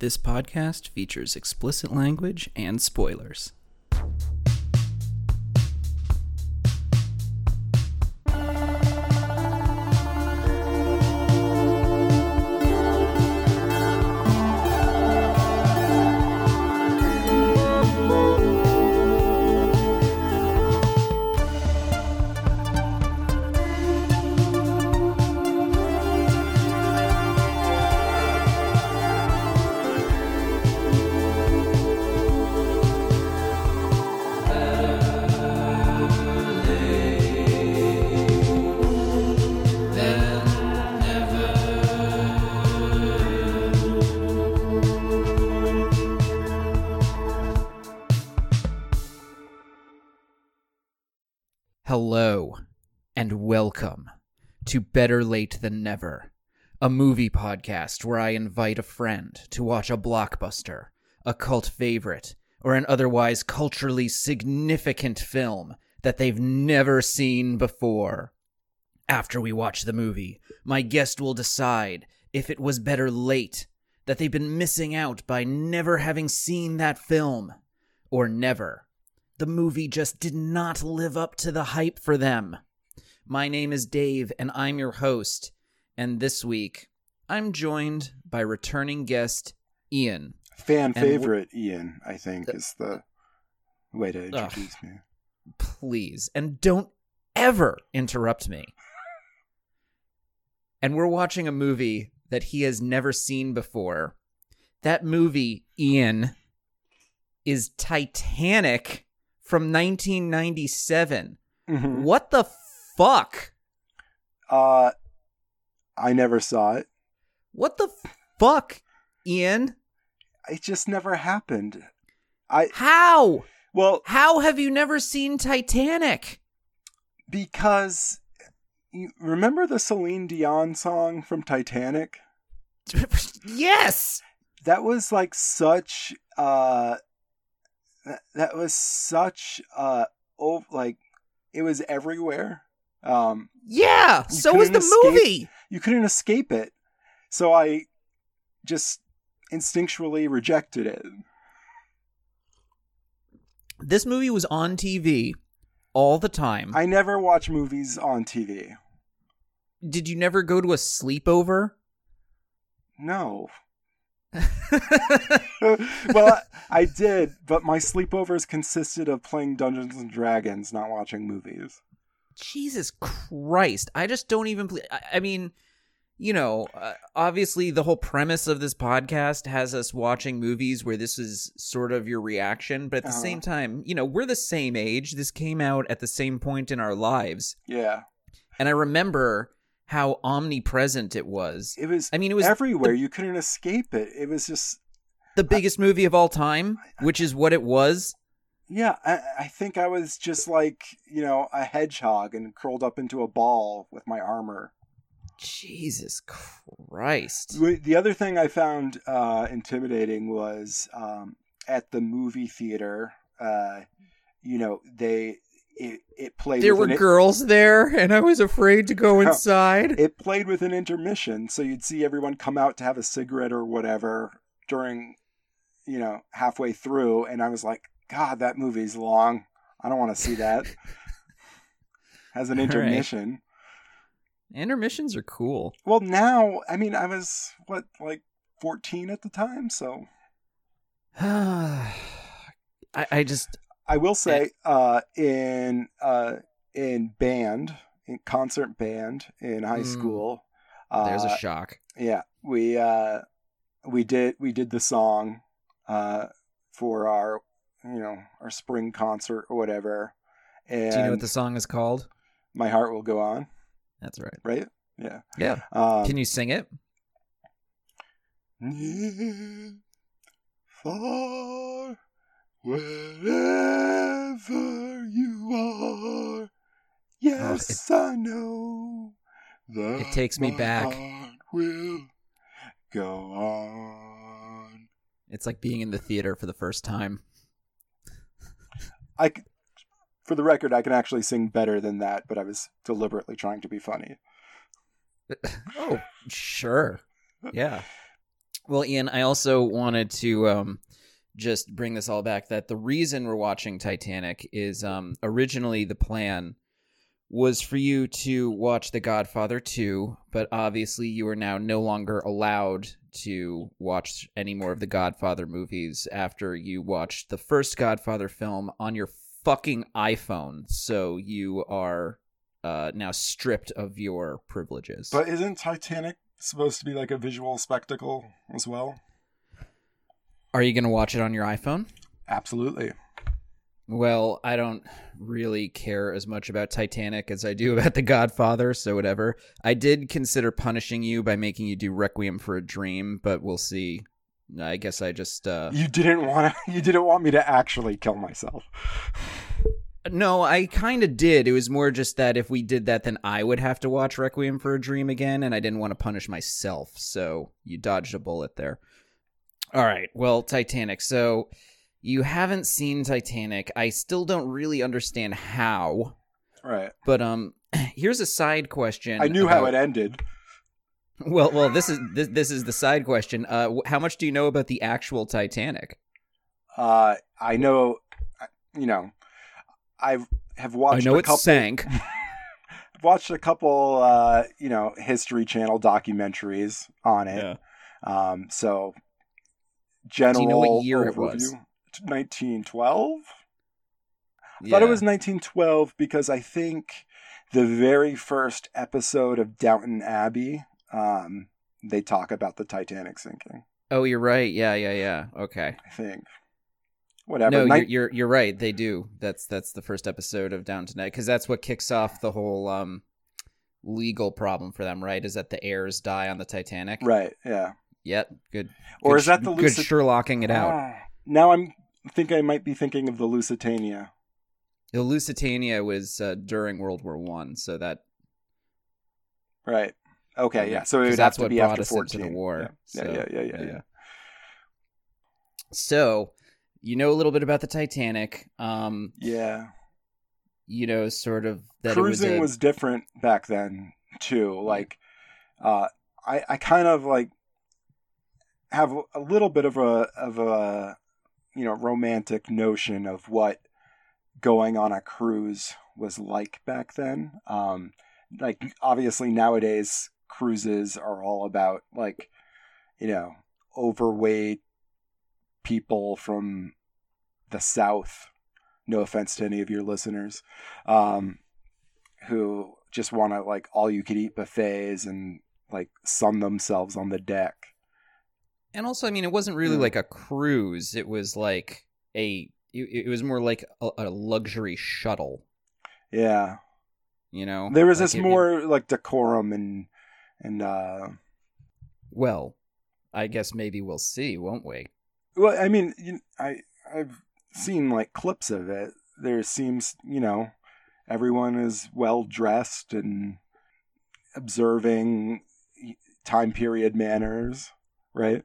This podcast features explicit language and spoilers. To Better Late Than Never, a movie podcast where I invite a friend to watch a blockbuster, a cult favorite, or an otherwise culturally significant film that they've never seen before. After we watch the movie, my guest will decide if it was better late, that they've been missing out by never having seen that film, or never the movie just did not live up to the hype for them. My name is Dave, and I'm your host. And this week, I'm joined by returning guest Ian. Fan And w- favorite Ian, I think, is the way to introduce me. Please, and don't ever interrupt me. And we're watching a movie that he has never seen before. That movie, Ian, is Titanic from 1997. Mhm. What the fuck? Uh, I never saw it. What the fuck, Ian? It just never happened. I How? well How have you never seen Titanic? because you remember the Celine Dion song from Titanic? yes. That was like such uh that, that was such uh oh like it was everywhere. Um Yeah. So was the escape- movie. you couldn't escape it. So I just instinctually rejected it. This movie was on TV all the time. I never watch movies on TV. Did you never go to a sleepover? No. well, I did, but my sleepovers consisted of playing Dungeons and Dragons, not watching movies. Jesus Christ. I just don't even. I, I mean, you know, uh, obviously the whole premise of this podcast has us watching movies where this is sort of your reaction, but at the Uh-huh. same time, you know, we're the same age. This came out at the same point in our lives. Yeah, And I remember how omnipresent it was. it was. I mean, it was everywhere. you couldn't escape it. It was just. the biggest movie of all time, which is what it was. Yeah, I, I think I was just like you know a hedgehog and curled up into a ball with my armor. Jesus Christ. The other thing I found uh, intimidating was um, at the movie theater. Uh, you know, they it, it played. There were girls there, and I was afraid to go inside. It played with an intermission, so you'd see everyone come out to have a cigarette or whatever during, you know, halfway through, and I was like, God, that movie's long. I don't want to see that. Has an All right. intermission. Intermissions are cool. Well, now, I mean, I was what like fourteen at the time, so. I, I just I will say, uh, in uh, in band, in concert band in high Mm. school, uh, there's a shock. yeah, we uh, we did we did the song uh, for our you know our spring concert or whatever, and Do you know what the song is called? my heart will go on, That's right. right? Yeah. Yeah. Um, Can you sing it? Near, far, wherever you are. Yes, I know It takes me my back. heart will go on. It's like being in the theater for the first time. I, for the record, I can actually sing better than that, but I was deliberately trying to be funny. oh, sure. Yeah. Well, Ian, I also wanted to um, just bring this all back that the reason we're watching Titanic is um, originally the plan was for you to watch The Godfather 2, but obviously you are now no longer allowed to watch any more of the Godfather movies after you watched the first Godfather film on your fucking iPhone. So you are uh, now stripped of your privileges. But isn't Titanic supposed to be like a visual spectacle as well? Are you going to watch it on your iPhone? Absolutely. Well, I don't really care as much about Titanic as I do about The Godfather, so whatever. I did consider punishing you by making you do Requiem for a Dream, but we'll see. I guess I just uh You didn't want to you didn't want me to actually kill myself. No, I kind of did. It was more just that if we did that then I would have to watch Requiem for a Dream again and I didn't want to punish myself. So, you dodged a bullet there. All right. Well, Titanic. So, you haven't seen Titanic. I still don't really understand how. Right. But um here's a side question. I knew how it ended. Well, well, this is this, this is the side question. Uh how much do you know about the actual Titanic? Uh I know you know I have watched I know a it couple sank. I've watched a couple uh you know History Channel documentaries on it. Um so general Do you know what year it was? 1912? Yeah. thought it was 1912 because I think the very first episode of Downton Abbey, um, they talk about the Titanic sinking. Oh, you're right. Yeah, yeah, yeah. Okay. I think. Whatever. No, Nin- you're, you're you're right. They do. That's that's the first episode of Down Tonight because that's what kicks off the whole um legal problem for them. Right? Is that the heirs die on the Titanic? right. Yeah. Yep. Good. Or good is that the good Lucid- Sherlocking it out? Ah, now I'm think I might be thinking of the Lusitania. The Lusitania was uh, during World War One, so that Right. Okay. Yeah. So it would that's have to what be brought after us into the war. Yeah. So, yeah, yeah. Yeah. Yeah. Yeah. So, you know a little bit about the Titanic. Um, yeah. you know, sort of that cruising it was, was, different back then too like uh i i kind of like have a little bit of a of a you know romantic notion of what going on a cruise was like back then. Um like obviously nowadays cruises are all about like you know overweight people from the south. No offense to any of your listeners um who just want to like all you could eat buffets and like sun themselves on the deck and also, I mean, it wasn't really Yeah. like a cruise. It was like a, it, it was more like a, a luxury shuttle. yeah You know, there was Like this it- it- more like decorum and and uh well, I guess maybe we'll see, won't we? well i mean you, i i've seen like clips of it there seems you know everyone is well dressed and observing time period manners right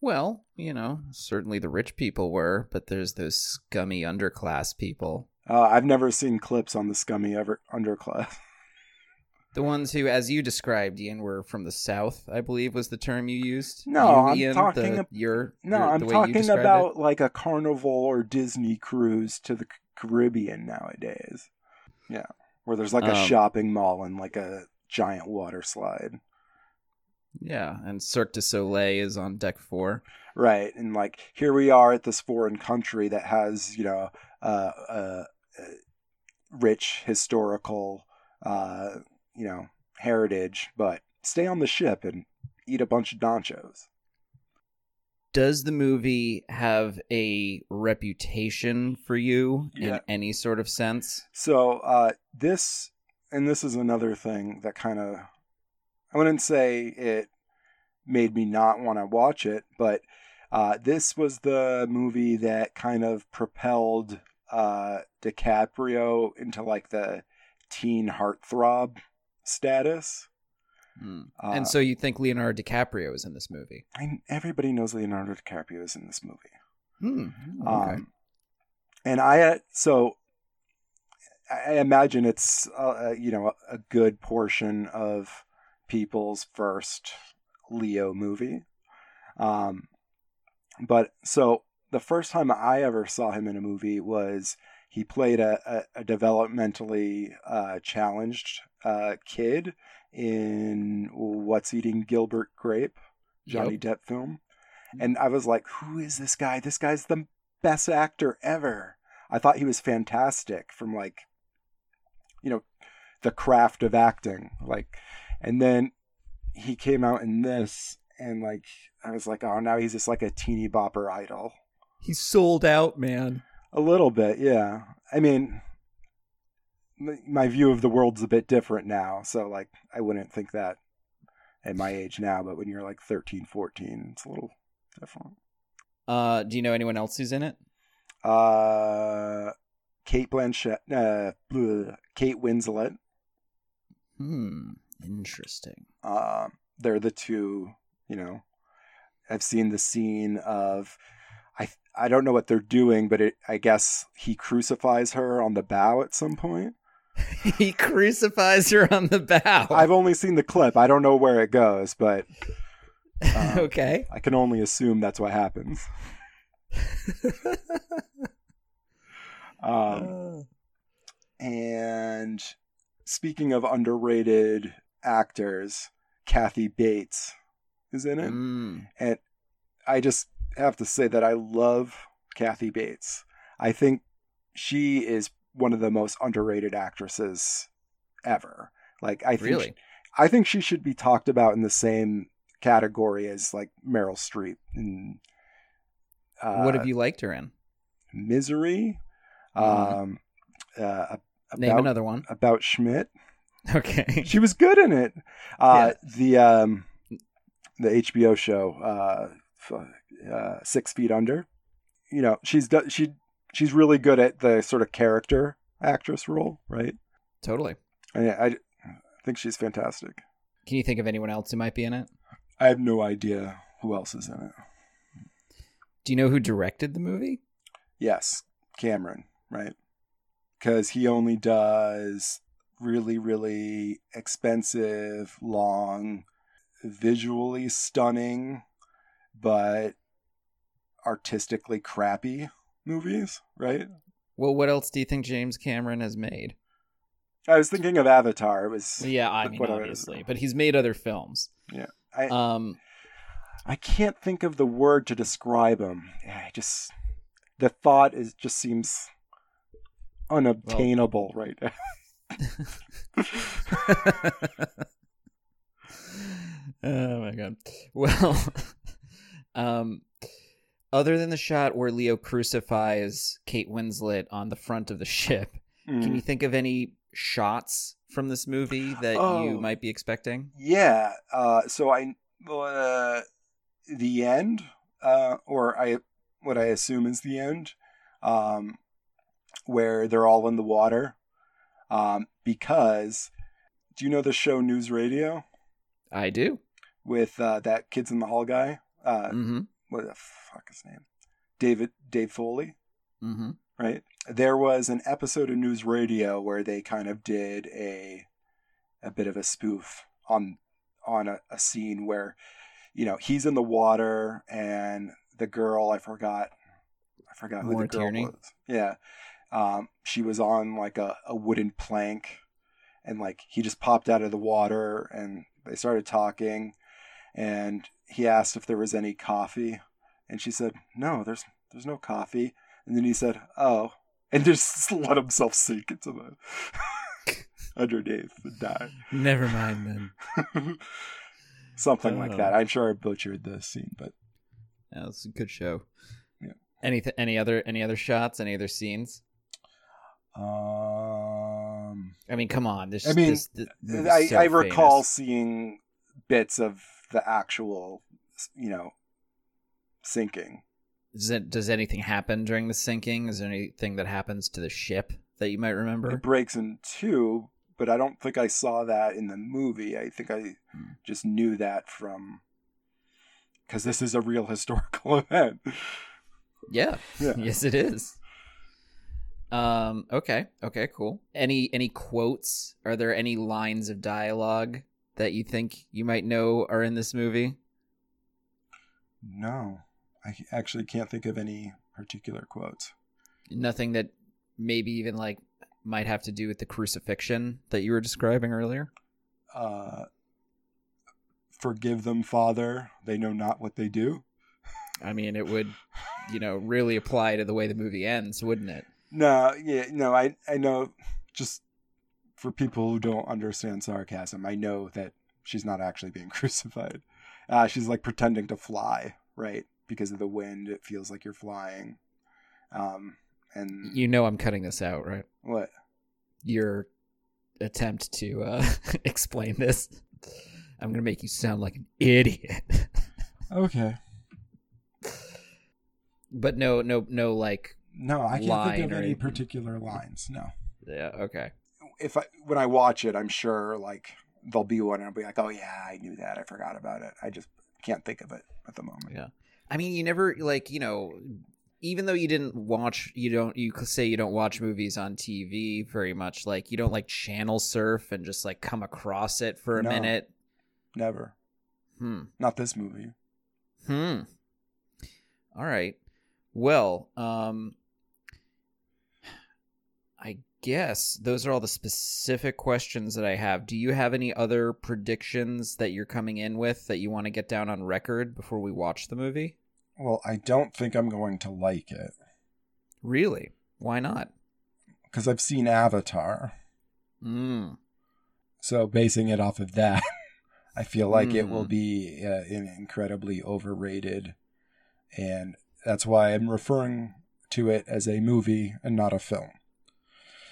Well, you know, certainly the rich people were, but there's those scummy underclass people. uh, i've never seen clips on the scummy ever underclass The ones who, as you described, Ian, were from the South, I believe was the term you used. No, You, I'm talking the, ab- your, No, your- I'm the way you talking about it. like a carnival or Disney cruise to the Caribbean nowadays. Yeah, where there's like a Um, shopping mall and like a giant water slide. Yeah, and Cirque du Soleil is on deck four. Right, and like here we are at this foreign country that has you know uh, uh, uh, rich historical uh, you know heritage, but stay on the ship and eat a bunch of nachos. Does the movie have a reputation for you Yeah. in any sort of sense? So uh, this, and this is another thing that kind of, I wouldn't say it made me not want to watch it, but uh, this was the movie that kind of propelled uh, DiCaprio into like the teen heartthrob status. Hmm. Uh, and so you think Leonardo DiCaprio is in this movie? I, everybody knows Leonardo DiCaprio is in this movie. Hmm. Okay. Um, and I, uh, so I imagine it's, uh, uh, you know, a good portion of people's first Leo movie. Um, but so the first time I ever saw him in a movie was he played a, a, a developmentally uh, challenged uh, kid in What's Eating Gilbert Grape, Johnny Yep. Depp film. And I was like, who is this guy? This guy's the best actor ever. I thought he was fantastic from like, you know, the craft of acting. Like, and then he came out in this, and like, I was like, oh, now he's just like a teeny bopper idol. He's sold out, man. A little bit, yeah. I mean, my, my view of the world's a bit different now, so like, I wouldn't think that at my age now, but when you're like 13, 14, it's a little different. Uh, do you know anyone else who's in it? Uh, Kate Blanchett, uh, bleh, Kate Winslet. Hmm. Interesting. Um, they're the two. You know, I've seen the scene of. I I don't know what they're doing, but it, I guess he crucifies her on the bow at some point. he crucifies her on the bow. I've only seen the clip. I don't know where it goes, but uh, okay. I can only assume that's what happens. Um, and speaking of underrated actors, Kathy Bates is in it. Mm. And I just have to say that I love Kathy Bates. I think she is one of the most underrated actresses ever. Like I think Really? I think she should be talked about in the same category as like Meryl Streep and uh, what have you liked her in? Misery, Mhm. um, uh, Name another one. about Schmidt. Okay. She was good in it. Uh, The um, the HBO show, uh, uh, Six Feet Under. You know, she's she she's really good at the sort of character actress role, right? totally. I, I think she's fantastic. Can you think of anyone else who might be in it? I have no idea who else is in it. Do you know who directed the movie? Yes, Cameron, right? Because he only does really, really expensive, long, visually stunning, but artistically crappy movies, right? Well, what else do you think James Cameron has made? I was thinking of Avatar. It was Yeah, I mean, obviously, but he's made other films. Yeah, I Um, I can't think of the word to describe him. I just the thought is just seems unobtainable right now. oh my god. Well, um, other than the shot where Leo crucifies Kate Winslet on the front of the ship, Mm. can you think of any shots from this movie that Oh. you might be expecting? Yeah. Uh, so I uh, the end, uh, or I what I assume is the end, um, where they're all in the water, um, because do you know the show News Radio I do. with uh, that Kids in the Hall guy? Uh, Mm-hmm. what the fuck his name? David Dave Foley. Mm-hmm. right? There was an episode of News Radio where they kind of did a a bit of a spoof on on a, a scene where you know he's in the water and the girl I forgot I forgot who the girl Tierney? was. Yeah, um, she was on like a, a wooden plank, and like he just popped out of the water and they started talking, and he asked if there was any coffee, and she said no, there's there's no coffee. And then he said, "Oh," and just let himself sink into the underneath and die. Never mind then. Something like Oh. that. I'm sure I butchered the scene, but Yeah, it's a good show. Yeah. Any any other any other shots? Any other scenes? Um, I mean, come on. This, I mean, this, this I, so I recall seeing bits of the actual, you know, sinking. Does, it, does anything happen during the sinking? Is there anything that happens to the ship that you might remember? It breaks in two, but I don't think I saw that in the movie. I think I Hmm. just knew that from because this is a real historical event. Yeah. Yeah. yes, it is. Um. Okay. Okay. Cool. Any any quotes? Are there any lines of dialogue that you think you might know are in this movie? No, I actually can't think of any particular quotes. Nothing that maybe even like might have to do with the crucifixion that you were describing earlier. Uh, Forgive them, Father. They know not what they do. I mean, it would, you know, really apply to the way the movie ends, wouldn't it? No, yeah, no, I I know just for people who don't understand sarcasm, I know that she's not actually being crucified. Uh, she's like pretending to fly, right? Because of the wind, it feels like you're flying. Um, and You know, I'm cutting this out, right? what? Your attempt to uh, explain this. I'm gonna make you sound like an idiot. Okay. but no, no, no, like, No, I can't Line think of or any anything. particular lines. No. yeah, okay. If I when I watch it, I'm sure like there'll be one, and I'll be like, oh yeah, I knew that. I forgot about it. I just can't think of it at the moment. Yeah. I mean, you never like, you know, even though you didn't watch, you don't, you say you don't watch movies on TV very much. Like, you don't like channel surf and just like come across it for a No. minute. Never. Hmm. Not this movie. Hmm. All right. Well, um, I guess those are all the specific questions that I have. Do you have any other predictions that you're coming in with that you want to get down on record before we watch the movie? Well, I don't think I'm going to like it Really? Why not? because I've seen Avatar. Mm. So basing it off of that, I feel like it will Mm. be uh, in- incredibly overrated, and that's why I'm referring to it as a movie and not a film.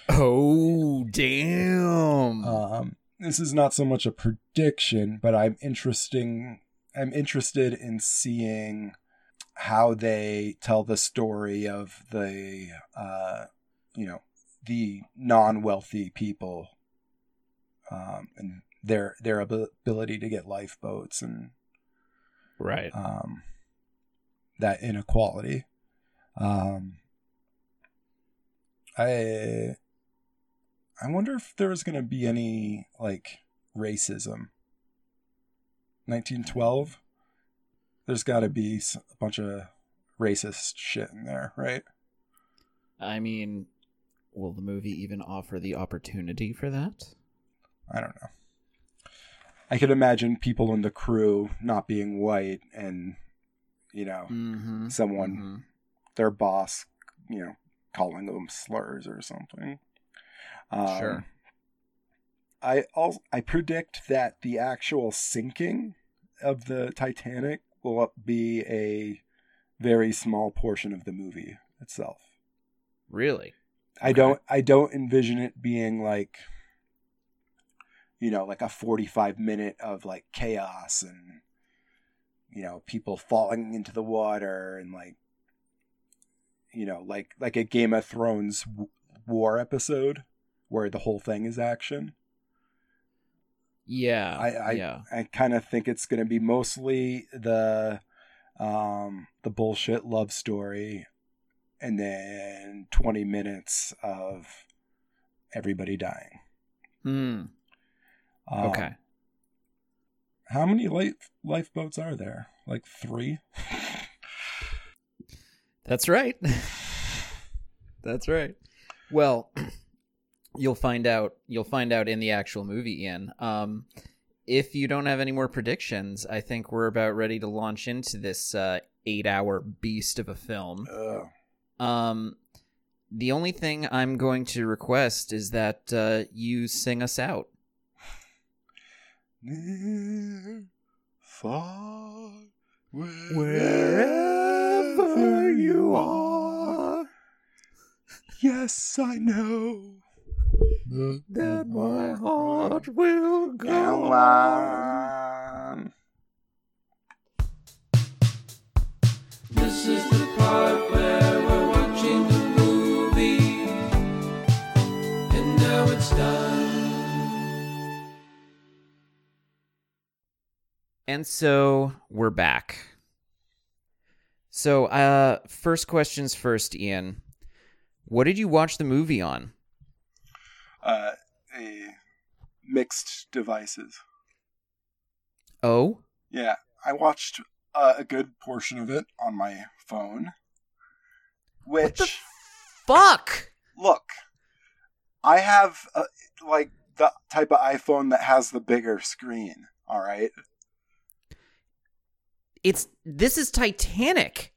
Oh, damn. Um, this is not so much a prediction, but I'm interesting. I'm interested in seeing how they tell the story of the, uh, you know, the non-wealthy people, um, and their their ability to get lifeboats and right. um, that inequality. Um, I I wonder if there was going to be any like racism. 1912. There's got to be a bunch of racist shit in there, right? I mean, will the movie even offer the opportunity for that? I don't know. I could imagine people in the crew not being white and you know Mm-hmm. someone their boss, you know, calling them slurs or something. Um, Sure. I also I predict that the actual sinking of the Titanic will be a very small portion of the movie itself. Really? I don't I don't envision it being like you know, like a 45 minute of like chaos and you know, people falling into the water and like you know, like like a Game of Thrones w- war episode where the whole thing is action. Yeah. I- I- yeah. I kind of think it's going to be mostly the um the bullshit love story and then 20 minutes of everybody dying. Hmm. Um, Okay. How many life lifeboats are there? Like 3? That's right. That's right. Well, you'll find out. You'll find out in the actual movie, Ian. Um, if you don't have any more predictions, I think we're about ready to launch into this uh, eight-hour beast of a film. Ugh. Um, the only thing I'm going to request is that uh, you sing us out. Near, far, Wherever you are. Yes, I know. That my heart will Go on. This is the part where we're watching the movie, and now it's done. And so we're back. So, uh, first questions first, Ian. What did you watch the movie on? Uh, a mixed devices. Oh, Yeah, I watched uh, a good portion of it on my phone. Which the Fuck. look, I have uh, like the type of iPhone that has the bigger screen. All right. It's this is Titanic.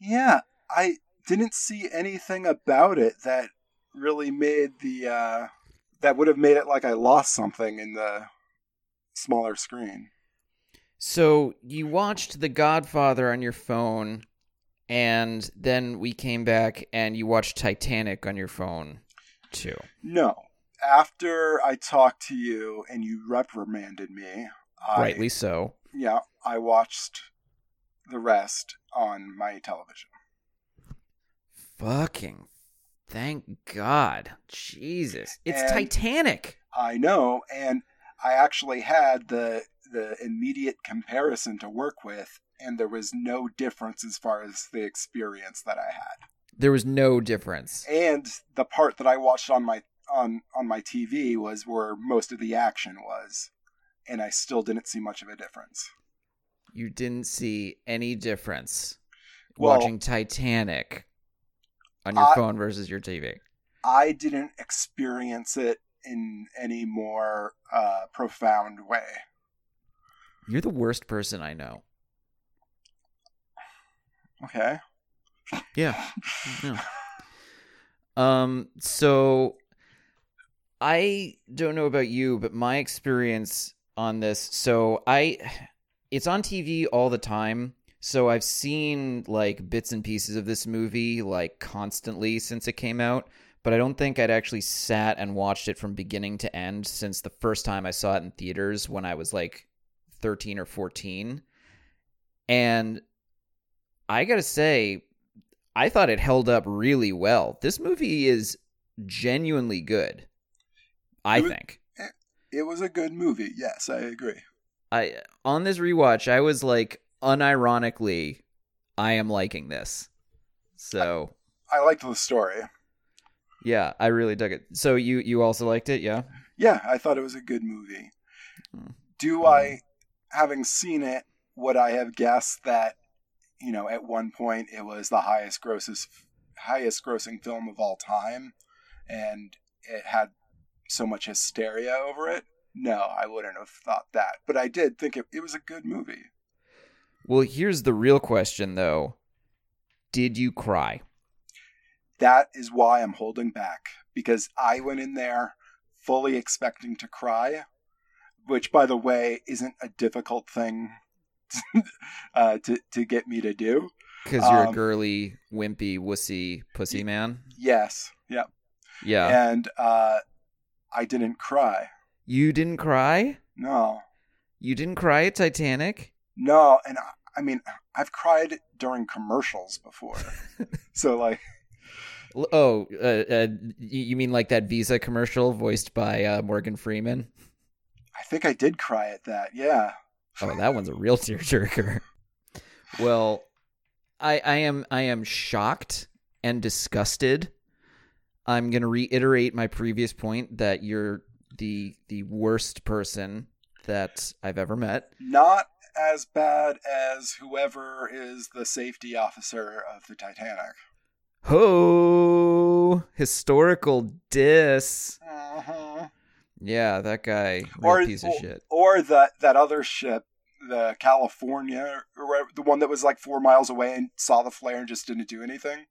Yeah, I didn't see anything about it that really made the uh that would have made it like I lost something in the smaller screen. So you watched The Godfather on your phone, and then we came back and you watched Titanic on your phone too. No. After I talked to you and you reprimanded me, I, Rightly so. yeah, I watched the rest on my television. Fucking thank God. Jesus. It's And- Titanic. I know, and I actually had the the immediate comparison to work with, and there was no difference as far as the experience that I had. There was no difference. And the part that I watched on my on on my TV was where most of the action was, and I still didn't see much of a difference. You didn't see any difference Well- watching Titanic on your I- phone versus your TV. I didn't experience it in any more uh, profound way. You're the worst person I know. Okay. Yeah. Yeah. Um so I don't know about you, but my experience on this, so I it's on TV all the time. So I've seen like bits and pieces of this movie like constantly since it came out, but I don't think I'd actually sat and watched it from beginning to end since the first time I saw it in theaters when I was like 13 or 14. And I got to say I thought it held up really well. This movie is genuinely good. I It was- think. It was a good movie. Yes, I agree. I on this rewatch, I was like unironically I am liking this. So, I liked the story. yeah, I really dug it. So you you also liked it, yeah? Yeah, I thought it was a good movie. Hmm. Do I, having seen it, would I have guessed that, you know, at one point it was the highest grosses, highest grossing film of all time, and it had so much hysteria over it? No, I wouldn't have thought that. But I did think it, it was a good movie. Well, here's the real question though. Did you cry? That is why I'm holding back because I went in there fully expecting to cry, which, by the way, isn't a difficult thing uh, to to get me to do. Cuz you're a Um, girly, wimpy, wussy pussy man? Yes, yeah, Yeah. and uh, I didn't cry. You didn't cry? No, You didn't cry at Titanic? no, and I, mean, I've cried during commercials before, so like, Oh, uh, uh, you mean like that Visa commercial voiced by uh, Morgan Freeman? I think I did cry at that. Yeah, Oh, that one's a real tearjerker. Well, I I am I am shocked and disgusted. I'm gonna reiterate my previous point that you're the the worst person that I've ever met. not as bad as whoever is the safety officer of the Titanic. Ho! Historical diss. Uh-huh. Yeah, that guy, Or piece of or, shit. or that that other ship, the California, or the one that was like four miles away and saw the flare and just didn't do anything.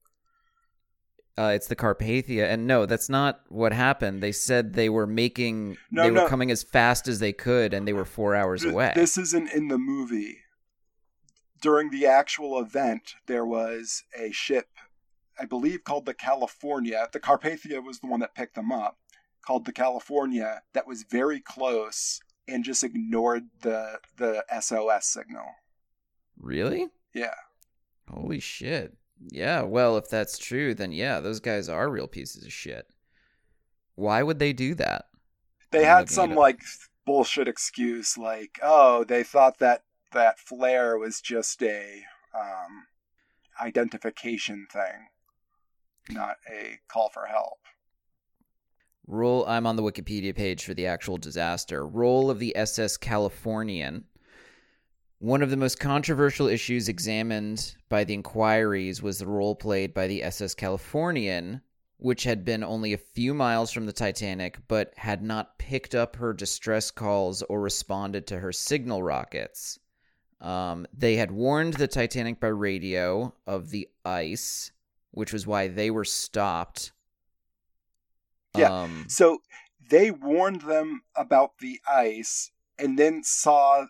Uh, it's the Carpathia, and no, that's not what happened. They said they were making, No, they no. were coming as fast as they could, and they were four hours Th- away. This isn't in the movie. During the actual event, there was a ship, I believe called the California. The Carpathia was the one that picked them up, called the California, that was very close and just ignored the the SOS signal. Really? Yeah. Holy shit. Yeah, well, if that's true, then yeah, those guys are real pieces of shit. Why would they do that? They I'm had some like bullshit excuse like, "Oh, they thought that that flare was just a um identification thing, not a call for help." Roll. I'm on the Wikipedia page for the actual disaster. Role of the SS Californian. One of the most controversial issues examined by the inquiries was the role played by the SS Californian, which had been only a few miles from the Titanic but had not picked up her distress calls or responded to her signal rockets. Um, they had warned the Titanic by radio of the ice, which was why they were stopped. Yeah. Um, So they warned them about the ice and then saw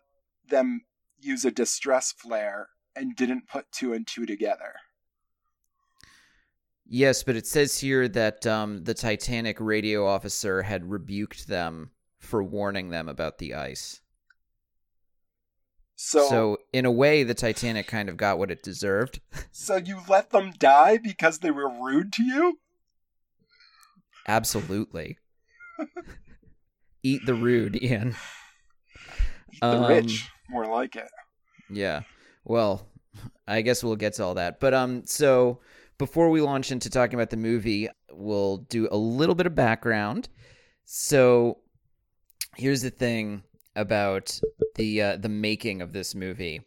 them use a distress flare and didn't put two and two together. Yes, but it says here that um, the Titanic radio officer had rebuked them for warning them about the ice. So, So, in a way, the Titanic kind of got what it deserved. So you let them die because they were rude to you? Absolutely. Eat the rude, Ian. Eat the Um, rich, more like it. Yeah. Well, I guess we'll get to all that. But um so before we launch into talking about the movie, we'll do a little bit of background. So here's the thing about the uh, the making of this movie,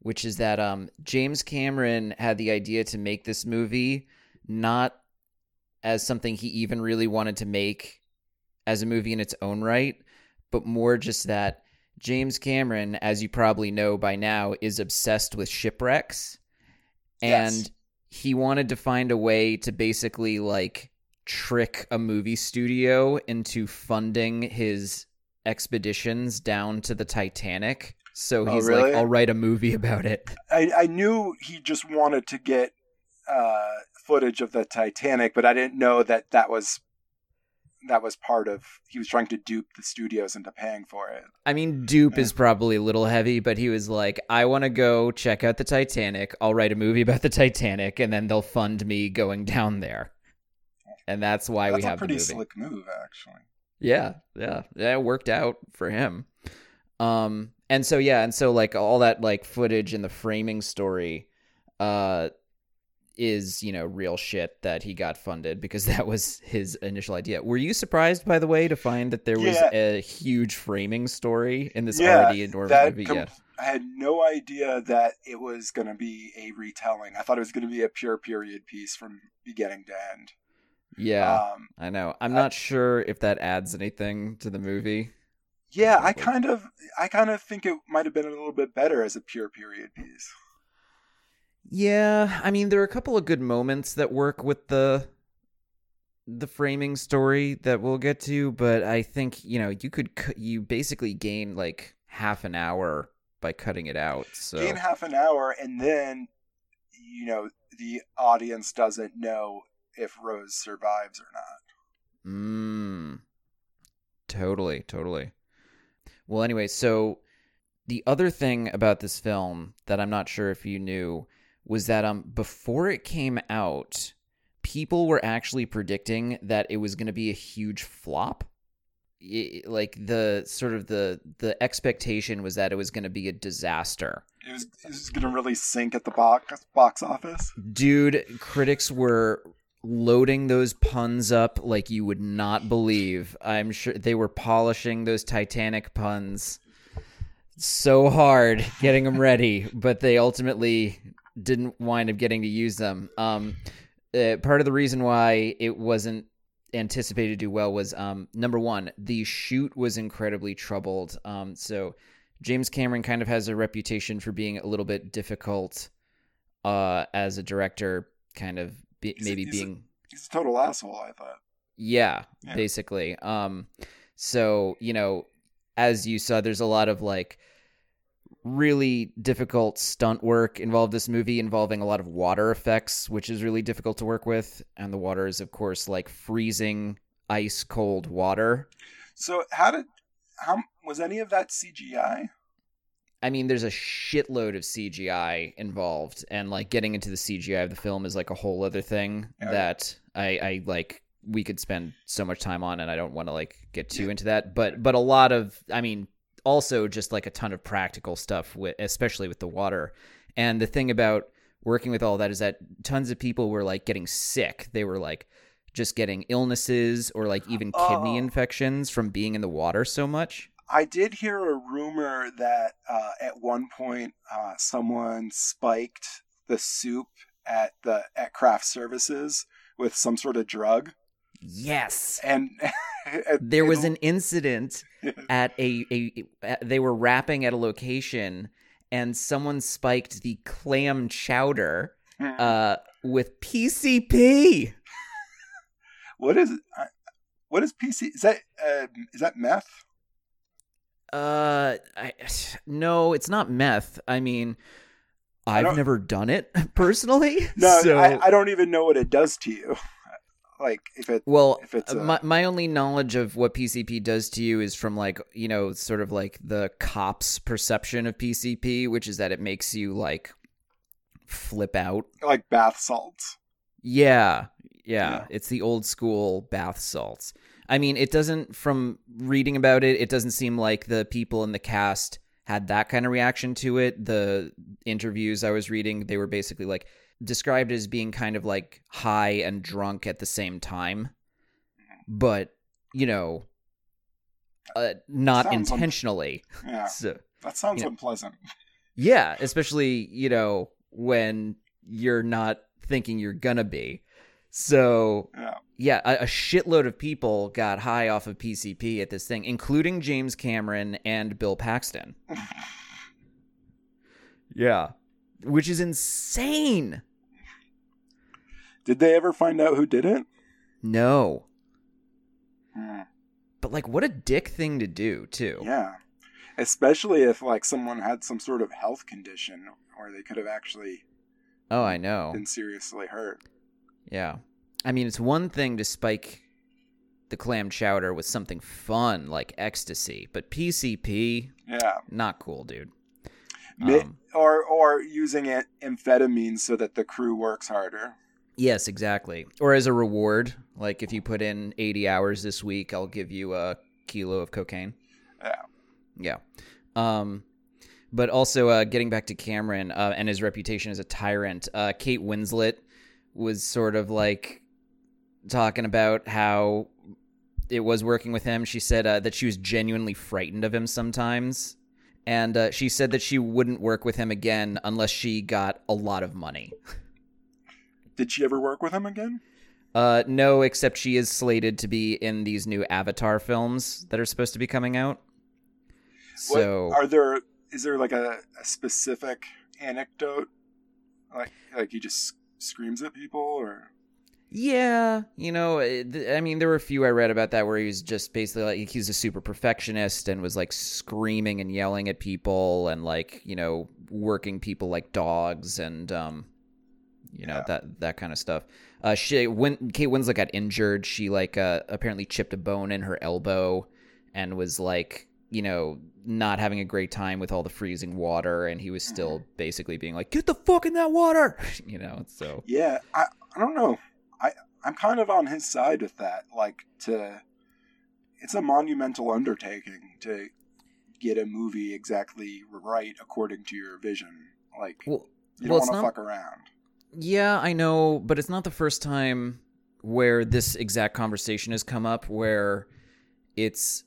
which is that um James Cameron had the idea to make this movie not as something he even really wanted to make as a movie in its own right, but more just that James Cameron, as you probably know by now, is obsessed with shipwrecks. And Yes. he wanted to find a way to basically like trick a movie studio into funding his expeditions down to the Titanic. So Oh, he's really? like, I'll write a movie about it. I, I knew he just wanted to get uh, footage of the Titanic, but I didn't know that that was that was part of he was trying to dupe the studios into paying for it. I mean, dupe is probably a little heavy, but he was like, I want to go check out the Titanic. I'll write a movie about the Titanic, and then they'll fund me going down there. And that's why That's we a have the pretty movie. slick move, actually. Yeah, yeah, yeah. It worked out for him. Um, and so yeah, and so like all that like footage and the framing story, uh, is you know real shit that he got funded because that was his initial idea. Were you surprised, by the way, to find that there was Yeah. a huge framing story in this Yeah, already enormous movie? com- yeah, I had no idea that it was going to be a retelling. I thought it was going to be a pure period piece from beginning to end. yeah, Um, I know. I'm I- not sure if that adds anything to the movie. yeah, I kind of, I kind of think it might have been a little bit better as a pure period piece. Yeah, I mean there are a couple of good moments that work with the the framing story that we'll get to, but I think, you know, you could you basically gain like half an hour by cutting it out. So Gain half an hour, and then, you know, the audience doesn't know if Rose survives or not. Mm. Totally, totally. Well, anyway, so the other thing about this film that I'm not sure if you knew was that um before it came out, people were actually predicting that it was going to be a huge flop. I- like the sort of the the expectation was that it was going to be a disaster. It was, it was going to really sink at the box box office. Dude, critics were loading those puns up like you would not believe. I'm sure they were polishing those Titanic puns so hard, getting them ready, but they ultimately didn't wind up getting to use them. Um, uh, part of the reason why it wasn't anticipated to do well was um, number one, the shoot was incredibly troubled. Um, so James Cameron kind of has a reputation for being a little bit difficult uh, as a director, kind of be, He's a- maybe he's a- being He's a total asshole, I thought. yeah, Yeah. basically. Um, so you know, as you saw, there's a lot of like really difficult stunt work involved. This movie involving a lot of water effects, which is really difficult to work with, and the water is of course like freezing ice cold water. So how did how was any of that CGI? I mean, there's a shitload of CGI involved, and like getting into the CGI of the film is like a whole other thing Yeah. that I, I like. We could spend so much time on, and I don't want to like get too Yeah. into that. But but a lot of, I mean, also just like a ton of practical stuff, with, especially with the water. And the thing about working with all that is that tons of people were like getting sick. They were like just getting illnesses or like even kidney Oh. infections from being in the water so much. I did hear a rumor that uh, at one point uh, someone spiked the soup at the at craft services with some sort of drug, Yes. and There was an incident at a, a, a they were rapping at a location and someone spiked the clam chowder uh with PCP. what is uh, what is PC? Is that uh, is that meth? Uh I no, it's not meth. I mean I I've don't- never done it personally. No, so I, I don't even know what it does to you. Like if it Well, if it's uh, my my only knowledge of what PCP does to you is from like you know sort of like the cops' perception of PCP, which is that it makes you like flip out. like bath salts. Yeah, yeah, Yeah. it's the old school bath salts. I mean, it doesn't from reading about it, it doesn't seem like the people in the cast had that kind of reaction to it. The interviews I was reading, they were basically like described as being kind of like high and drunk at the same time. But, you know, uh, not Sounds un- intentionally. Yeah, So, that sounds Yeah. unpleasant. yeah, especially, you know, when you're not thinking you're gonna be. So, Yeah, yeah, a, a shitload of people got high off of PCP at this thing, including James Cameron and Bill Paxton. yeah, which is insane. Did they ever find out who did it? No, Hmm. but like, what a dick thing to do, too. Yeah, especially if like someone had some sort of health condition or they could have actually Oh, I know. been seriously hurt. Yeah. I mean, it's one thing to spike the clam chowder with something fun like ecstasy, but PCP, Yeah, not cool, dude. Um, or or using it amphetamines so that the crew works harder. Yes, exactly. Or as a reward, like if you put in 80 hours this week, I'll give you a kilo of cocaine. Yeah, Yeah. Um, but also uh, getting back to Cameron uh, and his reputation as a tyrant, uh, Kate Winslet was sort of like talking about how it was working with him. She said uh, that she was genuinely frightened of him sometimes. And uh, she said that she wouldn't work with him again unless she got a lot of money. did she ever work with him again? Uh, no, except she is slated to be in these new Avatar films that are supposed to be coming out. What- So are there is there like a, a specific anecdote like like he just screams at people or yeah, you know, uh, I mean, there were a few I read about that where he was just basically like he's a super perfectionist and was like screaming and yelling at people and like you know working people like dogs and um, you know Yeah. that that kind of stuff. Uh, she when Kate Winslet got injured, she like uh apparently chipped a bone in her elbow and was like you know not having a great time with all the freezing water and he was still basically being like get the fuck in that water! You know so. Yeah i i don't know. I i'm kind of on his side with that like to it's a monumental undertaking to get a movie exactly right according to your vision. Like well you don't it's want to fuck around Yeah, I know, but it's not the first time where this exact conversation has come up where it's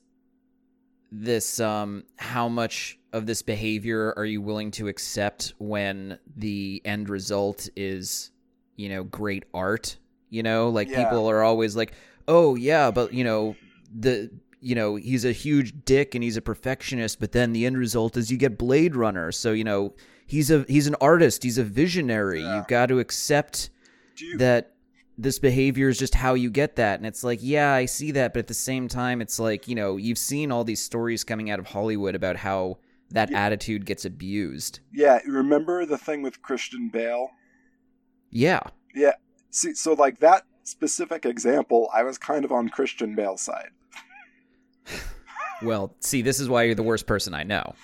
this um how much of this behavior are you willing to accept when the end result is you know great art you know like Yeah. people are always like oh yeah but you know the you know he's a huge dick and he's a perfectionist but then the end result is you get blade runner so you know he's a he's an artist. He's a visionary. Yeah. you've got to accept you that this behavior is just how you get that. And it's like yeah i see that. But at the same time it's like you know you've seen all these stories coming out of hollywood about how that attitude gets abused. Yeah remember the thing with christian bale? Yeah. Yeah. See so like that specific example i was kind of on christian bale's side. Well see this is why you're the worst person i know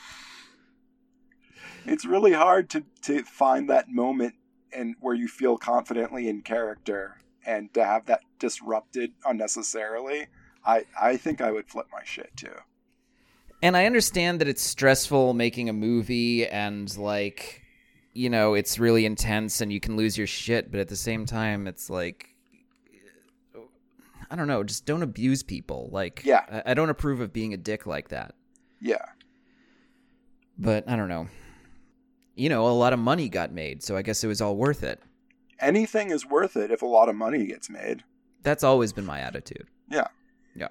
it's really hard to to find that moment and where you feel confidently in character and to have that disrupted unnecessarily i i think i would flip my shit too and i understand that it's stressful making a movie and like you know it's really intense and you can lose your shit but at the same time it's like i don't know just don't abuse people like Yeah. i, I don't approve of being a dick like that Yeah. But I don't know. You know, a lot of money got made, so I guess it was all worth it. Anything is worth it if a lot of money gets made. That's always been my attitude. Yeah. Yeah.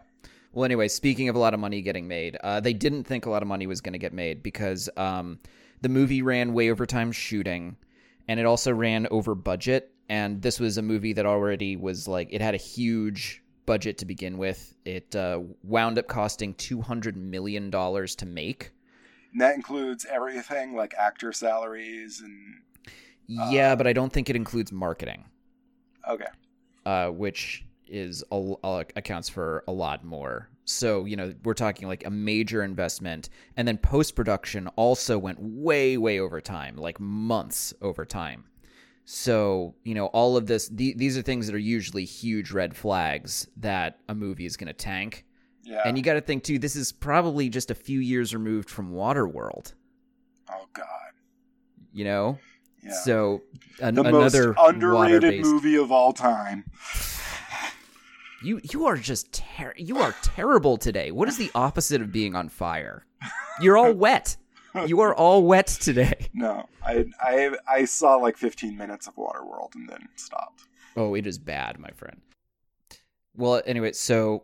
Well, anyway, speaking of a lot of money getting made, uh, they didn't think a lot of money was going to get made because um, the movie ran way over time shooting, and it also ran over budget. And this was a movie that already was like it had a huge budget to begin with. It uh, wound up costing two hundred million dollars to make. And that includes everything like actor salaries and Yeah, but I don't think it includes marketing. okay. uh, which is a, uh, accounts for a lot more. So you know we're talking like a major investment, and then post production also went way way over time, like months over time. So you know all of this; the, these are things that are usually huge red flags that a movie is going to tank. Yeah. And you got to think too, this is probably just a few years removed from Waterworld. oh God. You know, Yeah. so an, the another most underrated water-based- movie of all time. You you are just ter- you are terrible today. What is the opposite of being on fire? You're all wet. You are all wet today. No, I I I saw like 15 minutes of Waterworld and then stopped. Oh, it is bad, my friend. Well, anyway, so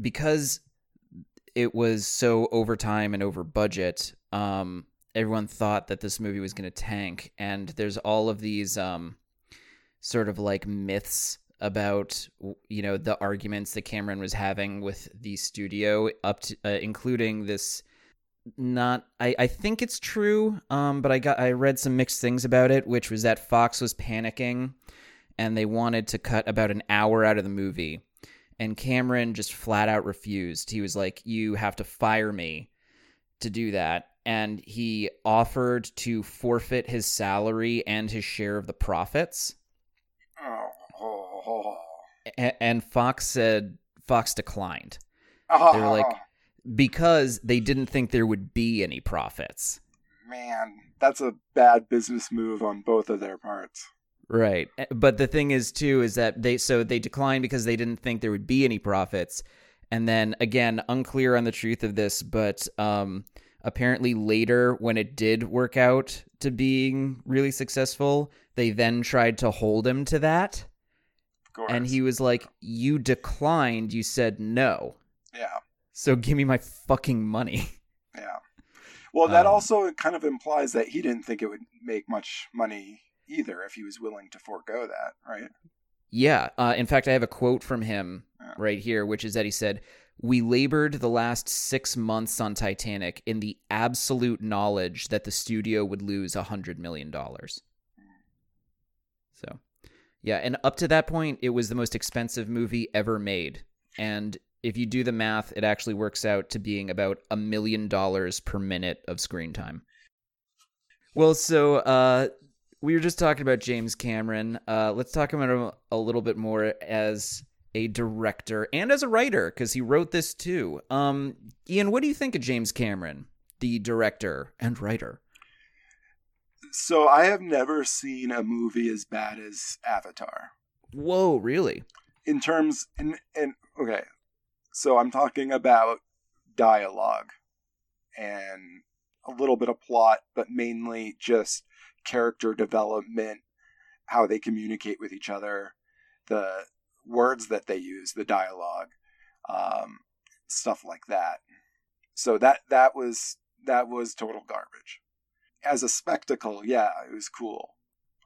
because it was so over time and over budget, um, everyone thought that this movie was going to tank, and there's all of these um, sort of like myths about you know the arguments that Cameron was having with the studio, up to uh, including this. Not, I, I think it's true, um, but I got I read some mixed things about it, which was that Fox was panicking and they wanted to cut about an hour out of the movie. And Cameron just flat out refused. He was like, You have to fire me to do that. And he offered to forfeit his salary and his share of the profits. Oh. A- and Fox said, Fox declined Oh, They were like- because they didn't think there would be any profits. man, that's a bad business move on both of their parts. Right. Eh, But the thing is too is that they so they declined because they didn't think there would be any profits. And then again, unclear on the truth of this, but um apparently later when it did work out to being really successful, they then tried to hold him to that. And he was like, "You declined, you said no. yeah, So give me my fucking money." yeah. Well, that Um, also kind of implies that he didn't think it would make much money either if he was willing to forego that, right? Yeah. Uh, in fact, I have a quote from him Yeah. right here, which is that he said, We labored the last six months on Titanic in the absolute knowledge that the studio would lose a $100 million. So, yeah. And up to that point, it was the most expensive movie ever made. And if you do the math, it actually works out to being about a million dollars per minute of screen time. Well, so uh, we were just talking about James Cameron. Uh, let's talk about him a little bit more as a director and as a writer because he wrote this too. Um, Ian, what do you think of James Cameron, the director and writer? So I have never seen a movie as bad as Avatar. Whoa, really? In terms, and and okay, so I'm talking about dialogue and a little bit of plot, but mainly just character development, how they communicate with each other, the words that they use, the dialogue, um, stuff like that. So that that was that was total garbage. As a spectacle, yeah, it was cool,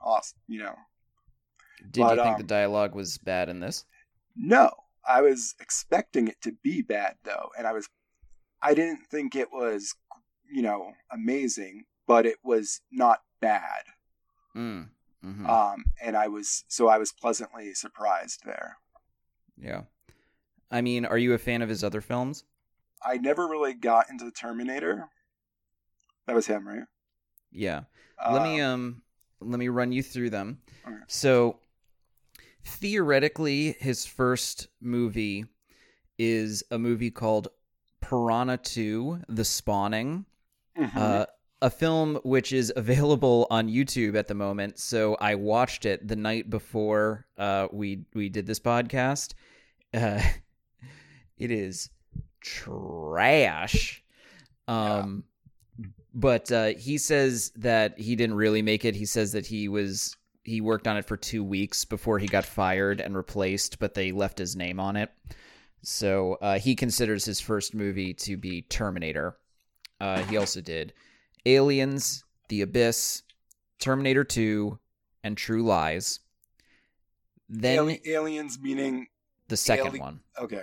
awesome. You know, Did But, you think um, the dialogue was bad in this? no, I was expecting it to be bad though, and I was, I didn't think it was, you know, amazing, but it was not bad. Mm. hmm Um, and I was so I was pleasantly surprised there. yeah. I mean, are you a fan of his other films? I never really got into Terminator. That was him, right? Yeah. let me Um, um let me run you through them. Okay. So theoretically his first movie is a movie called Piranha 2: The Spawning. mhm. Uh a film which is available on YouTube at the moment. So I watched it the night before uh we we did this podcast. Uh it is trash. Um, but uh, he says that he didn't really make it. He says that he was he worked on it for two weeks before he got fired and replaced, but they left his name on it. So uh, he considers his first movie to be Terminator. Uh, he also did Aliens, The Abyss, Terminator 2, and True Lies. Then Ali- aliens meaning the second Ali- one, okay.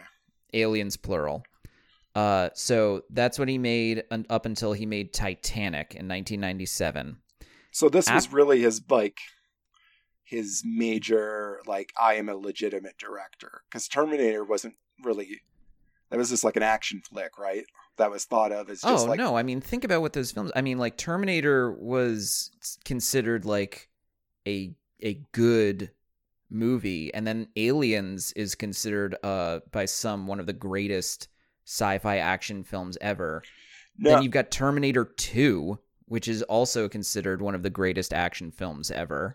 Aliens plural. Uh, so that's what he made un- up until he made Titanic in 1997. So this was really his like his major like I am a legitimate director because Terminator wasn't really that was just like an action flick, right? That was thought of as just oh like no, I mean think about what those films. I mean like Terminator was considered like a a good movie and then Aliens is considered uh by some one of the greatest sci-fi action films ever. no, Then you've got Terminator 2, which is also considered one of the greatest action films ever.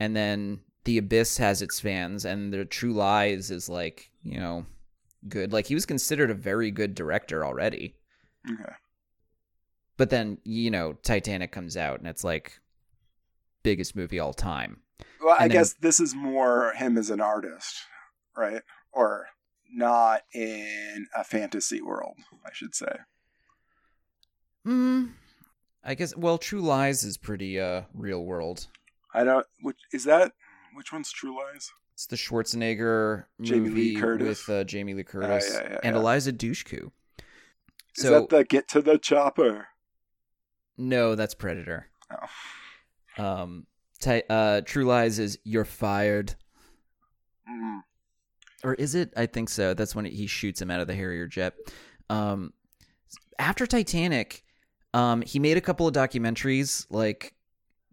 And then The Abyss has its fans, and The True Lies is like, you know, good. Like, he was considered a very good director already. okay. But then, you know, Titanic comes out, and it's like, biggest movie all time. Well, I then- guess this is more him as an artist, right? Or not in a fantasy world, I should say. Hmm. I guess, well, True Lies is pretty uh real world. I don't. Which is that? Which one's True Lies? It's the Schwarzenegger Jamie Lee movie Curtis. with uh, Jamie Lee Curtis yeah, yeah, and. Eliza Dushku. Is So that the Get to the Chopper? no, that's Predator. Oh. Um, ti- uh, True Lies is you're fired, Mm. or is it? I think so. That's when he shoots him out of the Harrier jet. Um, after Titanic, um, he made a couple of documentaries like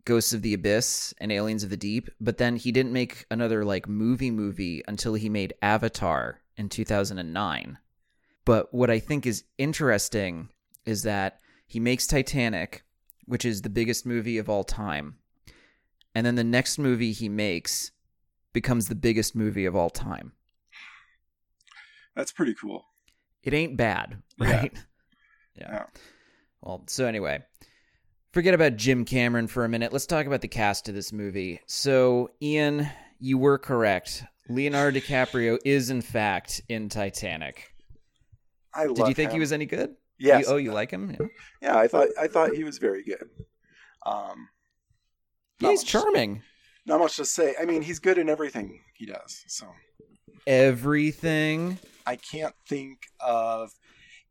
Ghosts of the Abyss and Aliens of the Deep, but then he didn't make another like movie movie until he made Avatar in 2009. But what I think is interesting is that he makes Titanic, which is the biggest movie of all time. And then the next movie he makes becomes the biggest movie of all time. That's pretty cool. It ain't bad, Yeah. right? Yeah. Yeah. Well, so anyway, forget about Jim Cameron for a minute. Let's talk about the cast of this movie. So, Ian, you were correct. Leonardo DiCaprio is in fact in Titanic. I Did you think him. he was any good? Yes. You, oh, you like him? Yeah. Yeah, I thought I thought he was very good. Um, He's charming. Not much to say. I mean, he's good in everything he does. So Everything. I can't think of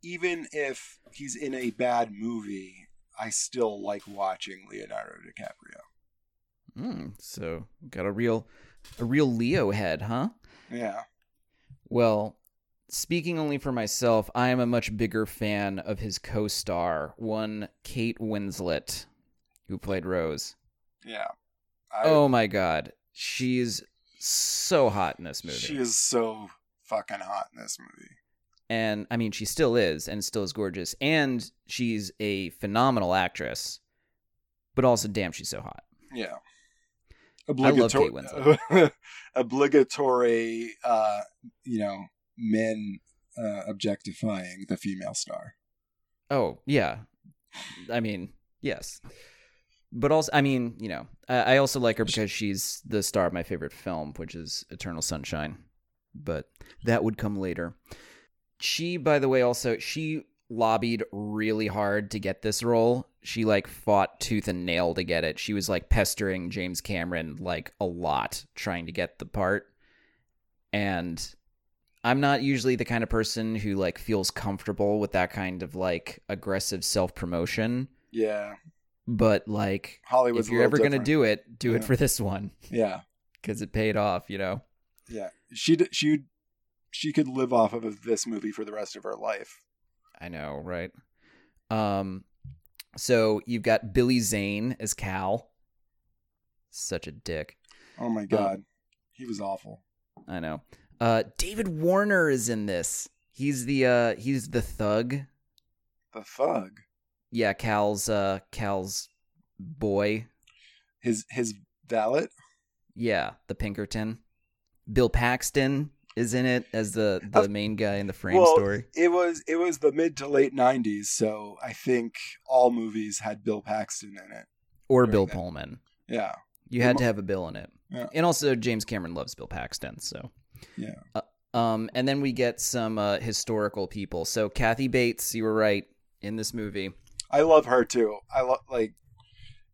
even if he's in a bad movie, I still like watching Leonardo DiCaprio. Mm, so got a real, a real Leo head, huh? Yeah. Well, speaking only for myself, I am a much bigger fan of his co-star, one Kate Winslet, who played Rose. Yeah. I, oh my god, she's so hot in this movie. she is so fucking hot in this movie. And I mean, she still is, and still is gorgeous, and she's a phenomenal actress. But also, damn, she's so hot. Yeah. love Kate Winslet. obligatory, uh, you know, men uh, objectifying the female star. Oh yeah, I mean yes, but also I mean you know I, I also like her because she's the star of my favorite film, which is Eternal Sunshine. But that would come later. She, by the way, also she lobbied really hard to get this role. She like fought tooth and nail to get it. She was like pestering James Cameron like a lot trying to get the part. And I'm not usually the kind of person who like feels comfortable with that kind of like aggressive self-promotion, Yeah. but like Hollywood's if you're ever going to do it, do it for this one Yeah. cuz it paid off, you know. Yeah. She d- she she could live off of this movie for the rest of her life. I know, right? Um so you've got Billy Zane as Cal. Such a dick. Oh my god. he was awful. I know. Uh David Warner is in this. He's the uh he's the thug. The thug. Yeah, Cal's uh Cal's boy. His his valet. Yeah, the Pinkerton. Bill Paxton. Is in it as the the main guy in the frame well, story. It was it was the mid to late '90s, so I think all movies had Bill Paxton in it. Or Bill that. Pullman. Yeah, You The had mo- to have a Bill in it. Yeah. And also James Cameron loves Bill Paxton, so yeah. um and then we get some uh historical people. So Kathy Bates, you were right in this movie. I love her too. I love like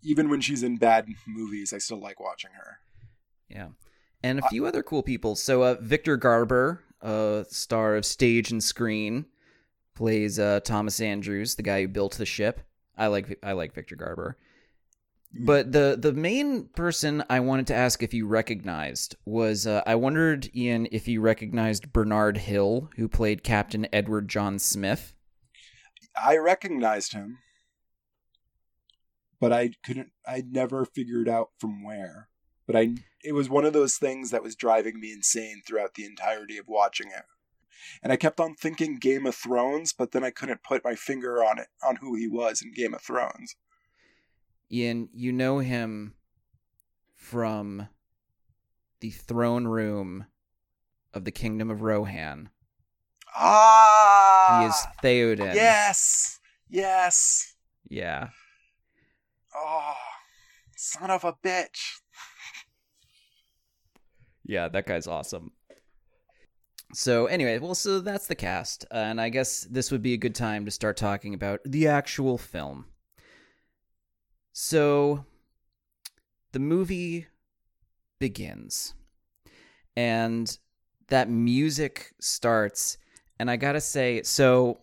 even when she's in bad movies, I still like watching her. Yeah. And a few other cool people. So uh Victor Garber, uh star of stage and screen, plays uh Thomas Andrews, the guy who built the ship. I like I like Victor Garber. But the the main person I wanted to ask if you recognized was uh, I wondered Ian if you recognized Bernard Hill who played Captain Edward John Smith. I recognized him, but I couldn't. I never figured out from where. But I, it was one of those things that was driving me insane throughout the entirety of watching it. And I kept on thinking Game of Thrones, but then I couldn't put my finger on it on who he was in Game of Thrones. Ian, you know him from the throne room of the Kingdom of Rohan. Ah, He is Theoden. Yes, yes. Yeah. Oh, son of a bitch. Yeah, that guy's awesome. So anyway, well, so that's the cast, uh, and I guess this would be a good time to start talking about the actual film. So, the movie begins, and that music starts, and I gotta say, so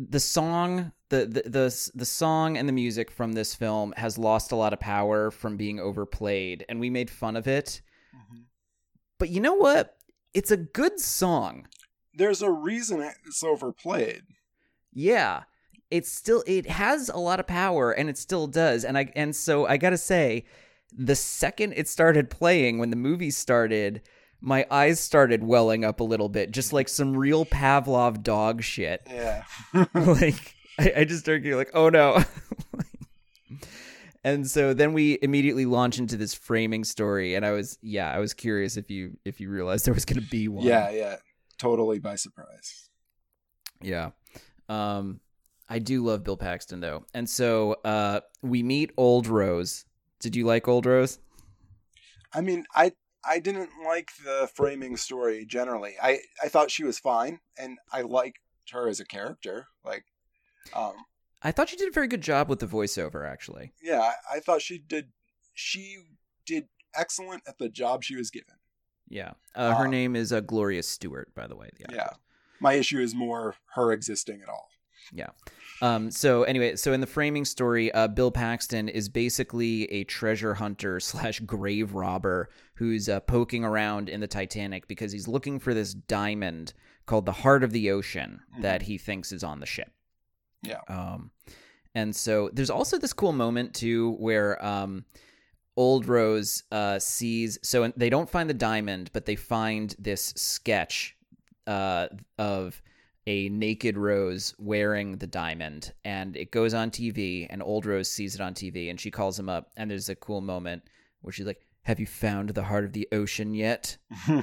the song, the the the, the song and the music from this film has lost a lot of power from being overplayed, and we made fun of it. But you know what? It's a good song. There's a reason it's overplayed. Yeah. It's still it has a lot of power and it still does. And I and so I got to say the second it started playing when the movie started, my eyes started welling up a little bit, just like some real Pavlov dog shit. Yeah. like I, I just started getting like, oh no. and so then we immediately launch into this framing story, and I was yeah, I was curious if you if you realized there was gonna be one. yeah, yeah. Totally by surprise. Yeah. Um I do love Bill Paxton though. And so uh we meet Old Rose. Did you like Old Rose? I mean, I I didn't like the framing story generally. I I thought she was fine, and I liked her as a character. Like, um, I thought she did a very good job with the voiceover actually. yeah, I, I thought she did. She did excellent at the job she was given. Yeah. Uh, her Um, name is uh, Gloria Stuart, by the way. the Yeah. My issue is more her existing at all. Yeah. Um, so anyway, so in the framing story, uh, Bill Paxton is basically a treasure hunter slash grave robber who's uh, poking around in the Titanic because he's looking for this diamond called the Heart of the Ocean that he thinks is on the ship. Yeah. Um, and so there's also this cool moment too where um, Old Rose uh, sees. So they don't find the diamond, but they find this sketch uh, of a naked Rose wearing the diamond, and it goes on TV. And Old Rose sees it on TV, and she calls him up. And there's a cool moment where she's like, "Have you found the heart of the ocean yet?"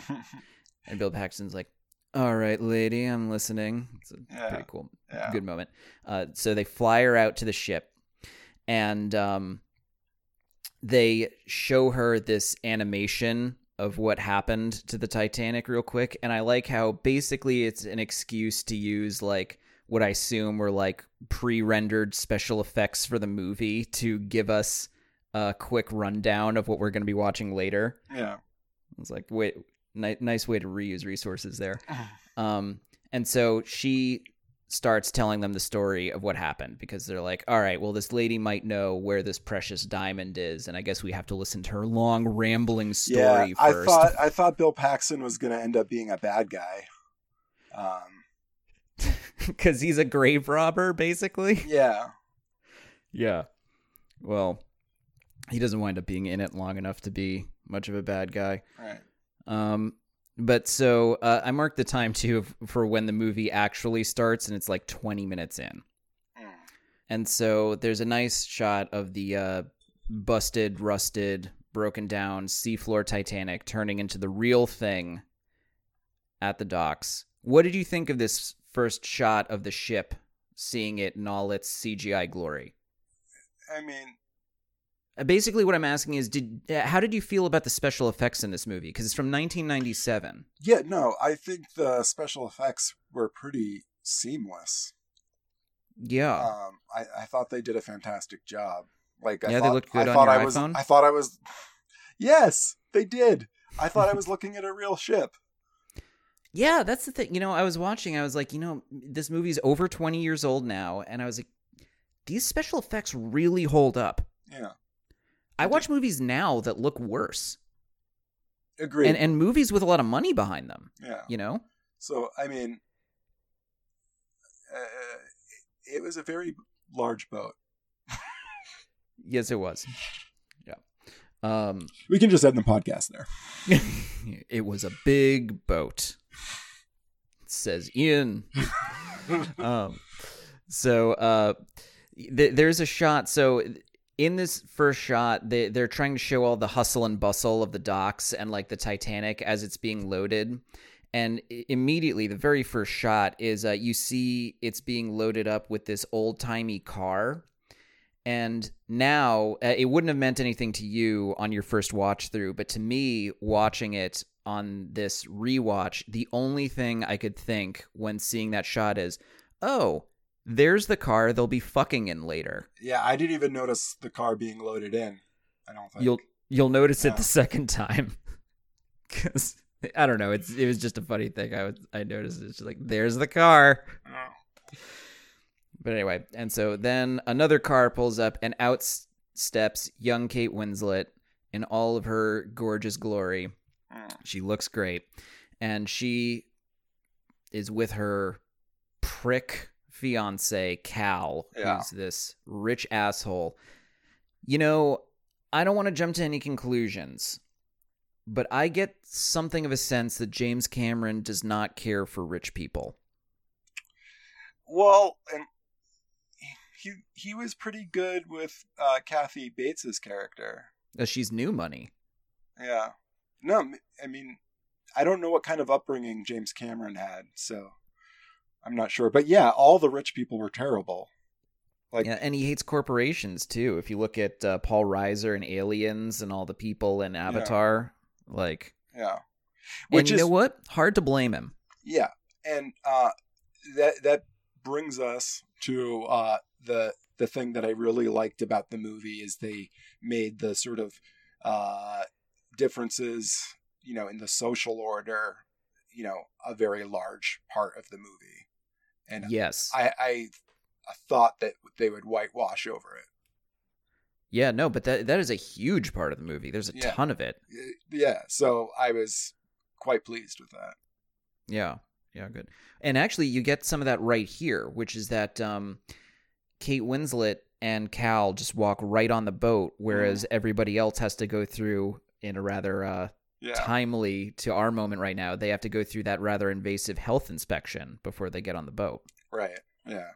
And Bill Paxton's like, "All right, lady, I'm listening." It's a Yeah. pretty cool, Yeah. good moment. Uh, so they fly her out to the ship, and um, they show her this animation of what happened to the Titanic real quick. And I like how basically it's an excuse to use like what I assume were like pre-rendered special effects for the movie to give us a quick rundown of what we're going to be watching later. yeah. It's like, wait, ni- nice way to reuse resources there. Um, and so she starts telling them the story of what happened because they're like, all right, well, this lady might know where this precious diamond is, and I guess we have to listen to her long, rambling story yeah, I thought I thought Bill Paxton was going to end up being a bad guy. Um, Because he's a grave robber, basically. yeah, Yeah. Well, he doesn't wind up being in it long enough to be much of a bad guy. right. Um, but so uh, I marked the time too for when the movie actually starts, and it's like 20 minutes in. Mm. And so there's a nice shot of the uh, busted, rusted, broken down seafloor Titanic turning into the real thing at the docks. What did you think of this first shot of the ship, seeing it in all its CGI glory? I mean, Basically, what I'm asking is, did uh, how did you feel about the special effects in this movie? Because it's from 1997. yeah, no, I think the special effects were pretty seamless. Yeah, Um, I, I thought they did a fantastic job. Like, I Yeah, they looked good I on thought your I was, iPhone? I thought I was. Yes, they did. I thought I was looking at a real ship. yeah, that's the thing. You know, I was watching. I was like, you know, this movie's over 20 years old now, and I was like, these special effects really hold up. Yeah, I watch movies now that look worse, agreed. and and movies with a lot of money behind them. yeah. You know, So I mean, uh, it was a very large boat. yes, it was. Yeah. Um, We can just end the podcast there. it was a big boat. Says Ian. um, so uh, th- there's a shot. So in this first shot, they they're trying to show all the hustle and bustle of the docks and like the Titanic as it's being loaded. And immediately, the very first shot is uh, you see it's being loaded up with this old timey car. And now uh, it wouldn't have meant anything to you on your first watch through, but to me, watching it on this rewatch, the only thing I could think when seeing that shot is, oh, there's the car they'll be fucking in later. Yeah, I didn't even notice the car being loaded in. I don't think You'll you'll notice it the second time because I don't know. It's it was just a funny thing. I was I noticed it's just like there's the car. Oh. But anyway, and so then another car pulls up, and out steps young Kate Winslet in all of her gorgeous glory. Mm. She looks great, and she is with her prick fiance Cal, Yeah. who's this rich asshole. You know, I don't want to jump to any conclusions, but I get something of a sense that James Cameron does not care for rich people. Well, and he he was pretty good with uh, Kathy Bates's character. Uh, She's new money. Yeah. No, I mean, I don't know what kind of upbringing James Cameron had, so I'm not sure. But yeah, all the rich people were terrible. Like, yeah, and he hates corporations too. If you look at uh, Paul Reiser and Aliens and all the people in Avatar, like, yeah. which Which you is know what? Hard to blame him. yeah, and uh, that that brings us to uh, the the thing that I really liked about the movie is they made the sort of uh, differences, you know, in the social order, you know, a very large part of the movie, and Yes. I, I thought that they would whitewash over it. yeah, no, but that that is a huge part of the movie. There's a Yeah. ton of it. Yeah, so I was quite pleased with that. Yeah. Yeah, good. And actually you get some of that right here, which is that um Kate Winslet and Cal just walk right on the boat whereas everybody else has to go through in a rather uh Yeah, timely to our moment right now, they have to go through that rather invasive health inspection before they get on the boat. right. Yeah,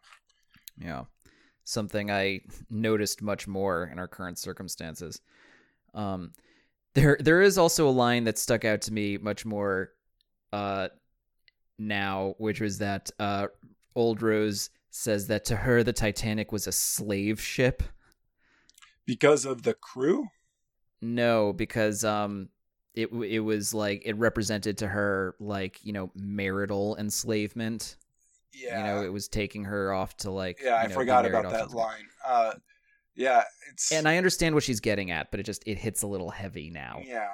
Yeah. Something I noticed much more in our current circumstances. Um there there is also a line that stuck out to me much more uh now, which was that uh Old Rose says that to her the Titanic was a slave ship. because of the crew. No, because um it it was like it represented to her like, you know, marital enslavement. Yeah, You know, it was taking her off to like yeah, I you know, forgot about that line. Uh, yeah, it's And I understand what she's getting at, but it just it hits a little heavy now. yeah,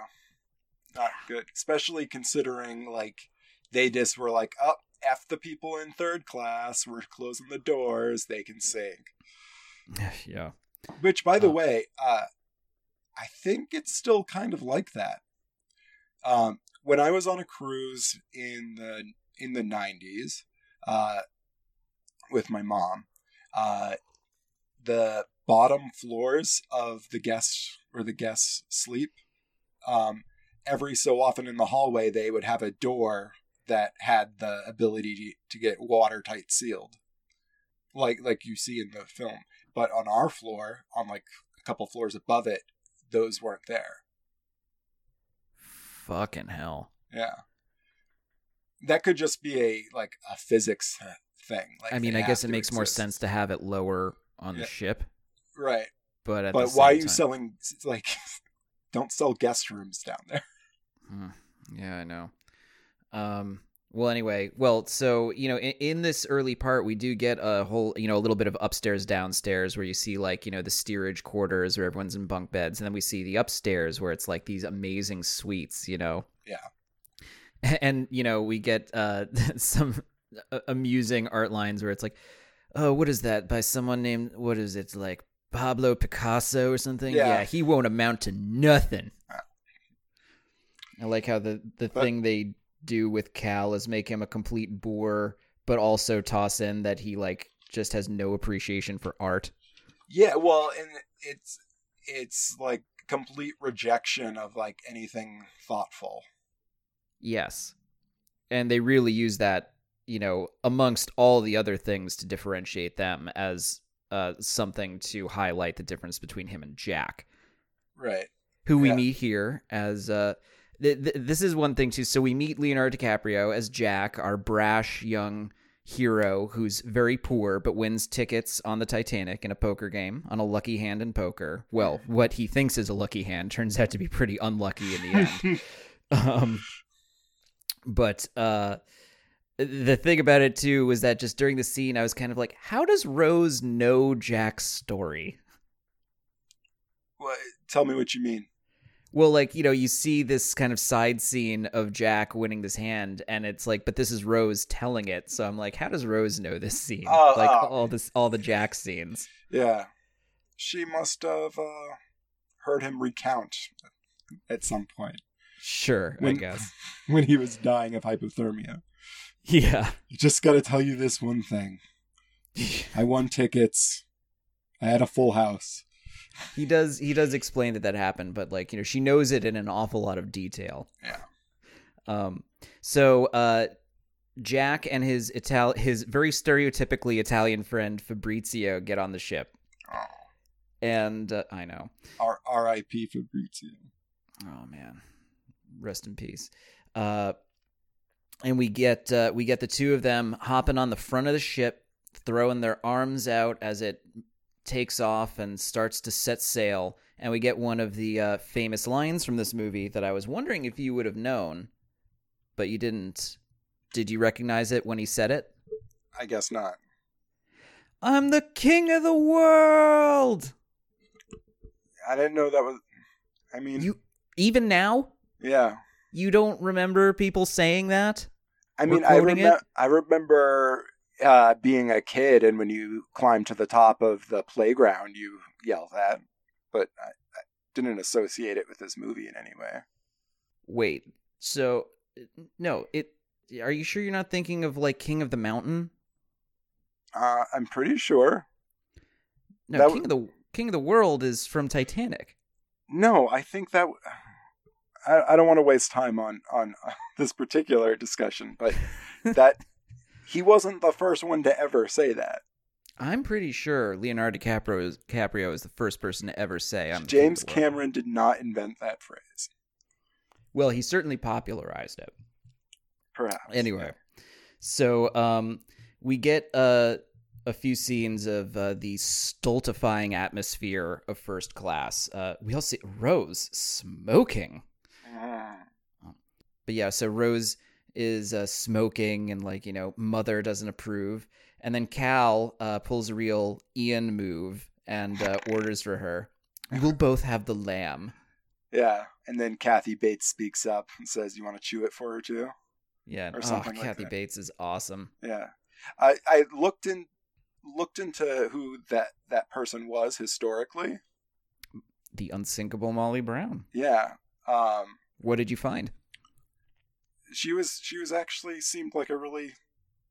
not good, especially considering like they just were like, "Up, oh, f the people in third class. We're closing the doors. They can sing." yeah. Which, by the Uh, way, uh, I think it's still kind of like that. Um, when I was on a cruise in the in the nineties uh, with my mom, uh, the bottom floors of the guests or the guests sleep, um, every so often in the hallway they would have a door that had the ability to, to get watertight sealed, like like you see in the film but on our floor, on like a couple floors above it, those weren't there. Fucking hell. Yeah. that could just be a like a physics thing. Like I mean, I guess it makes more sense to have it lower on Yeah. the ship, right? but at But why are you time- selling like? Don't sell guest rooms down there. Hmm. Yeah, I know. Um. Well, anyway, well, so you know, in, in this early part, we do get a whole, you know, a little bit of upstairs, downstairs, where you see like, you know, the steerage quarters where everyone's in bunk beds, and then we see the upstairs where it's like these amazing suites, you know. Yeah. And you know, we get uh some uh, amusing art lines where it's like, oh, what is that by someone named what is it like Pablo Picasso or something? Yeah. he won't amount to nothing. I like how the the But- thing they do with Cal is make him a complete bore, but also toss in that he like just has no appreciation for art. Yeah, well, and it's it's like complete rejection of like anything thoughtful. Yes. And they really use that, you know, amongst all the other things to differentiate them as uh, something to highlight the difference between him and Jack, Right. who we meet here as. Uh, th- th- this is one thing, too. So we meet Leonardo DiCaprio as Jack, our brash young hero who's very poor but wins tickets on the Titanic in a poker game on a lucky hand in poker. Well, what he thinks is a lucky hand turns out to be pretty unlucky in the end. um but uh the thing about it too was that just during the scene i was kind of like how does rose know jack's story What, tell me what you mean. Well like you know you see this kind of side scene of jack winning this hand and it's like but this is rose telling it so i'm like how does rose know this scene Oh, like oh. all this all the jack scenes Yeah, she must have uh, heard him recount at some point sure i When- guess when he was dying of hypothermia. yeah You just got to tell you this one thing. I won tickets. I had a full house. he does he does explain that that happened but like you know she knows it in an awful lot of detail Yeah. um so uh jack and his ital his very stereotypically italian friend fabrizio get on the ship Oh, and uh, i know R- R.I.P. Fabrizio. oh man rest in peace uh and we get uh, we get the two of them hopping on the front of the ship throwing their arms out as it takes off and starts to set sail and we get one of the uh, famous lines from this movie that i was wondering if you would have known but you didn't did you recognize it when he said it I guess not. i'm the king of the world I didn't know that was. I mean, you even now yeah. you don't remember people saying that I mean, I, remem- I remember uh, being a kid, and when you climb to the top of the playground, you yell that. But I, I didn't associate it with this movie in any way. Wait, so no, it. Are you sure you're not thinking of like King of the Mountain? Uh, I'm pretty sure. No, That King of the King of the World is from Titanic. No, I think that. I, I don't want to waste time on on uh, this particular discussion, but that he wasn't the first one to ever say that. I'm pretty sure Leonardo DiCaprio is, DiCaprio is the first person to ever say I'm the King of James. Cameron did not invent that phrase. Well, he certainly popularized it. Perhaps. Anyway, so um, we get uh, a few scenes of uh, the stultifying atmosphere of first class. Uh, we also see Rose smoking. Mm. but yeah, so Rose is uh, smoking and like you know mother doesn't approve, and then Cal uh, pulls a real Ian move and uh, orders for her. We'll both have the lamb. Yeah, and then Kathy Bates speaks up and says, "You want to chew it for her too?" Yeah, Or oh, something like Kathy that. Bates is awesome. Yeah, I I looked in looked into who that that person was historically. The unsinkable Molly Brown. Yeah, um, What did you find? She was she was actually seemed like a really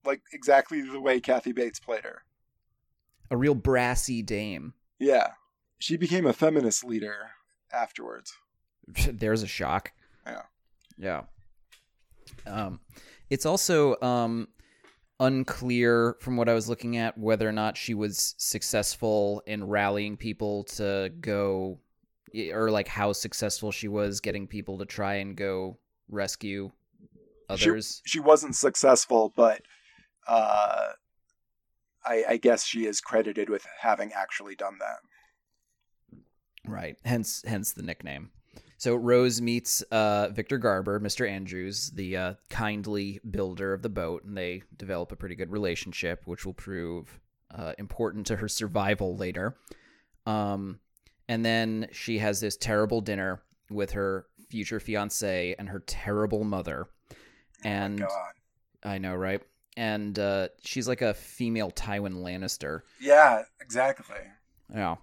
like exactly the way Kathy Bates played her. A real brassy dame. Yeah, she became a feminist leader afterwards. There's a shock. Yeah. Yeah. Um, it's also um unclear from what I was looking at whether or not she was successful in rallying people to go, or like how successful she was getting people to try and go rescue others. She wasn't successful, but uh, I, I guess she is credited with having actually done that. Right. Hence hence the nickname. So Rose meets uh, Victor Garber, Mr. Andrews, the uh, kindly builder of the boat, and they develop a pretty good relationship, which will prove uh, important to her survival later. Um, and then she has this terrible dinner with her future fiance and her terrible mother. And oh God. I know, right? And uh, she's like a female Tywin Lannister. Yeah, exactly. Yeah.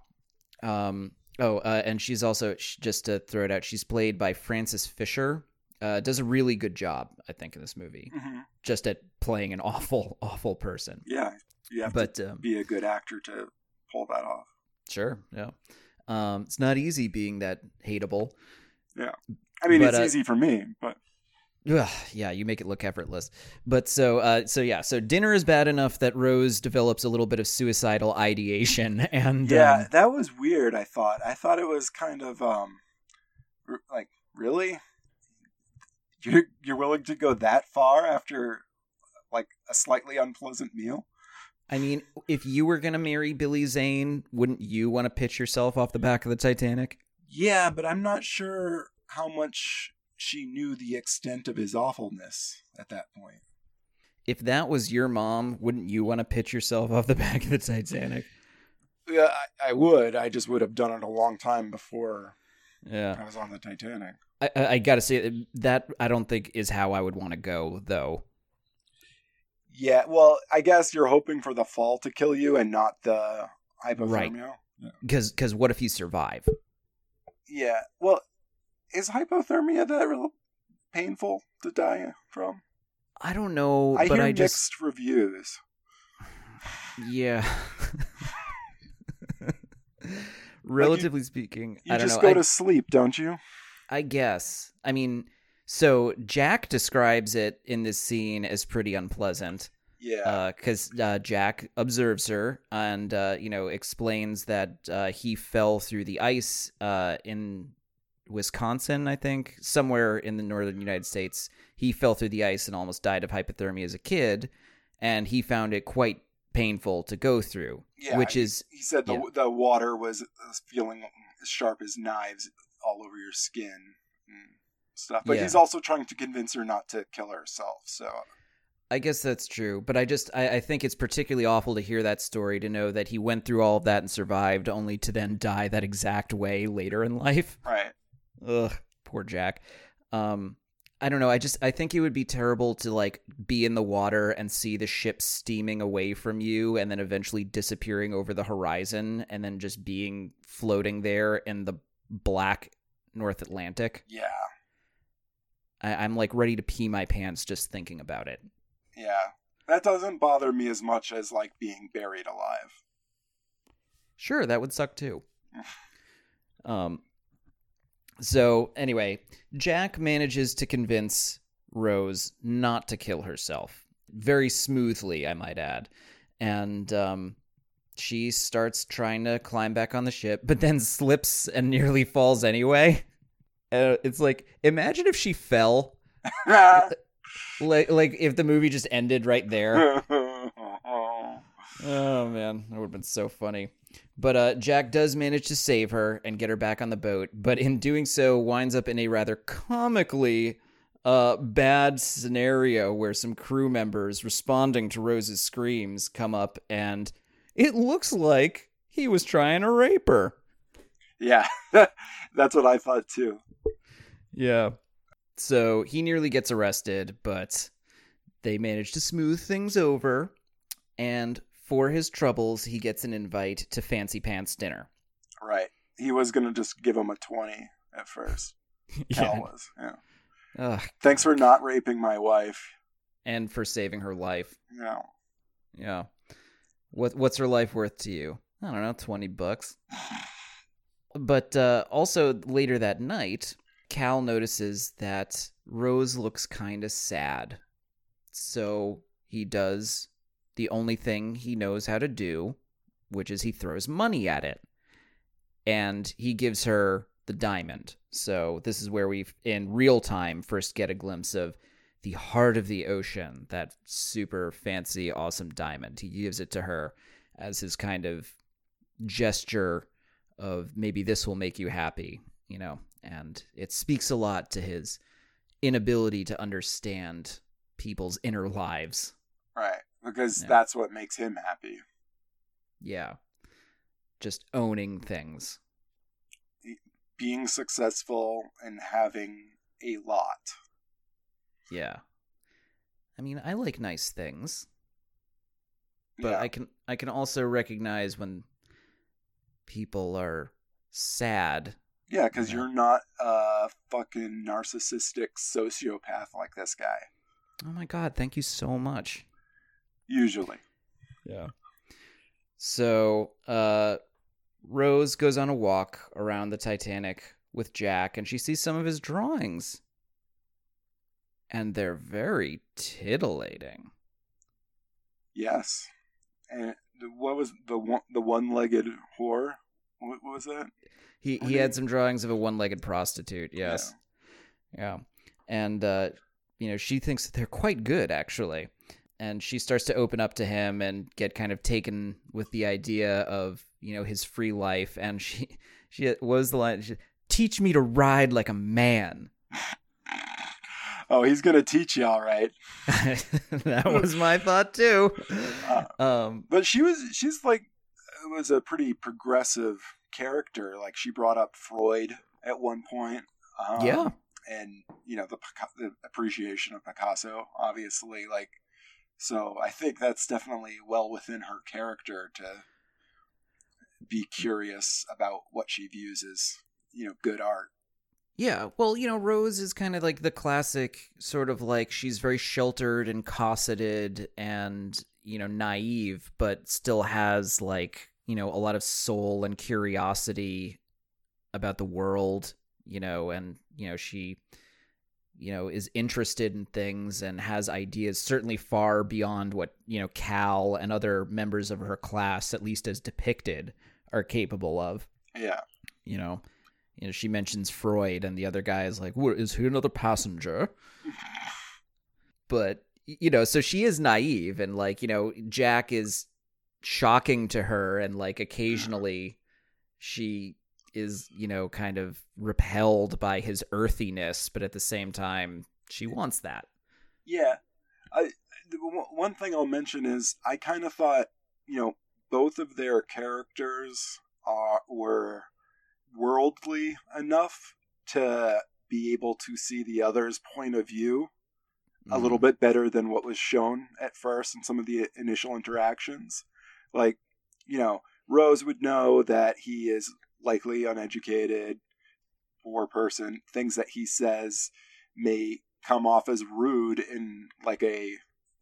Um. Oh, uh, and she's also just to throw it out. She's played by Frances Fisher. Uh, does a really good job, I think, in this movie, hmm just at playing an awful, awful person. Yeah, you have But to um, be a good actor to pull that off. sure, yeah. Um, it's not easy being that hateable. Yeah. I mean, But, it's uh, easy for me, but Ugh, yeah, you make it look effortless. But so, uh, so yeah, so dinner is bad enough that Rose develops a little bit of suicidal ideation, and yeah, um, that was weird. I thought. I thought it was kind of um, r- like really. You're you're willing to go that far after like a slightly unpleasant meal? I mean, if you were gonna marry Billy Zane, wouldn't you want to pitch yourself off the back of the Titanic? Yeah, but I'm not sure how much she knew the extent of his awfulness at that point. If that was your mom, wouldn't you want to pitch yourself off the back of the Titanic? Yeah, I, I would. I just would have done it a long time before Yeah, I was on the Titanic. I, I, I gotta say that I don't think is how I would want to go, though. Yeah, well, I guess you're hoping for the fall to kill you and not the hypothermia. Because, because what if you survive? Yeah. Well, is hypothermia that real painful to die from? I don't know, I hear I mixed just reviews. yeah. Relatively speaking, You I don't just know. go I, to sleep, don't you? I guess. I mean, so Jack describes it in this scene as pretty unpleasant. Yeah. because uh, Jack observes her and uh, you know explains that uh, he fell through the ice uh, in Wisconsin, I think, somewhere in the northern United States. He fell through the ice and almost died of hypothermia as a kid, and he found it quite painful to go through. yeah. which is he said the yeah. the water was was feeling as sharp as knives all over your skin and stuff. But Yeah. he's also trying to convince her not to kill herself. So I guess that's true, but I just I, I think it's particularly awful to hear that story to know that he went through all of that and survived, only to then die that exact way later in life. right. Ugh, poor Jack. Um, I don't know. I just I think it would be terrible to like be in the water and see the ship steaming away from you and then eventually disappearing over the horizon and then just being floating there in the black North Atlantic. Yeah. I, I'm like ready to pee my pants just thinking about it. Yeah. That doesn't bother me as much as like being buried alive. Sure, that would suck too. Um so anyway, Jack manages to convince Rose not to kill herself. Very smoothly, I might add. And um she starts trying to climb back on the ship, but then slips and nearly falls anyway. Uh, it's like imagine if she fell, like like if the movie just ended right there. Oh man, that would have been so funny. But uh, Jack does manage to save her and get her back on the boat, but in doing so, winds up in a rather comically uh, bad scenario where some crew members responding to Rose's screams come up, and it looks like he was trying to rape her. yeah. That's what I thought too. Yeah. So he nearly gets arrested, but they manage to smooth things over. And for his troubles, he gets an invite to Fancy Pants dinner. Right. He was gonna just give him a twenty at first. Cal was. Yeah. Ugh, Thanks for not raping my wife. and for saving her life. Yeah. Yeah. What what's her life worth to you? I don't know, 20 bucks. But uh, also later that night, Cal notices that Rose looks kind of sad. So he does the only thing he knows how to do, which is he throws money at it. And he gives her the diamond. So this is where we in real time first get a glimpse of the heart of the ocean, that super fancy, awesome diamond. He gives it to her as his kind of gesture of maybe this will make you happy, you know, and it speaks a lot to his inability to understand people's inner lives. Right. Because Yeah. that's what makes him happy. Yeah. Just owning things. Being successful and having a lot. Yeah. I mean, I like nice things, but Yeah. I can I can also recognize when people are sad. Yeah, because Yeah. you're not a fucking narcissistic sociopath like this guy. Oh my god, thank you so much. Usually. Yeah. So, uh Rose goes on a walk around the Titanic with Jack and she sees some of his drawings. And they're very titillating. Yes. And what was the one the one legged whore? What was that? He he had some drawings of a one-legged prostitute, yes. Yeah. And uh you know, she thinks that they're quite good actually. And she starts to open up to him and get kind of taken with the idea of, you know, his free life and she she what was the line she, teach me to ride like a man. Oh, he's gonna teach you all right. that was my thought too. Uh, Um but she was she's like was a pretty progressive character. Like she brought up Freud at one point. Um, Yeah. and you know the, the appreciation of Picasso, obviously. Like, so I think that's definitely well within her character to be curious about what she views as you know good art. Yeah, well, you know, Rose is kind of like the classic sort of like she's very sheltered and cosseted and, you know, naive, but still has like, you know, a lot of soul and curiosity about the world, you know, and, you know, she, you know, is interested in things and has ideas certainly far beyond what, you know, Cal and other members of her class, at least as depicted, are capable of. Yeah, you know you know she mentions freud and the other guy is like what is he another passenger? But you know so she is naive and like you know jack is shocking to her and like mm-hmm. occasionally she is you know kind of repelled by his earthiness but at the same time she wants that yeah. I one- one thing I'll mention is I kind of thought you know both of their characters are were worldly enough to be able to see the other's point of view a Mm. little bit better than what was shown at first in some of the initial interactions. Like, you know, Rose would know that he is likely uneducated, poor person. Things that he says may come off as rude in like a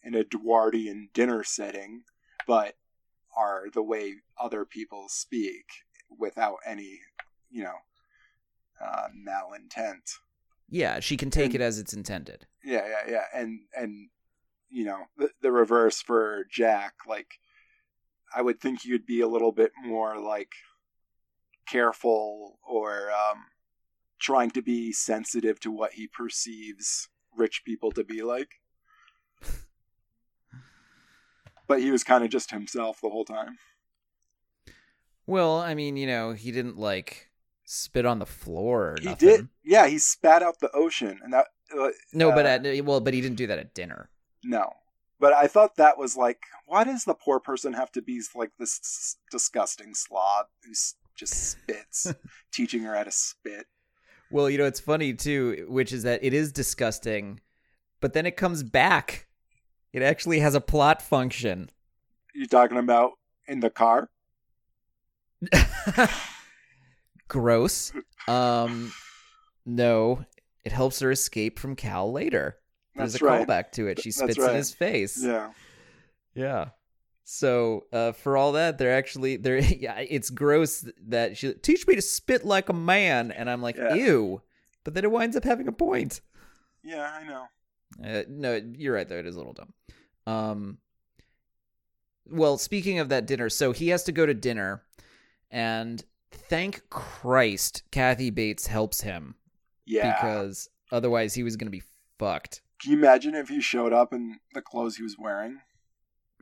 in a Edwardian dinner setting, but are the way other people speak without any, you know, uh, malintent. yeah she can take And- it as it's intended Yeah, yeah, yeah, and and you know the, the reverse for Jack. Like, I would think you'd be a little bit more like careful or um, trying to be sensitive to what he perceives rich people to be like. But he was kind of just himself the whole time. well i mean you know he didn't like spit on the floor or He nothing. did, yeah. He spat out the ocean, and that uh, no but uh, at well but he didn't do that at dinner No. But I thought that was like, why does the poor person have to be like this disgusting slob who just spits, teaching her how to spit? Well, you know, it's funny too, which is that it is disgusting, but then it comes back. It actually has a plot function. You're talking about in the car? Gross. Um no, it helps her escape from Cal later. There's That's a right. callback to it. She spits in his face. Yeah. Yeah. So, uh, for all that, they're actually they're yeah, it's gross that she teach me to spit like a man, and I'm like, Yeah. ew. But then it winds up having a point. Yeah, I know. Uh, no, you're right though. It is a little dumb. Um. Well, speaking of that dinner, so he has to go to dinner, and thank Christ, Kathy Bates helps him Yeah. because otherwise he was going to be fucked. Can you imagine if he showed up in the clothes he was wearing?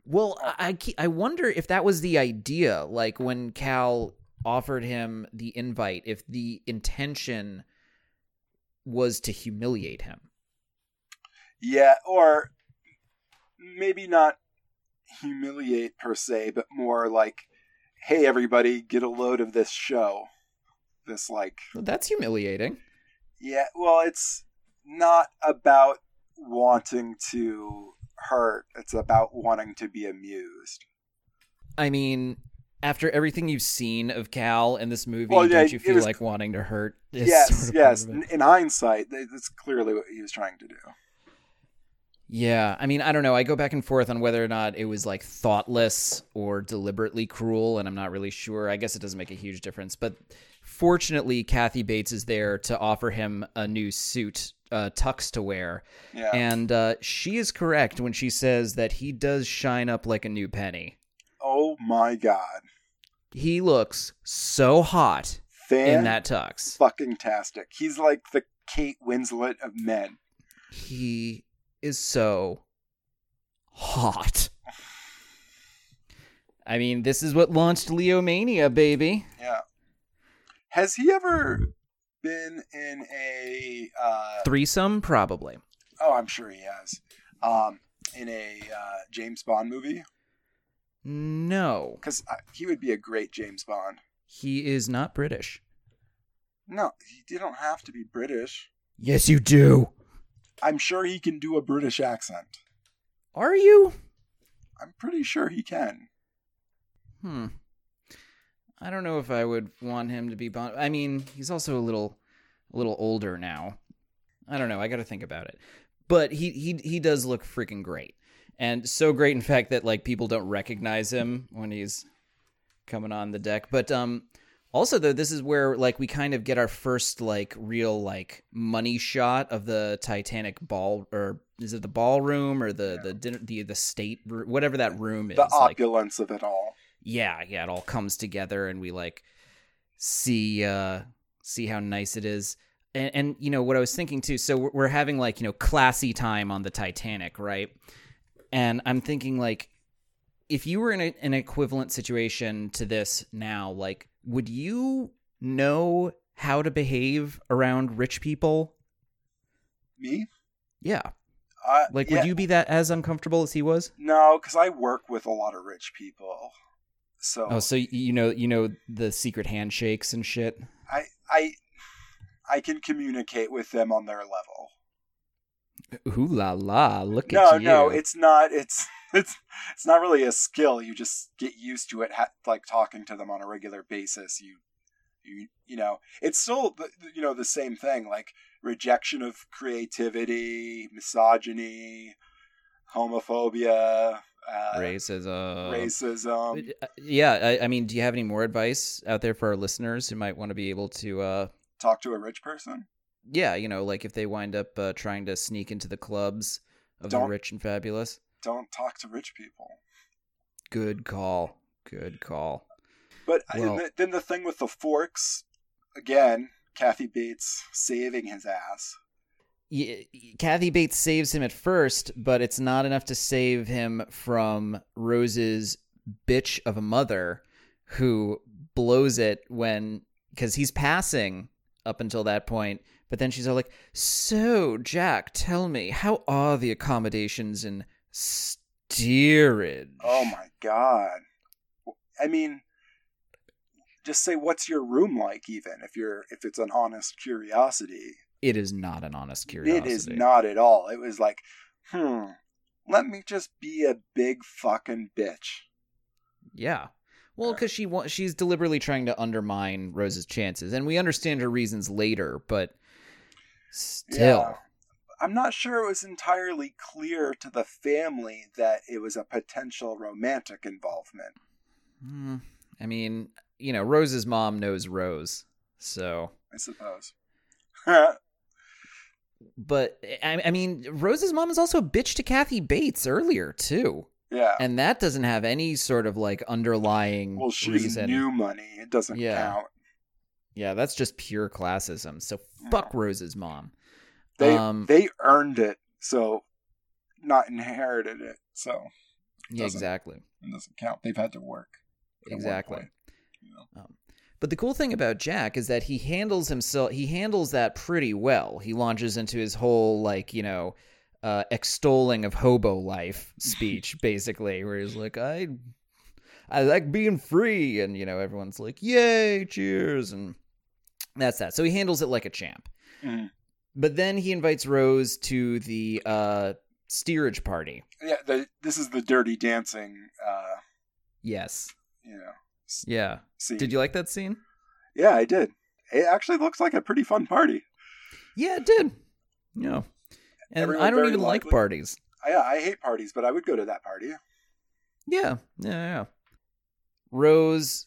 Well, I I wonder if that was the idea. Like when Cal offered him the invite, if the intention was to humiliate him. Yeah, or maybe not humiliate per se, but more like, hey, everybody, get a load of this show. This, like, Well, that's humiliating. yeah, well, it's not about wanting to hurt, it's about wanting to be amused. I mean, after everything you've seen of Cal in this movie, Well, yeah, don't you feel was- like wanting to hurt? yes, sort of yes. in hindsight, that's clearly what he was trying to do. Yeah, I mean, I don't know. I go back and forth on whether or not it was like thoughtless or deliberately cruel, and I'm not really sure. I guess it doesn't make a huge difference. But fortunately, Kathy Bates is there to offer him a new suit, uh, tux to wear. Yeah. And uh, she is correct when she says that he does shine up like a new penny. oh my god. He looks so hot Fan in that tux. fucking tastic. He's like the Kate Winslet of men. He is so hot. I mean, this is what launched Leo Mania, baby. Yeah. Has he ever been in a uh Threesome, probably. oh, I'm sure he has. Um in a uh, James Bond movie No, cuz he would be a great James Bond. he is not British. No, you don't have to be British. Yes, you do. I'm sure he can do a British accent. Are you? I'm pretty sure he can. Hmm. I don't know if I would want him to be Bond. I mean, he's also a little, a little older now. I don't know. I got to think about it. But he he he does look freaking great, and so great in fact that like people don't recognize him when he's coming on the deck. But um, also though, this is where like we kind of get our first like real like money shot of the Titanic ball or is it the ballroom or the the dinner the the state whatever that room is The like opulence of it all. Yeah yeah it all comes together and we like see uh see how nice it is. And, and you know what i was thinking too so we're, we're having like you know classy time on the titanic right? And i'm thinking like if you were in a, an equivalent situation to this now like would you know how to behave around rich people? Me? yeah. Uh, like yeah, would you be that as uncomfortable as he was? No, cuz I work with a lot of rich people. So oh so you know you know the secret handshakes and shit I I I can communicate with them on their level. Ooh la la! Look no, at you. no, no, it's not. It's it's it's not really a skill. You just get used to it, ha- like talking to them on a regular basis. You you you know, it's still the- you know the same thing, like rejection of creativity, misogyny, homophobia, uh, racism. racism. Uh, Yeah, I, I mean, do you have any more advice out there for our listeners who might want to be able to, uh, Talk to a rich person. yeah, you know, like if they wind up uh, trying to sneak into the clubs of the Don't- rich and fabulous? Don't talk to rich people. Good call. Good call. But Well- th- then the thing with the forks, again, Kathy Bates saving his ass. Kathy Bates saves him at first, but it's not enough to save him from Rose's bitch of a mother who blows it when because he's passing up until that point. But then she's all like, "So, Jack, tell me, how are the accommodations in steerage?" Oh my god. I mean, just say what's your room like even if you're if it's an honest curiosity. It is not an honest curiosity. It is not at all. It was like, "Hmm, let me just be a big fucking bitch." Yeah. Well, because she wa- she's deliberately trying to undermine Rose's chances, and we understand her reasons later, but still, Yeah. I'm not sure it was entirely clear to the family that it was a potential romantic involvement. Hmm, I mean, you know, Rose's mom knows Rose, so. I suppose. But I, I mean, Rose's mom is also a bitch to Kathy Bates earlier too, yeah. and that doesn't have any sort of like underlying Well, she's reason. new money. It doesn't Yeah. count. Yeah, that's just pure classism. So fuck Rose's mom. They Um, they earned it so not inherited it. So Yeah, exactly. it doesn't count. They've had to work. Exactly. point, you know. But the cool thing about Jack is that he handles himself he handles that pretty well. He launches into his whole like, you know, uh extolling of hobo life speech basically where he's like I I like being free and you know everyone's like yay cheers and that's that. So he handles it like a champ. Mhm. But then he invites Rose to the uh steerage party. Yeah, the, this is the Dirty Dancing. Uh, Yes. you know, Yeah. scene. Did you like that scene? Yeah, I did. It actually looks like a pretty fun party. Yeah, it did. Yeah. And Everyone I don't even like parties. Yeah, I hate parties, but I would go to that party. Yeah, yeah, yeah. Rose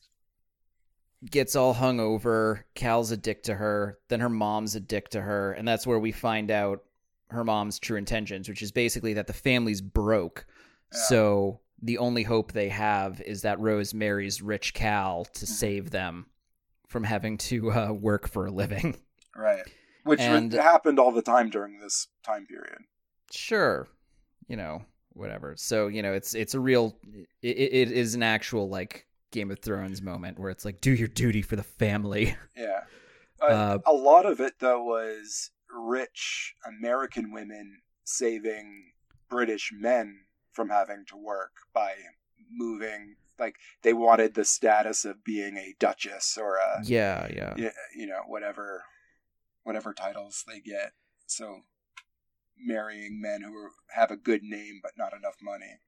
gets all hung over. Cal's a dick to her. Then her mom's a dick to her, and that's where we find out her mom's true intentions, which is basically that the family's broke. Yeah. So the only hope they have is that Rose marries rich Cal to Mm-hmm. save them from having to uh, work for a living. Right. Which And- happened all the time during this time period. sure you know whatever so you know it's it's a real it, it is an actual like game of thrones moment where it's like do your duty for the family Yeah. Uh, Uh, a lot of it, though, was rich American women saving British men from having to work by moving. Like, they wanted the status of being a duchess or a, yeah yeah you know, whatever, whatever titles they get. So, marrying men who are, have a good name but not enough money.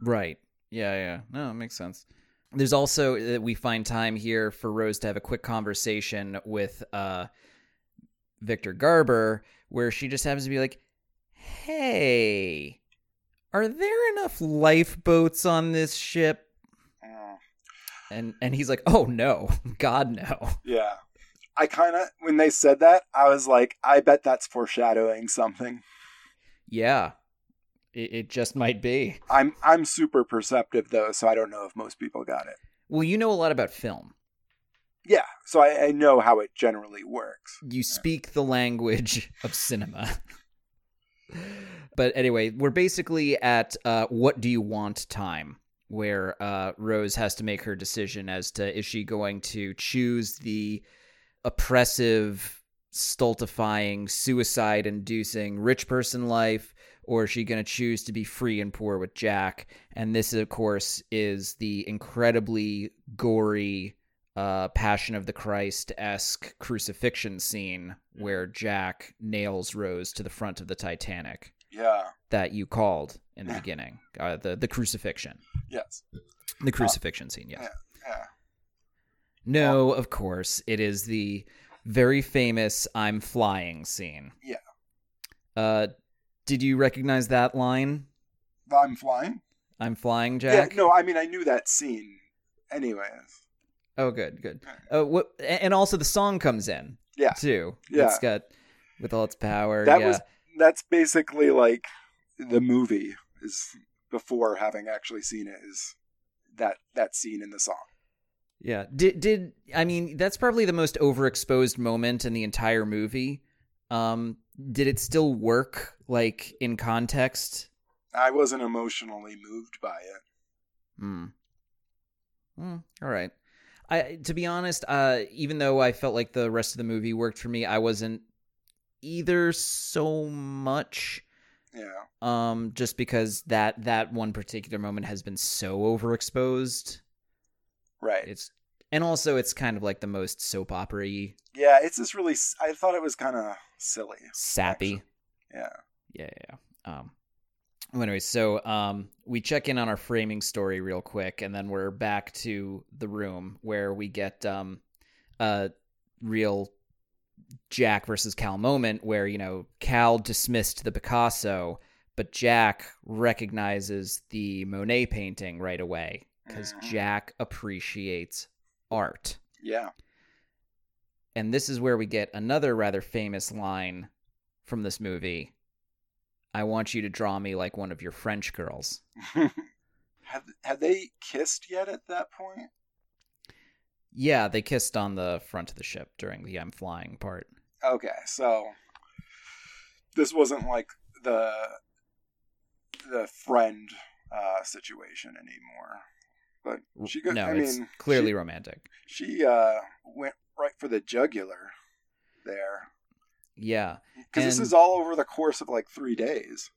right yeah yeah no it makes sense there's also that we find time here for rose to have a quick conversation with uh victor garber where she just happens to be like hey are there enough lifeboats on this ship Mm. and and he's like oh no god no Yeah. I kind of, when they said that, I was like, I bet that's foreshadowing something. yeah it, it just might be I'm I'm super perceptive though, so I don't know if most people got it. well you know a lot about film Yeah, so I, I know how it generally works. you speak the language of cinema but anyway we're basically at uh, what do you want time? Where uh, rose has to make her decision as to is she going to choose the oppressive stultifying suicide inducing rich person life or is she going to choose to be free and poor with jack? And this of course is the incredibly gory uh, Passion of the Christ esque crucifixion scene where Jack nails Rose to the front of the Titanic Yeah. that you called in the beginning. Uh, the the crucifixion, Yes. the crucifixion scene. Yes. Yeah. Yeah. No, of course it is the very famous "I'm flying" scene. Yeah. Uh, did you recognize that line? I'm flying. "I'm flying, Jack." Yeah. No, I mean I knew that scene. Anyways. Oh, good, good. Uh, what? And also the song comes in. Yeah. Too. Yeah. It's got with all its power. That yeah. was that's basically like the movie is before having actually seen it is that that scene in the song. Yeah. Did did I mean that's probably the most overexposed moment in the entire movie. Um did it still work like in context? I wasn't emotionally moved by it. Hmm. Hmm. All right. I to be honest, uh even though I felt like the rest of the movie worked for me, I wasn't either so much Yeah. um just because that that one particular moment has been so overexposed. Right. It's and also it's kind of like the most soap opera-y, Yeah, it's just really I thought it was kind of silly. sappy. actually. Yeah. Yeah, yeah, yeah. Um well, anyway, so um we check in on our framing story real quick and then we're back to the room where we get um a real Jack versus Cal moment where, you know, Cal dismissed the Picasso, but Jack recognizes the Monet painting right away cuz Mhm. Jack appreciates art. Yeah. And this is where we get another rather famous line from this movie. I want you to draw me like one of your French girls. have have they kissed yet at that point? Yeah, they kissed on the front of the ship during the I'm flying part. Okay, so this wasn't like the the friend uh, situation anymore. But she got. no, I it's mean, clearly she, romantic. she uh, went right for the jugular there Yeah. because this is all over the course of like three days.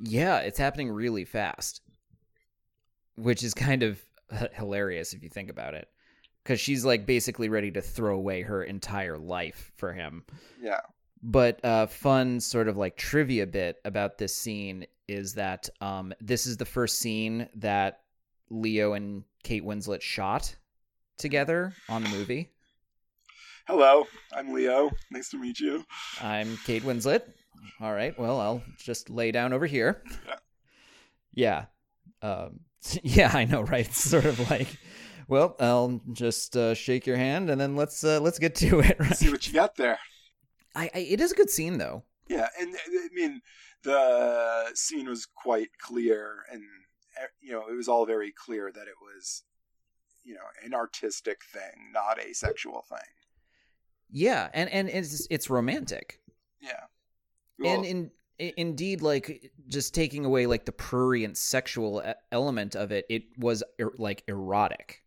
Yeah, it's happening really fast, which is kind of hilarious if you think about it. Because she's like basically ready to throw away her entire life for him. Yeah. But uh, fun sort of like trivia bit about this scene is that um, this is the first scene that Leo and Kate Winslet shot together on the movie. Hello, I'm Leo. Nice to meet you. I'm Kate Winslet. All right. Well, I'll just lay down over here. Yeah. Um, yeah, I know, right? It's sort of like, well, I'll just uh, shake your hand and then let's uh, let's get to it. Right? See what you got there. I, I it is a good scene though. Yeah, and uh, I mean the scene was quite clear, and you know it was all very clear that it was, you know, an artistic thing, not a sexual thing. Yeah, and and it's it's romantic. Yeah, and Well, in indeed like just taking away like the prurient sexual element of it, it was er, like erotic.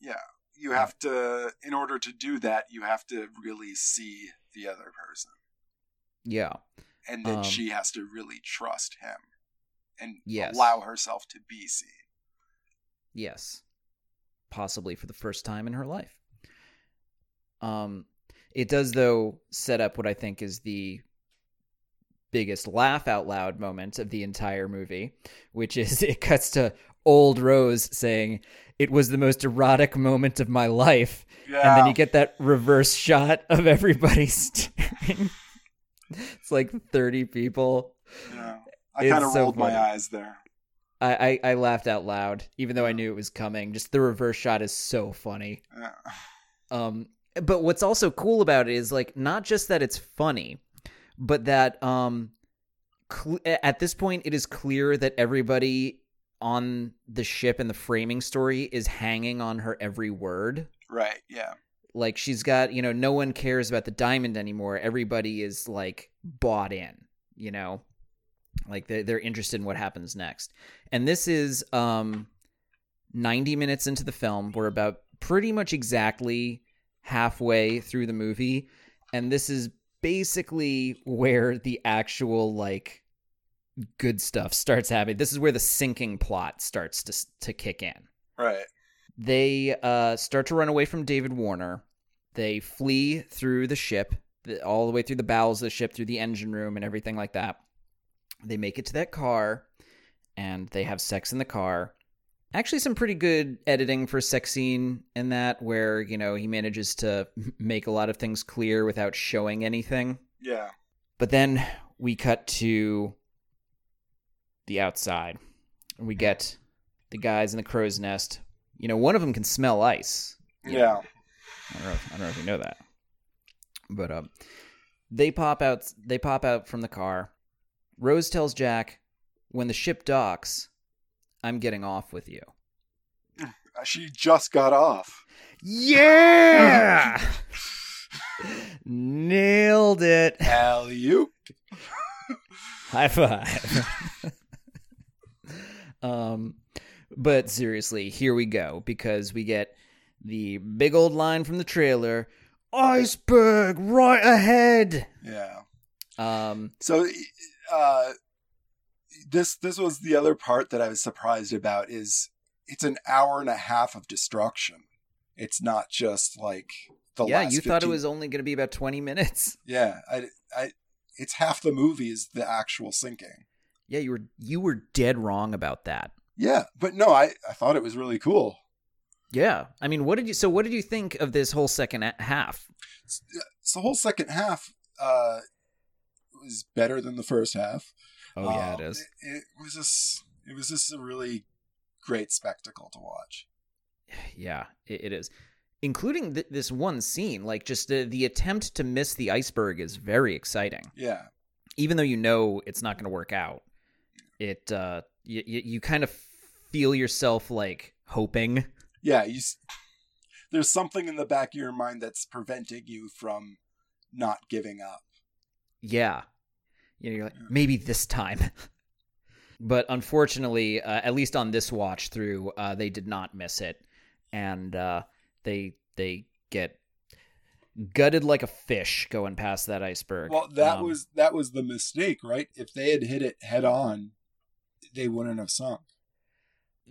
yeah, you have to, in order to do that, you have to really see the other person, Yeah. and then Um, she has to really trust him, and Yes. allow herself to be seen. Yes. Possibly for the first time in her life. Um it does though set up what I think is the biggest laugh out loud moment of the entire movie, which is it cuts to old Rose saying it was the most erotic moment of my life. Yeah, And then you get that reverse shot of everybody staring. it's like 30 people. yeah. I kind of so rolled my eyes there. I, I, I laughed out loud, even though I knew it was coming. Just the reverse shot is so funny. Yeah. Um, but what's also cool about it is like not just that it's funny, but that um, cl- at this point it is clear that everybody on the ship and the framing story is hanging on her every word. Right. Yeah. Like she's got, you know, no one cares about the diamond anymore. Everybody is like bought in, you know, like they're, they're interested in what happens next. And this is um 90 minutes into the film. We're about pretty much exactly halfway through the movie. And this is basically where the actual like good stuff starts happening. This is where the sinking plot starts to to kick in Right. they uh, start to run away from David Warner. They flee through the ship, all the way through the bowels of the ship, through the engine room, and everything like that. They make it to that car, and they have sex in the car. Actually, some pretty good editing for sex scene in that, where you know he manages to make a lot of things clear without showing anything. Yeah. But then we cut to the outside. And we get the guys in the crow's nest. You know, one of them can smell ice. Yeah. I don't know. If, I don't know if you know that. But um, they pop out. They pop out from the car. Rose tells Jack, "When the ship docks, I'm getting off with you." She just got off. Yeah, nailed it. Alley oop. High five. um, but seriously, here we go because we get the big old line from the trailer: "Iceberg right ahead." Yeah. Um, So, uh, this this was the other part that I was surprised about is it's an hour and a half of destruction. It's not just like the yeah, last you thought it was only going to be about twenty minutes. Yeah, I, I, it's half the movie is the actual sinking. Yeah, you were you were dead wrong about that. Yeah, but no, I I thought it was really cool. Yeah, I mean, what did you? So, what did you think of this whole second half? So the whole second half uh, was better than the first half. Oh yeah, Um, it is. It, it was just it was just a really great spectacle to watch. Yeah, it, it is. Including th- this one scene, like just the, the attempt to miss the iceberg is very exciting. Yeah, Even though you know it's not going to work out, it uh, you, you kind of feel yourself like hoping. yeah. You s- there's something in the back of your mind that's preventing you from not giving up. Yeah, You know, you're like, maybe this time. but unfortunately, uh, at least on this watch through, uh, they did not miss it, and uh, they they get gutted like a fish going past that iceberg. Well, that Um, was that was the mistake, right? If they had hit it head on, they wouldn't have sunk.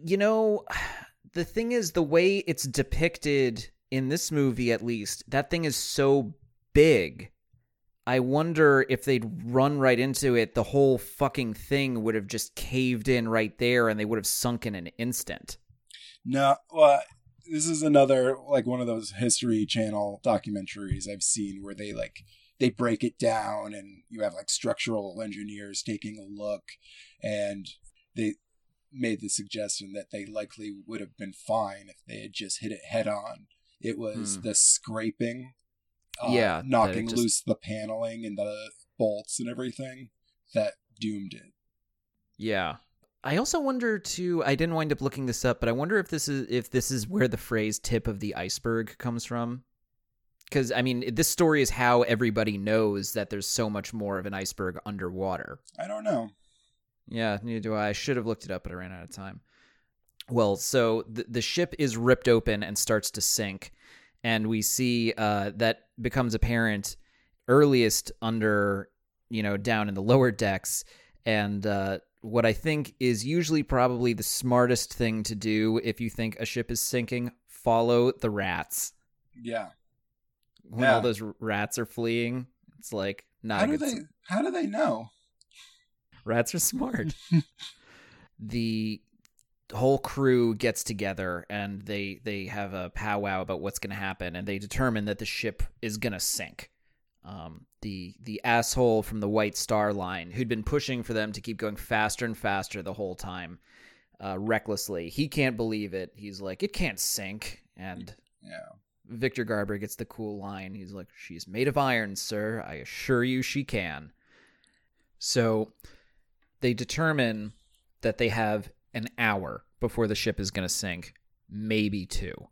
you know the thing is the way it's depicted in this movie at least that thing is so big i wonder if they'd run right into it the whole fucking thing would have just caved in right there and they would have sunk in an instant No, well, this is another like one of those History Channel documentaries I've seen where they like they break it down and you have like structural engineers taking a look and they made the suggestion that they likely would have been fine if they had just hit it head on. It was Hmm. the scraping, uh, Yeah, knocking just- loose the paneling and the bolts and everything that doomed it. yeah i also wonder too i didn't wind up looking this up but i wonder if this is if this is where the phrase tip of the iceberg comes from because i mean this story is how everybody knows that there's so much more of an iceberg underwater I don't know. Yeah, neither do I. I should have looked it up, but I ran out of time. Well, so the, the ship is ripped open and starts to sink, and we see uh, that becomes apparent earliest under, you know, down in the lower decks, and uh, what I think is usually probably the smartest thing to do if you think a ship is sinking: follow the rats. Yeah. When Yeah. all those rats are fleeing, it's like not How do they how do they know? Rats are smart. the whole crew gets together and they they have a powwow about what's going to happen and they determine that the ship is going to sink. Um, the the asshole from the White Star Line who'd been pushing for them to keep going faster and faster the whole time, uh, recklessly. He can't believe it. He's like, "It can't sink." And Yeah. Victor Garber gets the cool line. He's like, She's made of iron, sir. I assure you she can. So they determine that they have an hour before the ship is going to sink, maybe two.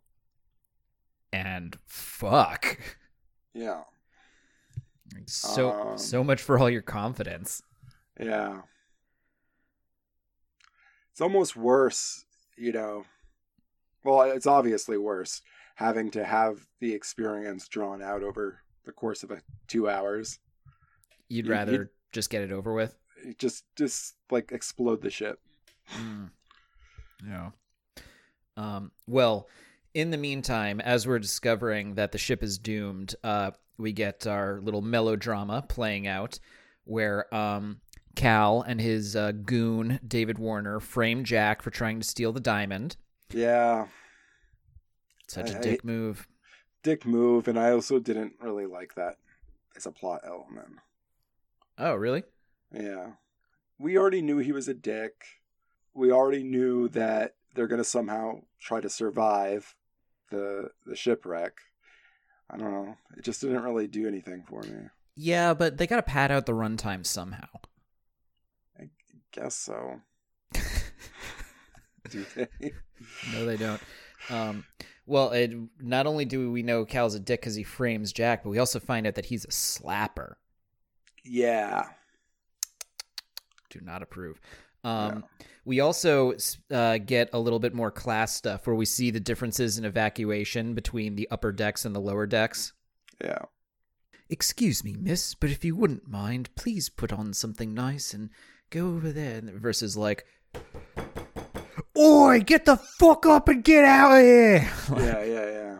And fuck. Yeah. So Um. so much for all your confidence. Yeah. It's almost worse, you know. Well, it's obviously worse having to have the experience drawn out over the course of a 2 hours. You'd rather you'd- just get it over with. Just just like explode the ship. Mm. Yeah. Um, well, in the meantime, as we're discovering that the ship is doomed, uh, we get our little melodrama playing out where um, Cal and his uh, goon, David Warner, frame Jack for trying to steal the diamond. Yeah. Such a I- dick move. Dick move and I also didn't really like that as a plot element. Oh, really? Yeah. We already knew he was a dick. We already knew that they're going to somehow try to survive the the shipwreck. I don't know. It just didn't really do anything for me. Yeah, but they got to pad out the runtime somehow. I guess so. Do they? No, they don't. Um, well, it, not only do we know Cal's a dick because he frames Jack, but we also find out that he's a slapper. yeah. Do not approve. Um, We also uh, get a little bit more class stuff where we see the differences in evacuation between the upper decks and the lower decks. Yeah. Excuse me, miss, but if you wouldn't mind, please put on something nice and go over there. Versus like, Oi, get the fuck up and get out of here! Yeah, yeah, yeah.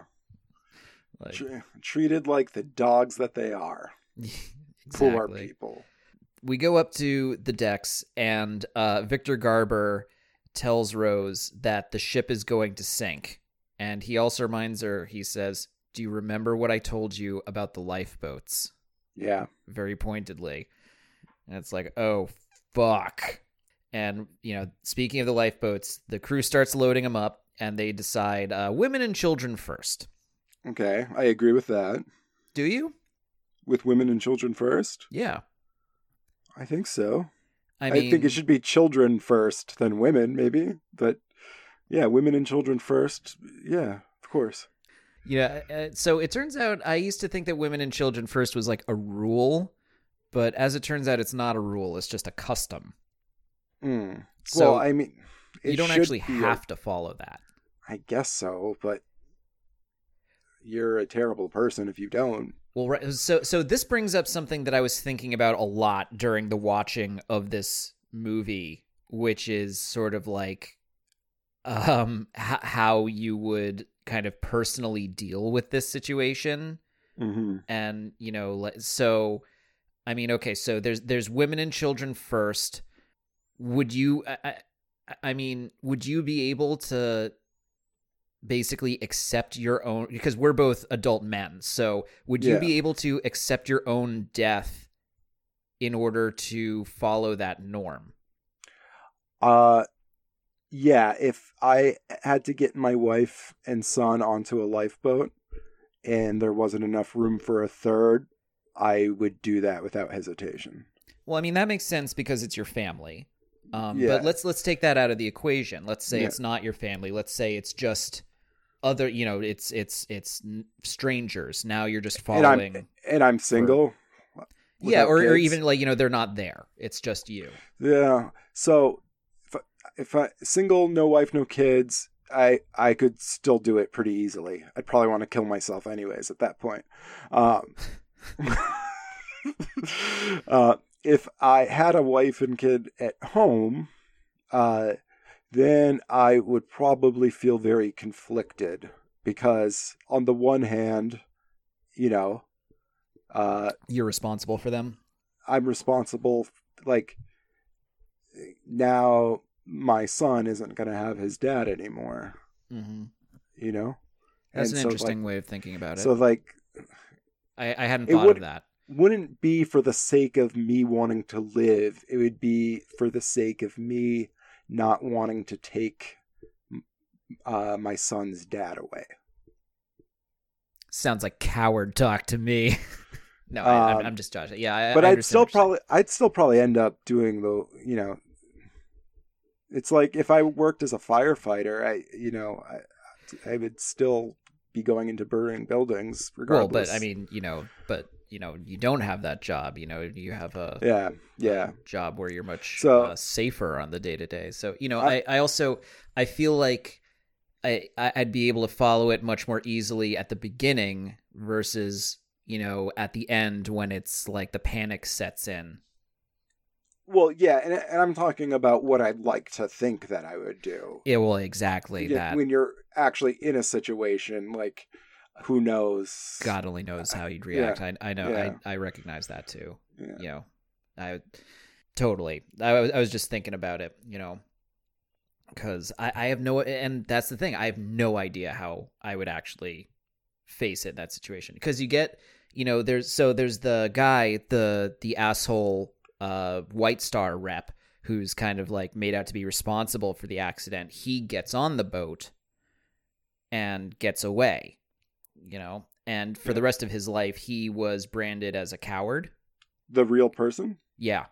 Like, Tre- treated like the dogs that they are. exactly. Poor people. We go up to the decks and uh, Victor Garber tells Rose that the ship is going to sink. And he also reminds her, he says, Do you remember what I told you about the lifeboats? Yeah. Very pointedly. And it's like, oh, fuck. And, you know, speaking of the lifeboats, the crew starts loading them up and they decide uh, women and children first. Okay. I agree with that. Do you? With women and children first? Yeah. I think so. I I, think it should be children first, then women, maybe. But yeah, women and children first. Yeah, of course. Yeah, uh, so it turns out I used to think that women and children first was like a rule, but as it turns out, it's not a rule. It's just a custom. Mm. So well, I mean, you don't actually be a- have to follow that. I guess so, but you're a terrible person if you don't. Well, right, so so this brings up something that I was thinking about a lot during the watching of this movie, which is sort of like um h- how you would kind of personally deal with this situation Mm-hmm. and you know so i mean okay so there's there's women and children first would you I, I, I mean would you be able to basically accept your own because we're both adult men so would you Yeah. be able to accept your own death in order to follow that norm Uh, yeah. If I had to get my wife and son onto a lifeboat, and there wasn't enough room for a third, I would do that without hesitation. well i mean that makes sense because it's your family um, Yeah. but let's let's take that out of the equation let's say Yeah. it's not your family let's say it's just other you know it's it's it's strangers now you're just And following I'm and I'm single. yeah or, or even like you know they're not there it's just you Yeah. So if I, if I single, no wife, no kids, I I could still do it pretty easily. I'd probably want to kill myself anyways at that point. Um, uh, if I had a wife and kid at home, uh, then I would probably feel very conflicted because on the one hand, you know, uh, you're responsible for them I'm responsible. Like now, my son isn't going to have his dad anymore. mm-hmm. You know, that's And an so, interesting way of thinking about it so, like, I, I hadn't thought would- of that wouldn't be for the sake of me wanting to live. It would be for the sake of me not wanting to take uh, my son's dad away. sounds like coward talk to me no I, I'm, Um, just joshing yeah I, but I I'd still what you're saying. probably I'd still probably end up doing the you know it's like if I worked as a firefighter I you know I I would still be going into burning buildings well but i mean you know but you know you don't have that job you know you have a yeah yeah job where you're much So- uh, safer on the day to day. So you know, I- I, I also I feel like I I'd be able to follow it much more easily at the beginning versus you know at the end when it's like the panic sets in. well yeah and, and I'm talking about what I'd like to think that I would do Yeah, well, exactly Yeah, that. when you're actually in a situation like who knows God only knows how you'd react. I I know Yeah. I I recognize that too. yeah. You know, I totally. I was I was just thinking about it. You know. Because I, I have no, and that's the thing. I have no idea how I would actually face it that situation. Because you get, you know, there's so there's the guy, the the asshole, uh, White Star rep, who's kind of like made out to be responsible for the accident. He gets on the boat and gets away, you know, and for the rest of his life, he was branded as a coward. the real person Yeah.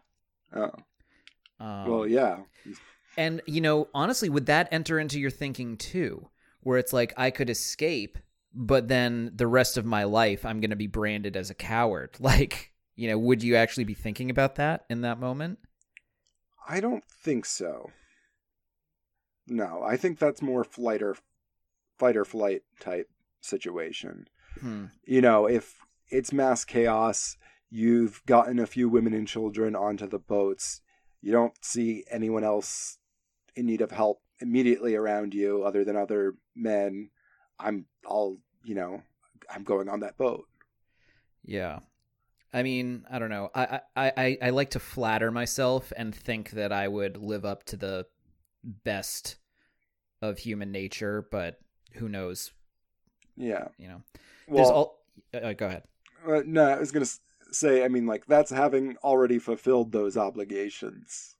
oh Um, well yeah And, you know, honestly, would that enter into your thinking too? Where it's like, I could escape, but then the rest of my life, I'm going to be branded as a coward. Like, you know, would you actually be thinking about that in that moment? I don't think so. No, I think that's more flight or fight or flight type situation. Hmm. You know, if it's mass chaos, you've gotten a few women and children onto the boats, you don't see anyone else in need of help immediately around you other than other men. I'm all, you know, I'm going on that boat. Yeah. I mean, I don't know. I, I, I, I like to flatter myself and think that I would live up to the best of human nature, but who knows? Yeah. You know, there's Well, all. Uh, go ahead. Uh, no, I was gonna say. I mean, like that's having already fulfilled those obligations,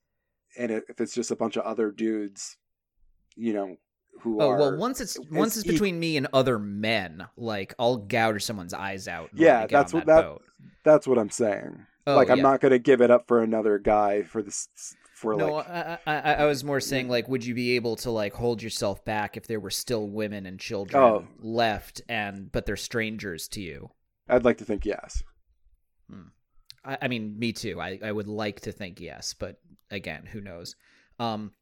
and if it's just a bunch of other dudes, you know, who Oh are well, once it's once it's e- between me and other men, like I'll gouge someone's eyes out. Yeah, that's what that- boat. that's what I'm saying. Oh, like, I'm not gonna give it up for another guy for this for No, like. I, I, I I was more saying like, would you be able to like hold yourself back if there were still women and children Oh. left, and but they're strangers to you? I'd like to think yes. I, I mean, me too. I, I would like to think yes, but again, who knows? Um,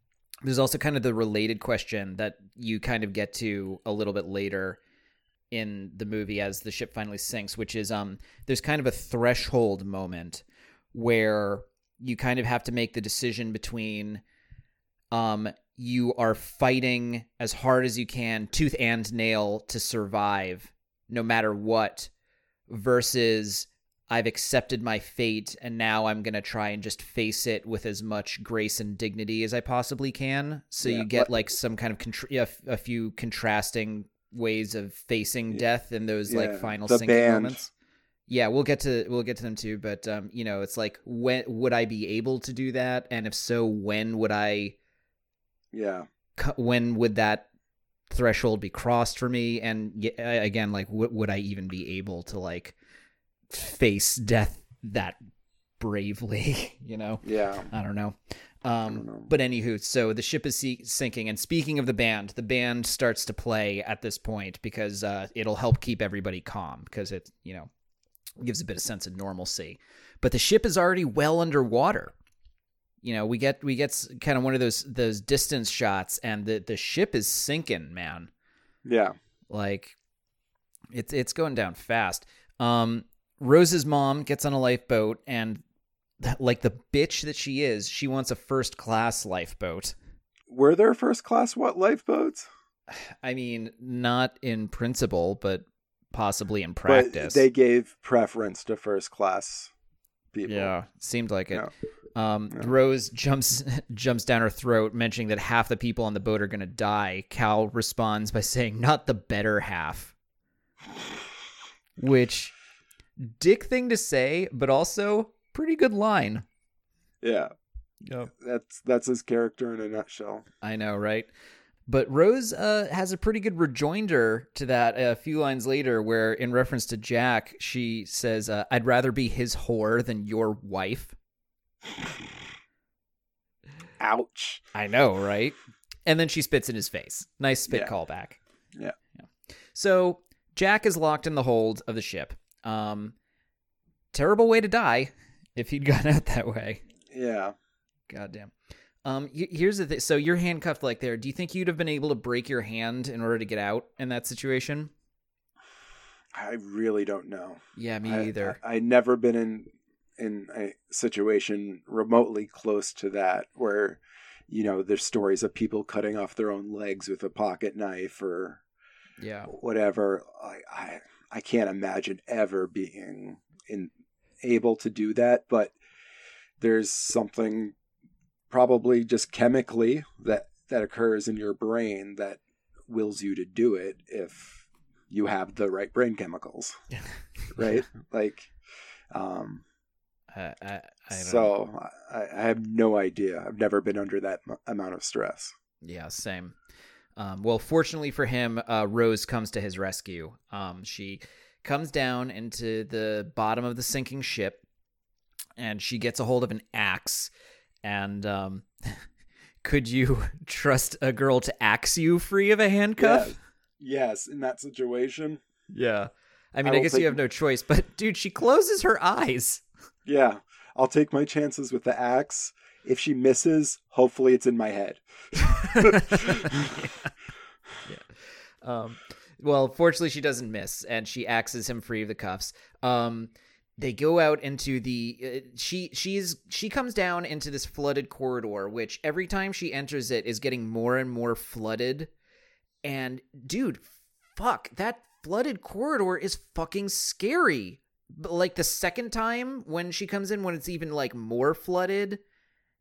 there's also kind of the related question that you kind of get to a little bit later in the movie as the ship finally sinks, which is um, there's kind of a threshold moment where you kind of have to make the decision between um, you are fighting as hard as you can, tooth and nail, to survive no matter what, versus I've accepted my fate and now I'm going to try and just face it with as much grace and dignity as I possibly can. So Yeah, you get but- like some kind of contr- a, few contrasting ways of facing Yeah. death in those Yeah, like final sinking band. moments. Yeah, we'll get to we'll get to them too, but um, you know, it's like when would I be able to do that, and if so, when would I? Yeah. When would that threshold be crossed for me? And again, like, w- would I even be able to like face death that bravely? You know, Yeah. I don't know. Um, don't know. But anywho, so the ship is sinking. And speaking of the band, the band starts to play at this point because uh, it'll help keep everybody calm because it, you know, gives a bit of sense of normalcy. But the ship is already well underwater. You know, we get we get kind of one of those those distance shots, and the the ship is sinking, man. Yeah. Like it's it's going down fast. Um Rose's mom gets on a lifeboat and like the bitch that she is, she wants a first class lifeboat. Were there first class what lifeboats? I mean, not in principle, but possibly in But practice. they gave preference to first class people. yeah, seemed like it. Yeah. Um, Yeah. Rose jumps jumps down her throat, mentioning that half the people on the boat are going to die. Cal responds by saying, "Not the better half," which dick thing to say, but also pretty good line. Yeah. Yep. That's that's his character in a nutshell. I know, right? But Rose uh, has a pretty good rejoinder to that a few lines later, where in reference to Jack, she says, uh, "I'd rather be his whore than your wife." Ouch. I know, right? And then she spits in his face. Nice spit Yeah. callback. Yeah. So Jack is locked in the hold of the ship. Um, terrible way to die if he'd gone out that way. Yeah. Goddamn. Um, here's the thing. So you're handcuffed like there. Do you think you'd have been able to break your hand in order to get out in that situation? I really don't know. Yeah, me I, either. I, I never been in in a situation remotely close to that where you know there's stories of people cutting off their own legs with a pocket knife or yeah. whatever. I I, I can't imagine ever being in able to do that, but there's something probably just chemically that that occurs in your brain that wills you to do it if you have the right brain chemicals right like um I, I, I don't so I, I have no idea i've never been under that m- amount of stress Yeah, same. Um, well, fortunately for him, uh, Rose comes to his rescue. Um, she comes down into the bottom of the sinking ship, and she gets a hold of an axe. And um, could you trust a girl to axe you free of a handcuff? yes in that situation Yeah. I mean, I I, guess take- you have no choice, but dude, she closes her eyes. yeah i'll take my chances with the axe if she misses hopefully it's in my head yeah. Um, well, fortunately, she doesn't miss, and she axes him free of the cuffs. Um, they go out into the. Uh, she she's she comes down into this flooded corridor, which every time she enters it is getting more and more flooded. And dude, fuck that flooded corridor is fucking scary. But like the second time when she comes in, when it's even like more flooded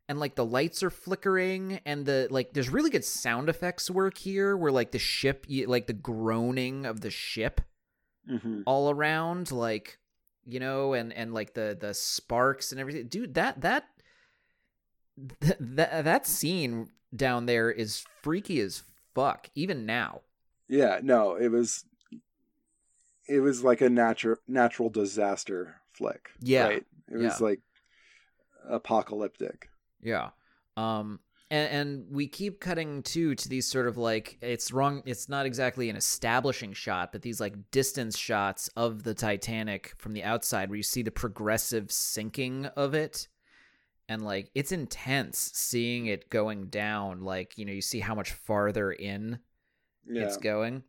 and like the lights are flickering and the like there's really good sound effects work here where like the ship like the groaning of the ship hmm all around like you know and and like the the sparks and everything dude that that th- that that scene down there is freaky as fuck even now Yeah, no, it was it was like a natural natural disaster flick. Yeah, Right? It was yeah. like apocalyptic. yeah um and, and we keep cutting too to these sort of like it's wrong it's not exactly an establishing shot but these like distance shots of the titanic from the outside where you see the progressive sinking of it and like it's intense seeing it going down like you know you see how much farther in Yeah. it's going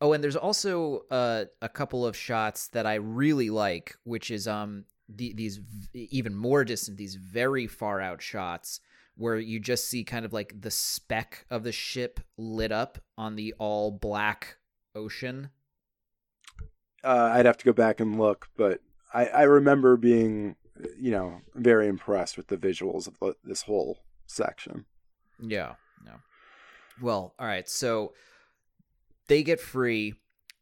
oh and there's also uh, a couple of shots that i really like which is um the, these v- even more distant these very far out shots where you just see kind of like the speck of the ship lit up on the all black ocean uh, I'd have to go back and look, but I, I remember being, you know, very impressed with the visuals of the, this whole section. Yeah, no. Well, all right. So they get free,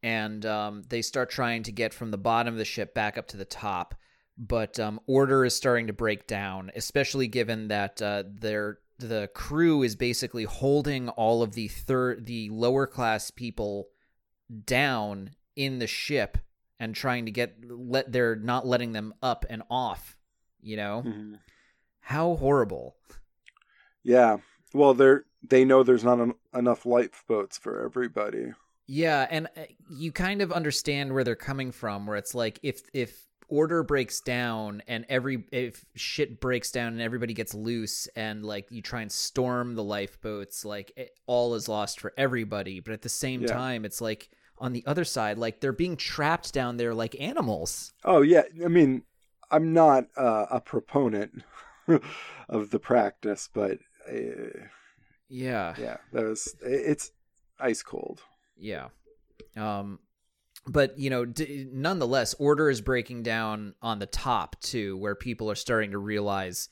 and um, they start trying to get from the bottom of the ship back up to the top. But um, order is starting to break down, especially given that uh, their the crew is basically holding all of the third the lower class people down in the ship and trying to get let they're not letting them up and off. You know how horrible. Yeah. Well, they're they know there's not en- enough lifeboats for everybody. Yeah, and uh, you kind of understand where they're coming from where it's like if if order breaks down and every if shit breaks down and everybody gets loose and like you try and storm the lifeboats like it, all is lost for everybody but at the same Yeah. time it's like on the other side like they're being trapped down there like animals Oh yeah. I mean, I'm not uh, a proponent of the practice, but uh, yeah yeah, that was it's ice cold. Yeah. Um but you know, d- nonetheless, order is breaking down on the top too where people are starting to realize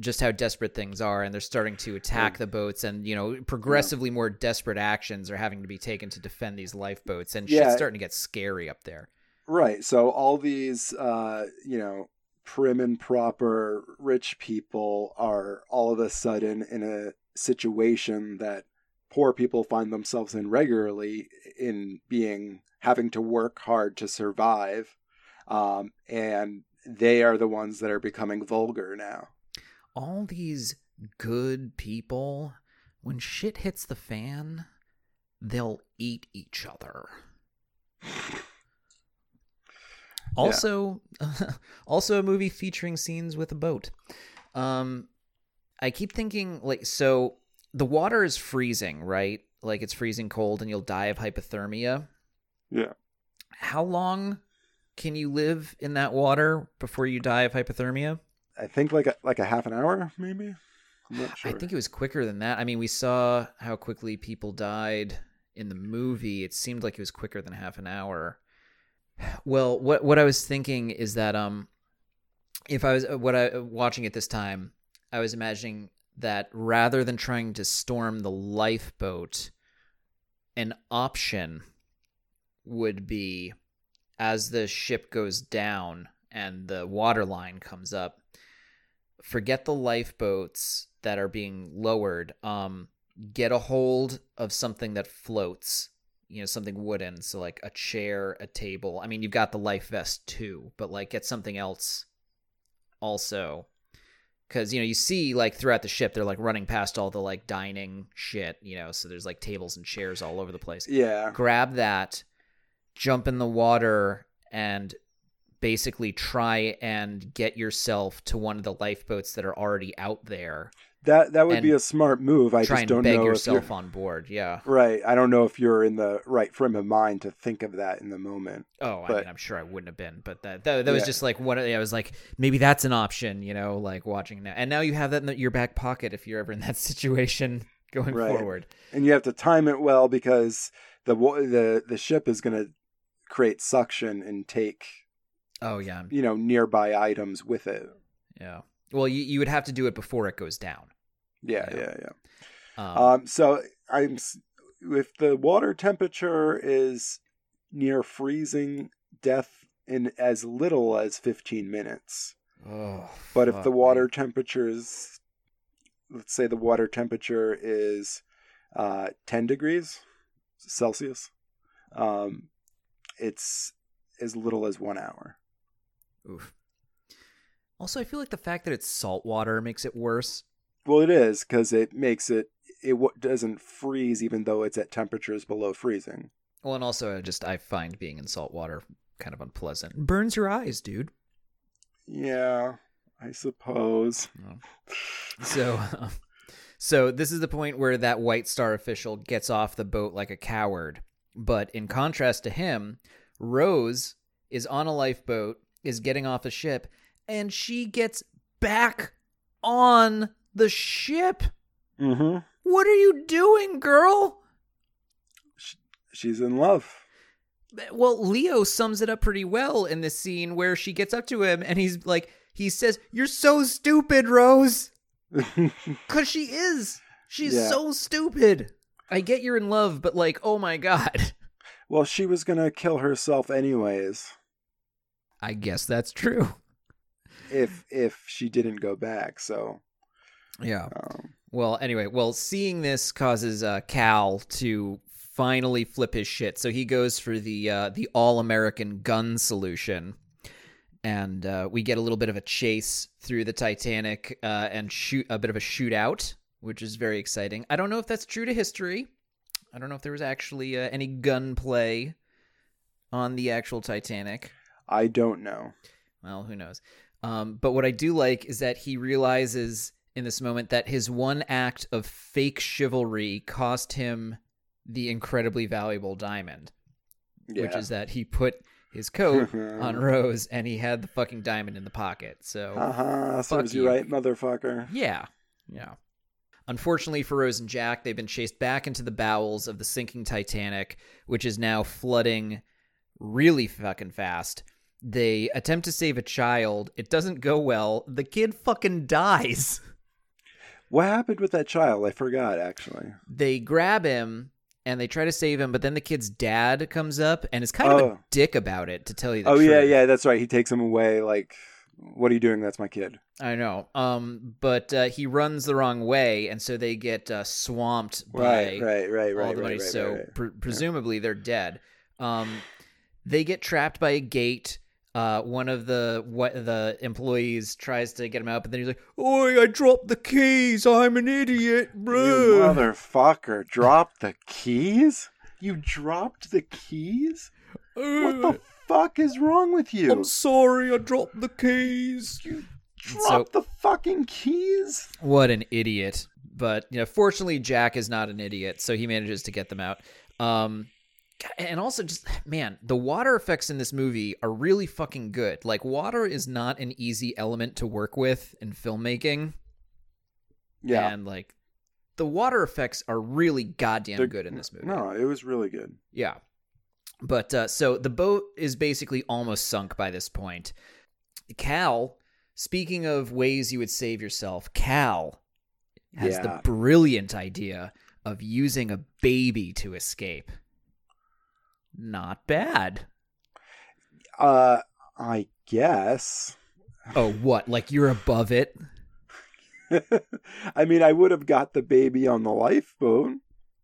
just how desperate things are and they're starting to attack the boats and you know, progressively more desperate actions are having to be taken to defend these lifeboats and Yeah. shit's starting to get scary up there. Right. So all these, uh, you know, prim and proper rich people are all of a sudden in a situation that poor people find themselves in regularly in being having to work hard to survive. Um, and they are the ones that are becoming vulgar now. All these good people when shit hits the fan, they'll eat each other. Also, also a movie featuring scenes with a boat. Um, I keep thinking like so the water is freezing, right? Like it's freezing cold, and you'll die of hypothermia. Yeah. How long can you live in that water before you die of hypothermia? I think like a, like a half an hour, maybe. I'm not sure. I think it was quicker than that. I mean, we saw how quickly people died in the movie. It seemed like it was quicker than half an hour. Well, what what I was thinking is that um, if I was what I watching it this time, I was imagining that rather than trying to storm the lifeboat, an option would be as the ship goes down and the water line comes up forget the lifeboats that are being lowered um get a hold of something that floats you know something wooden so like a chair a table. I mean you've got the life vest too but like get something else also because you know you see like throughout the ship they're like running past all the like dining shit you know so there's like tables and chairs all over the place Yeah. grab that, jump in the water, and basically try and get yourself to one of the lifeboats that are already out there. That that would be a smart move. I just don't beg know if yourself you're on board. Yeah. right. I don't know if you're in the right frame of mind to think of that in the moment. Oh, I mean, I'm sure I wouldn't have been, but that that, that was Yeah. just like one. of- I was like, maybe that's an option, you know, like watching that, and now you have that in the, your back pocket if you're ever in that situation going Right. forward. and you have to time it well because the the the ship is going to create suction and take Oh yeah, you know nearby items with it. yeah. Well, you you would have to do it before it goes down. Yeah, Yeah. yeah, yeah. Um, Um, so I'm if the water temperature is near freezing death in as little as 15 minutes. oh, But if the me. water temperature is, let's say the water temperature is uh, 10 degrees Celsius, um, it's as little as one hour. Oof. Also, I feel like the fact that it's salt water makes it worse. Well, it is because it makes it it w- doesn't freeze even though it's at temperatures below freezing. Well, and also I just I find being in salt water kind of unpleasant. Burns your eyes, dude. Yeah, I suppose. So, um, so this is the point where that White Star official gets off the boat like a coward. But in contrast to him, Rose is on a lifeboat, is getting off a ship, and she gets back on the ship. Mm-hmm. What are you doing, girl? She's in love. Well, Leo sums it up pretty well in this scene where she gets up to him and he's like, he says, You're so stupid, Rose. Because she is. She's Yeah. so stupid. I get you're in love, but like, oh my God. well, she was gonna kill herself anyways I guess that's true. If if she didn't go back. So, Yeah. um, Well, anyway, well, seeing this causes uh, Cal to finally flip his shit. So he goes for the uh, the all American gun solution, and uh, we get a little bit of a chase through the Titanic uh, and shoot a bit of a shootout, which is very exciting. I don't know if that's true to history. I don't know if there was actually uh, any gunplay on the actual Titanic. I don't know. Well, who knows? Um, but what I do like is that he realizes in this moment that his one act of fake chivalry cost him the incredibly valuable diamond, Yeah. which is that he put his coat on Rose and he had the fucking diamond in the pocket. So, Haha, serves you. right, motherfucker. yeah, yeah. Unfortunately for Rose and Jack, they've been chased back into the bowels of the sinking Titanic, which is now flooding really fucking fast. They attempt to save a child. It doesn't go well. The kid fucking dies. What happened with that child? I forgot actually. They grab him and they try to save him, but then the kid's dad comes up and is kind of a Oh. dick about it, to tell you the Oh truth. yeah, yeah, that's right. He takes him away. Like, what are you doing? That's my kid. I know. Um, but uh, he runs the wrong way, and so they get uh, swamped by Right, right, right, all the right, money. right, so right, right. pre- presumably they're dead. Um, they get trapped by a gate. Uh, one of the what the employees tries to get him out, but then he's like, "Oi, I dropped the keys. I'm an idiot, bro." You bro." motherfucker! Dropped the keys? You dropped the keys? What the fuck is wrong with you? I'm sorry, I dropped the keys. you dropped the fucking keys? What an idiot. But, you know, fortunately Jack is not an idiot, so he manages to get them out. Um and also just man, the water effects in this movie are really fucking good. Like water is not an easy element to work with in filmmaking. Yeah. And like the water effects are really goddamn They're- good in this movie. No, it was really good. Yeah. But uh, so the boat is basically almost sunk by this point. Cal, speaking of ways you would save yourself, Cal has the brilliant idea of using a baby to escape. Not bad. Uh, I guess. Oh, what? Like you're above it? I mean, I would have got the baby on the lifeboat.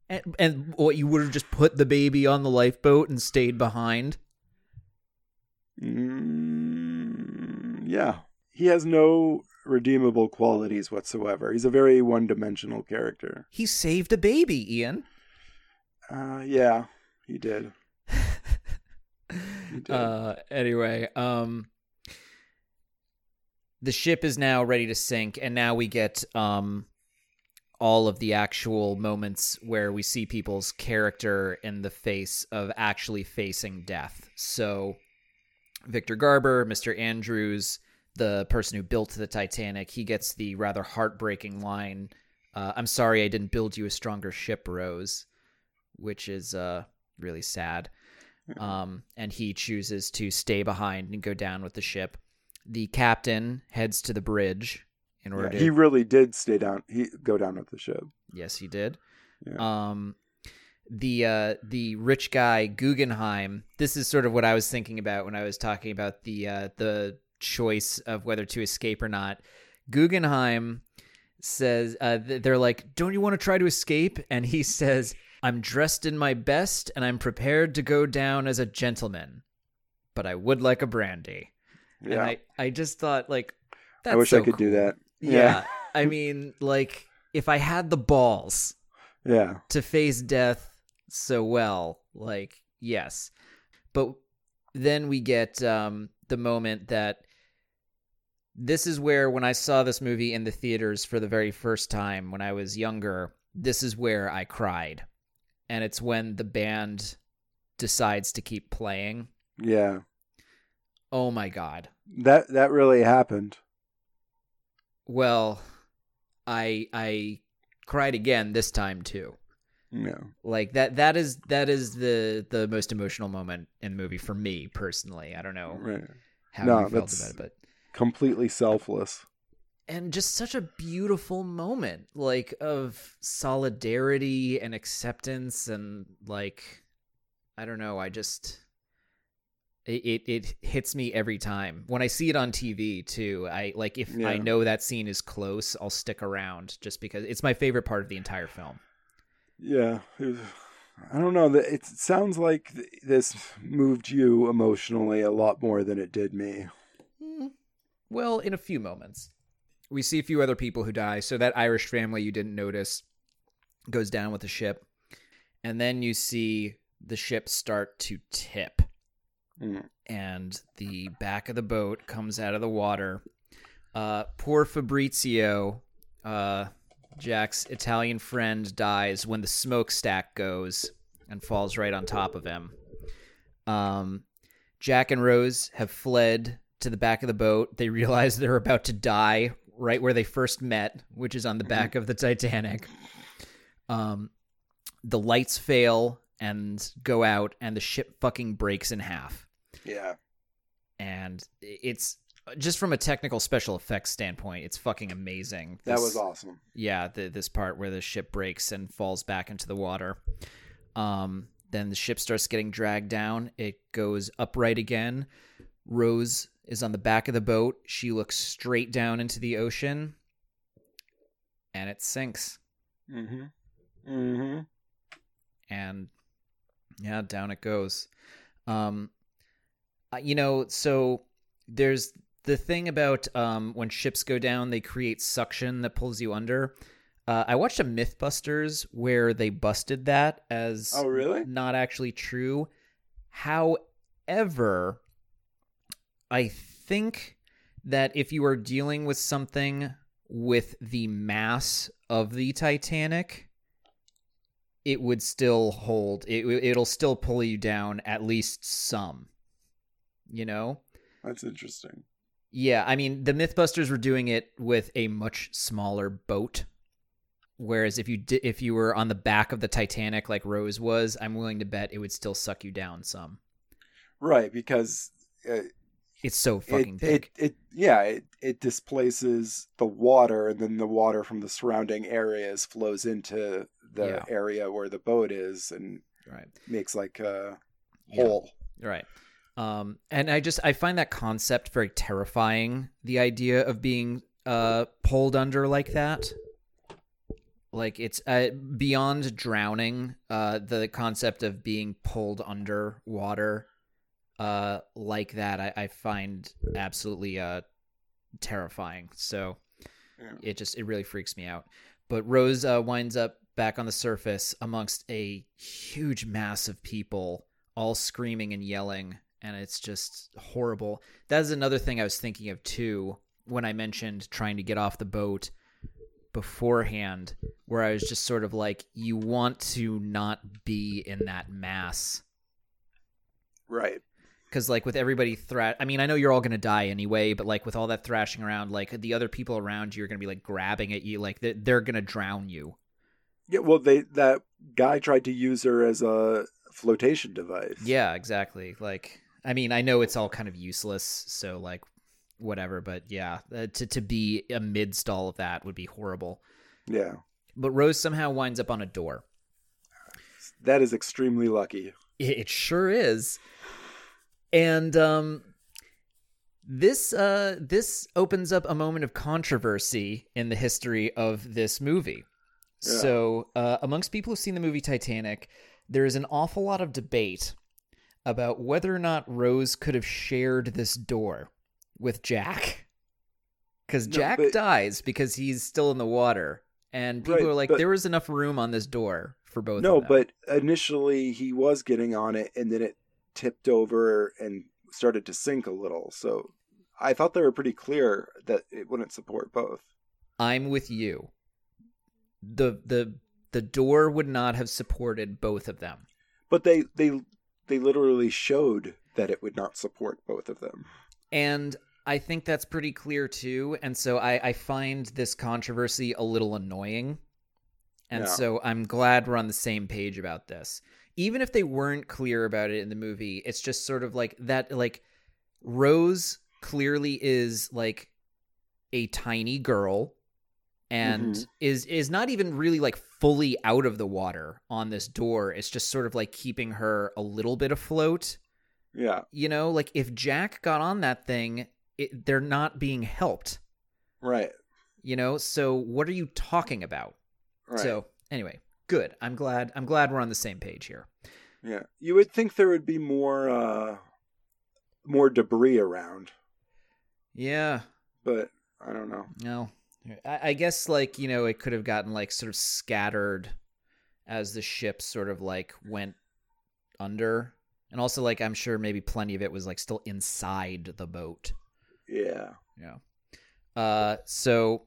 And, and what, you would have just put the baby on the lifeboat and stayed behind? Mm, yeah. He has no redeemable qualities whatsoever. He's a very one dimensional character. He saved a baby, Ian. Uh, yeah, he did. Uh, anyway, um, the ship is now ready to sink, and now we get um, all of the actual moments where we see people's character in the face of actually facing death. So, Victor Garber, Mr. Andrews, the person who built the Titanic, he gets the rather heartbreaking line, uh, "I'm sorry, I didn't build you a stronger ship, Rose," which is uh, really sad um, and he chooses to stay behind and go down with the ship. The captain heads to the bridge in order Yeah, to. he really did stay down. He go down with the ship. yes, he did. Yeah. Um, the uh, the rich guy Guggenheim. This is sort of what I was thinking about when I was talking about the uh, the choice of whether to escape or not. Guggenheim says uh, they're like, "Don't you want to try to escape?" And he says, "I'm dressed in my best, and I'm prepared to go down as a gentleman, but I would like a brandy." And Yeah, I, I just thought like, that's I wish so I could do cool. that. Yeah. I mean, like, if I had the balls Yeah. to face death so well, like, yes. But then we get um, the moment that this is where, when I saw this movie in the theaters for the very first time when I was younger, this is where I cried. And it's when the band decides to keep playing. Yeah. Oh my God. That that really happened. Well, I I cried again this time too. Yeah. Like that that is that is the the most emotional moment in the movie for me personally. I don't know Right. how No, you felt about it, but Completely selfless. And just such a beautiful moment like of solidarity and acceptance and like I don't know, I just it, it it hits me every time when I see it on TV too. I like if I know that scene is close, I'll stick around just because it's my favorite part of the entire film. Yeah. Was- I don't know. that It sounds like this moved you emotionally a lot more than it did me. Hmm. Well, in a few moments. We see a few other people who die. So that Irish family you didn't notice goes down with the ship. And then you see the ship start to tip. Mm. And the back of the boat comes out of the water. Uh, poor Fabrizio, uh, Jack's Italian friend, dies when the smokestack goes and falls right on top of him. Um, Jack and Rose have fled to the back of the boat. They realize they're about to die right where they first met, which is on the back of the Titanic. Um, the lights fail and go out, and the ship fucking breaks in half. Yeah. And it's just from a technical special effects standpoint, it's fucking amazing. That was awesome. yeah, the, this part where the ship breaks and falls back into the water. Um, then the ship starts getting dragged down. It goes upright again. Rose is on the back of the boat. She looks straight down into the ocean, and it sinks. Mm-hmm. Mm-hmm. And yeah, down it goes. Um, uh, you know, so there's the thing about um, when ships go down, they create suction that pulls you under. Uh, I watched a MythBusters where they busted that as Oh, really? not actually true. However, I think that if you are dealing with something with the mass of the Titanic, it would still hold. It it'll still pull you down at least some. You know? That's interesting. Yeah, I mean, the MythBusters were doing it with a much smaller boat. Whereas if you di- if you were on the back of the Titanic like Rose was, I'm willing to bet it would still suck you down some. Right, because uh, It's so fucking it, big. It, it yeah, it, it displaces the water, and then the water from the surrounding areas flows into the Yeah. area where the boat is, and right. makes like a Yeah. hole. Right. Um, and I just I find that concept very terrifying. The idea of being uh pulled under like that. Like it's uh, beyond drowning. Uh, the concept of being pulled under water, uh, like that, I, I find absolutely uh terrifying. So Yeah. it just it really freaks me out. But Rose uh, winds up back on the surface amongst a huge mass of people, all screaming and yelling, and it's just horrible. That is another thing I was thinking of too when I mentioned trying to get off the boat beforehand, where I was just sort of like, you want to not be in that mass Right. Because like with everybody thrash i mean i know you're all gonna die anyway but like with all that thrashing around like the other people around you are gonna be like grabbing at you like they're, they're gonna drown you Yeah. Well, they that guy tried to use her as a flotation device. yeah exactly like i mean i know it's all kind of useless so like whatever but yeah uh, to, to be amidst all of that would be horrible Yeah. but rose somehow winds up on a door That is extremely lucky. It it sure is. And um this uh this opens up a moment of controversy in the history of this movie. Yeah. So, uh, amongst people who've seen the movie Titanic, there is an awful lot of debate about whether or not Rose could have shared this door with Jack. because No, Jack but- dies because he's still in the water, and people Right, are like, but- there was enough room on this door for both. no, of them. but initially he was getting on it, and then it tipped over and started to sink a little. So I thought they were pretty clear that it wouldn't support both. I'm with you. the the The door would not have supported both of them. But they they they literally showed that it would not support both of them. And I think that's pretty clear too. And so I, I find this controversy a little annoying. And Yeah. so I'm glad we're on the same page about this. Even if they weren't clear about it in the movie, it's just sort of like that like Rose clearly is like a tiny girl and Mhm. is is not even really like fully out of the water on this door. It's just sort of like keeping her a little bit afloat Yeah. you know like if jack got on that thing it, they're not being helped Right. you know so what are you talking about Right. so anyway good i'm glad i'm glad we're on the same page here yeah. You would think there would be more uh more debris around, yeah but I don't know. no I, I guess like you know it could have gotten like sort of scattered as the ship sort of like went under and also like i'm sure maybe plenty of it was like still inside the boat Yeah. Yeah. Uh, so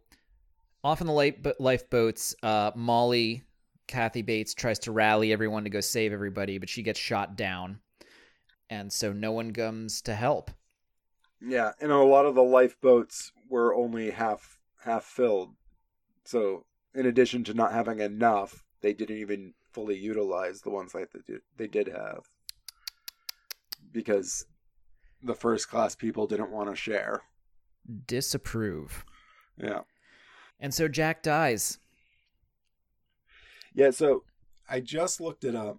off in the light lifeboats, uh, Molly, Kathy Bates tries to rally everyone to go save everybody, but she gets shot down, and so no one comes to help. Yeah, and a lot of the lifeboats were only half half filled. So, in addition to not having enough, they didn't even fully utilize the ones that they did, they did have because the first class people didn't want to share. Disapprove. Yeah. And so Jack dies. Yeah, so I just looked it up.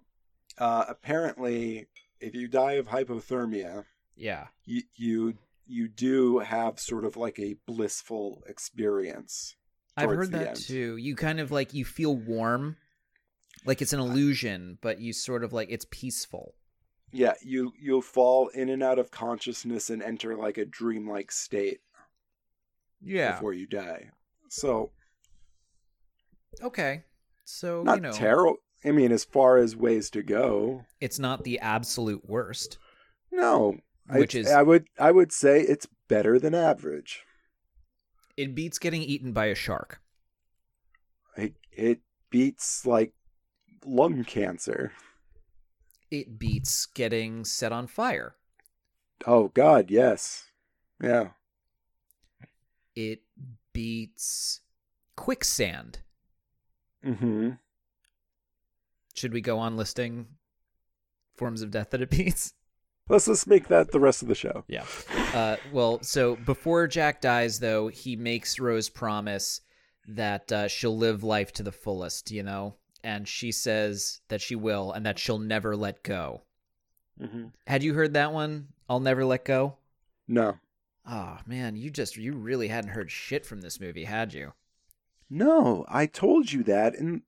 Uh, apparently, if you die of hypothermia, Yeah. you, you you do have sort of like a blissful experience. I've heard that end. too. You kind of like you feel warm, like it's an illusion, but you sort of like it's peaceful. Yeah, you you'll fall in and out of consciousness and enter like a dreamlike state Yeah. before you die. So Okay. So not you know, terrible. I mean, as far as ways to go, it's not the absolute worst. no. Which I, is- I would I would say it's better than average. It beats getting eaten by a shark. It, it beats like lung cancer. It beats getting set on fire. Oh God, yes, yeah. It beats quicksand. Mm-hmm. Should we go on listing forms of death that it beats? Let's just make that the rest of the show. Yeah. Uh, well, so before Jack dies, though, he makes Rose promise that uh, she'll live life to the fullest, you know? And she says that she will and that she'll never let go. Mm-hmm. Had you heard that one? I'll never let go? No, Oh, man, you just, you really hadn't heard shit from this movie, had you? No. I told you that, and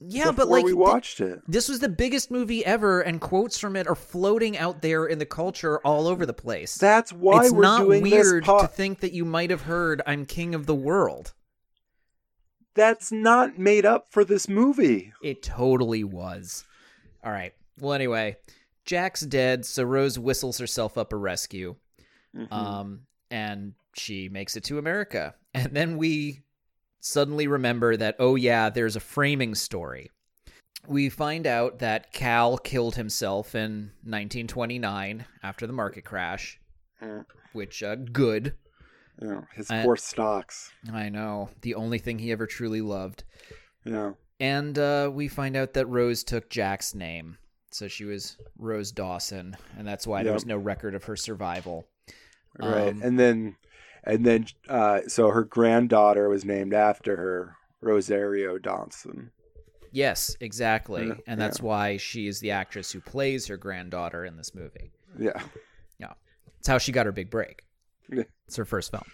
Yeah, but like, we th- watched it. this was the biggest movie ever, and quotes from it are floating out there in the culture all over the place. That's why it's we're not weird. Po- to think that you might have heard "I'm King of the World." That's not made up for this movie. It totally was. All right. Well, anyway, Jack's dead, so Rose whistles herself up a rescue, Mhm. um, and she makes it to America. And then we suddenly remember that, oh yeah, there's a framing story. We find out that Cal killed himself in 1929 after the market crash, Mm. which uh, good. Yeah, his I- poor stocks. I know the only thing he ever truly loved. Yeah. And uh, we find out that Rose took Jack's name. So she was Rose Dawson, and that's why there was no record of her survival. Right. Um, and then and then uh so her granddaughter was named after her, Rosario Dawson. Yes, exactly. Yeah, and that's why she is the actress who plays her granddaughter in this movie. Yeah. Yeah. It's how she got her big break. Yeah. It's her first film.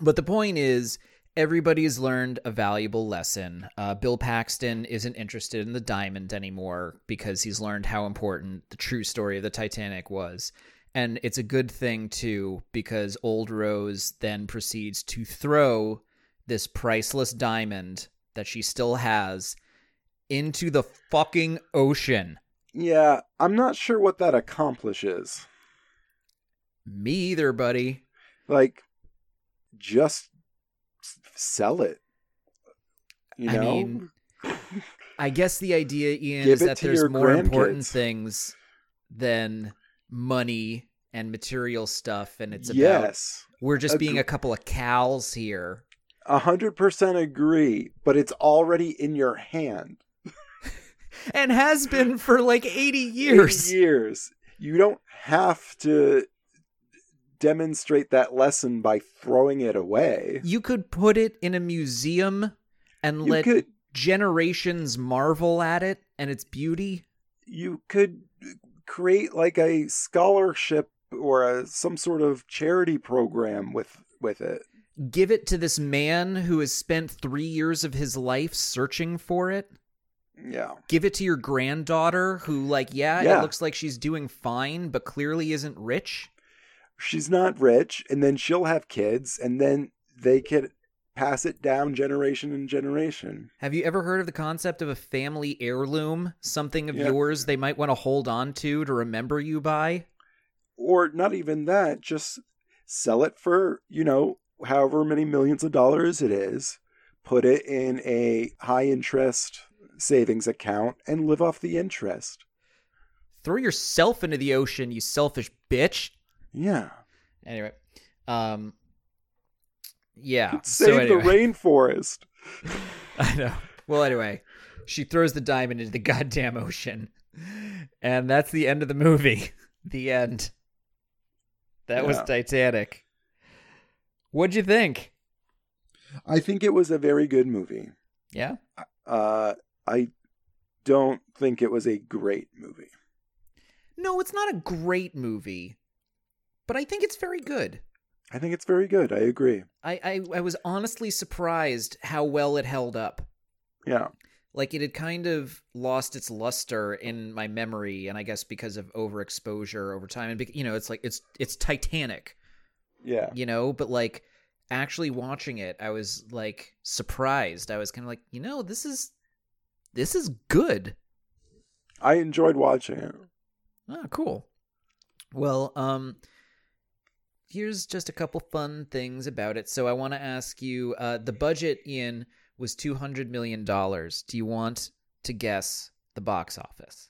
But the point is, everybody's learned a valuable lesson. Uh, Bill Paxton isn't interested in the diamond anymore because he's learned how important the true story of the Titanic was. And it's a good thing too because old Rose then proceeds to throw this priceless diamond that she still has into the fucking ocean. Yeah, I'm not sure what that accomplishes. Me either, buddy. Like, just sell it. You I know? mean, I guess the idea, Ian, Give is that there's more important things than money and material stuff, and it's about yes, we're just being a couple of cows here. a hundred percent agree. But it's already in your hand. and has been for like 80 years. Eight years. You don't have to demonstrate that lesson by throwing it away. You could put it in a museum and You let could generations marvel at it and its beauty. you could create like a scholarship or a, some sort of charity program with with it. Give it to this man who has spent three years of his life searching for it. Yeah. Give it to your granddaughter who, like, yeah, Yeah. it looks like she's doing fine, but clearly isn't rich. She's not rich and then she'll have kids and then they could pass it down generation and generation. Have you ever heard of the concept of a family heirloom? Something of Yeah. yours they might want to hold on to to remember you by? Or not even that, just sell it for, you know, however many millions of dollars it is, put it in a high interest savings account and live off the interest. Throw yourself into the ocean, you selfish bitch. Yeah. Anyway, um, yeah. Save so anyway, the rainforest. I know. Well, anyway, she throws the diamond into the goddamn ocean, and that's the end of the movie. The end. That was Titanic. What'd you think? I think it was a very good movie. Yeah. Uh, I don't think it was a great movie. No, it's not a great movie, but I think it's very good. I think it's very good. I agree. I, I, I was honestly surprised how well it held up. Yeah. Like it had kind of lost its luster in my memory, and I guess because of overexposure over time. And you know, it's like it's it's Titanic, Yeah. you know. But like actually watching it, I was like surprised. I was kind of like, you know, this is this is good. I enjoyed watching it. Oh, cool. Well, um, here's just a couple fun things about it. So I want to ask you, uh, the budget, Ian, was two hundred million dollars. Do you want to guess the box office?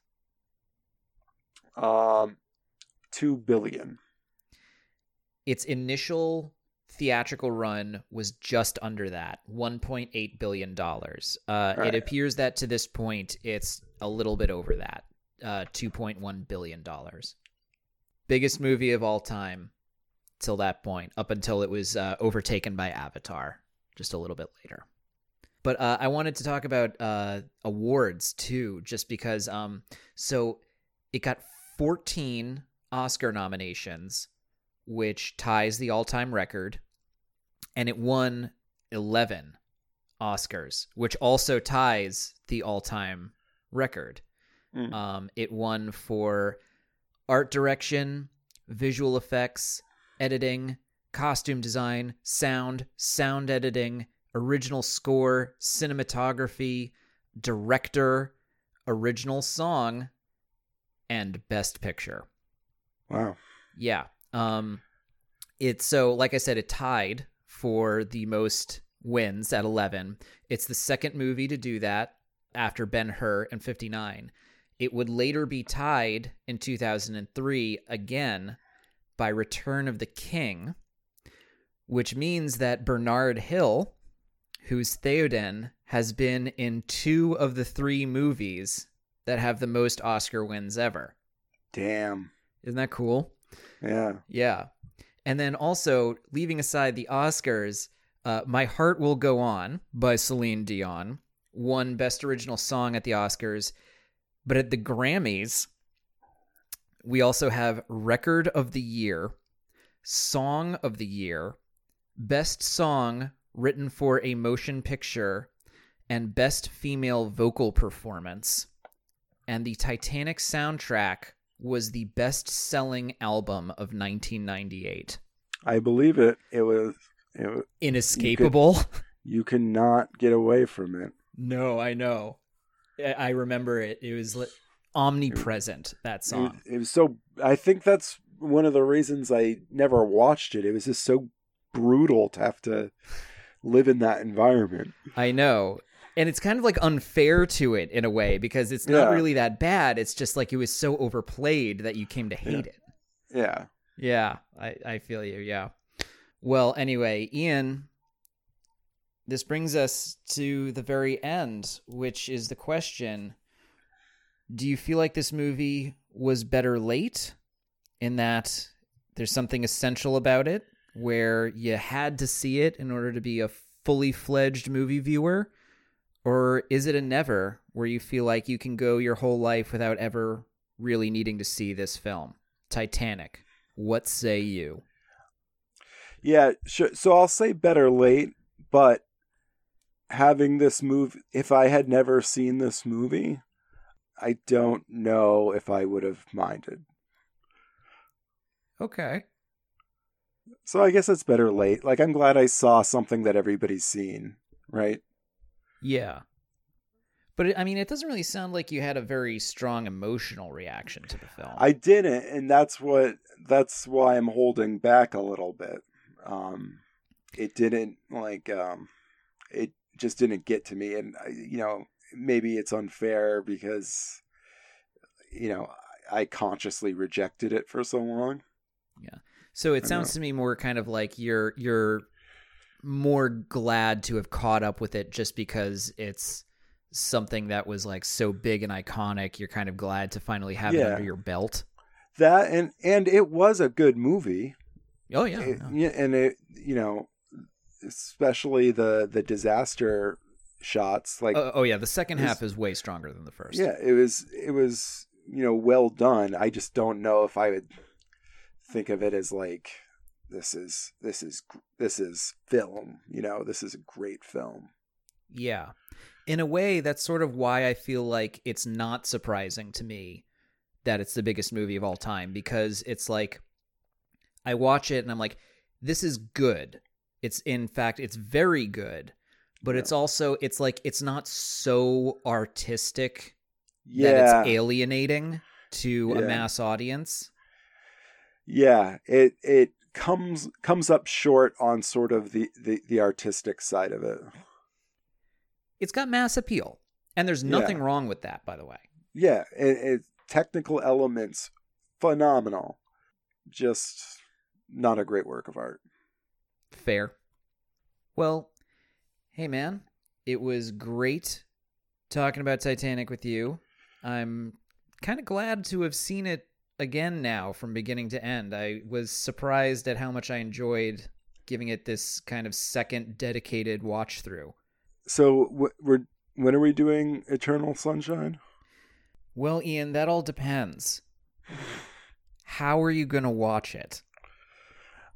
Um, two billion. Its initial theatrical run was just under that, one point eight billion dollars. Uh, Right. It appears that to this point, it's a little bit over that, uh, two point one billion dollars. Biggest movie of all time till that point, up until it was uh, overtaken by Avatar just a little bit later. But uh, I wanted to talk about uh, awards too, just because. Um, so it got 14 Oscar nominations, which ties the all-time record, and it won 11 Oscars, which also ties the all-time record. Mm. Um, it won for art direction, visual effects, editing, costume design, sound, sound editing, original score, cinematography, director, original song, and best picture. Wow. Yeah. Um it's so like I said it tied for the most wins at 11. It's the second movie to do that after Ben-Hur and 59. It would later be tied in 2003 again by Return of the King, which means that Bernard Hill, who's Theoden, has been in two of the three movies that have the most Oscar wins ever. Damn. Isn't that cool? Yeah. Yeah. And then also, leaving aside the Oscars, uh, My Heart Will Go On by Celine Dion won Best Original Song at the Oscars. But at the Grammys, we also have Record of the Year, Song of the Year, Best Song Written for a Motion Picture, and Best Female Vocal Performance. And the Titanic soundtrack was the best-selling album of 1998. I believe it. It was. It, Inescapable. you cannot get away from it. no, I know. I remember it. It was omnipresent. That It song. it was so. I think that's one of the reasons I never watched it. It was just so brutal to have to live in that environment. I know. And it's kind of like unfair to it in a way because it's not Yeah. really that bad. It's just like it was so overplayed that you came to hate it. Yeah. Yeah, I, I feel you. Yeah. Well, anyway, Ian, this brings us to the very end, which is the question Do you feel like this movie was better late in that there's something essential about it where you had to see it in order to be a fully fledged movie viewer? Or is it a never where you feel like you can go your whole life without ever really needing to see this film? Titanic. What say you? Yeah. Sure. So I'll say better late, but having this movie, if I had never seen this movie, I don't know if I would have minded. Okay. So I guess it's better late. Like I'm glad I saw something that everybody's seen, right? Yeah. But it, I mean, it doesn't really sound like you had a very strong emotional reaction to the film. I didn't, and that's what that's why I'm holding back a little bit. Um, it didn't like um, it just didn't get to me, and I, you know maybe it's unfair because you know I consciously rejected it for so long. Yeah. So it sounds to me more kind of like you're you're more glad to have caught up with it just because it's something that was like so big and iconic. You're kind of glad to finally have it under your belt. That and and it was a good movie. Oh yeah. It- yeah, and it you know especially the the disaster shots like Oh, oh yeah, the second It's- half is way stronger than the first. Yeah, it was it was you know well done. I just don't know if I would think of it as like this is this is this is film. You know, this is a great film. Yeah. In a way, that's sort of why I feel like it's not surprising to me that it's the biggest movie of all time because it's like I watch it and I'm like, this is good. It's in fact, it's very good, but Yeah. it's also it's like it's not so artistic that it's alienating to a mass audience. yeah. It it comes comes up short on sort of the the, the artistic side of it. It's got mass appeal, and there's Yeah. nothing wrong with that, by the way. Yeah, it, it technical elements phenomenal. Just not a great work of art. Fair. Well, hey man, it was great talking about Titanic with you. I'm kind of glad to have seen it again now from beginning to end. I was surprised at how much I enjoyed giving it this kind of second dedicated watch through. So we're when are we doing Eternal Sunshine? Well, Ian, that all depends. How are you going to watch it?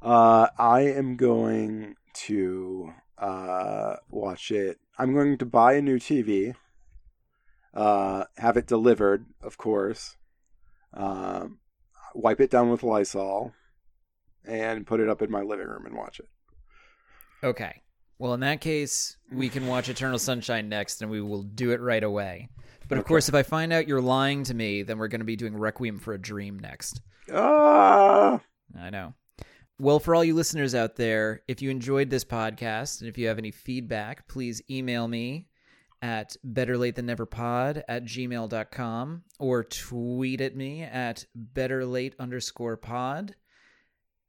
Uh, I am going to uh, watch it. I'm going to buy a new TV. Uh, have it delivered, of course. Um, wipe it down with Lysol, and put it up in my living room and watch it. Okay. Well, in that case, we can watch Eternal Sunshine next and we will do it right away. But of Okay. course, if I find out you're lying to me, then we're going to be doing Requiem for a Dream next. Ah, I know. Well, for all you listeners out there, if you enjoyed this podcast and if you have any feedback, please email me at betterlatethanneverpod at gmail.com or tweet at me at betterlate underscore pod.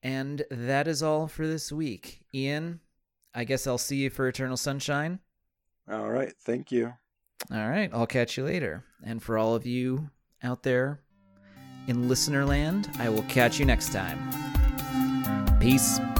And that is all for this week. Ian, I guess I'll see you for Eternal Sunshine. all right. Thank you. All right, I'll catch you later. And for all of you out there in listener land, I will catch you next time. Peace.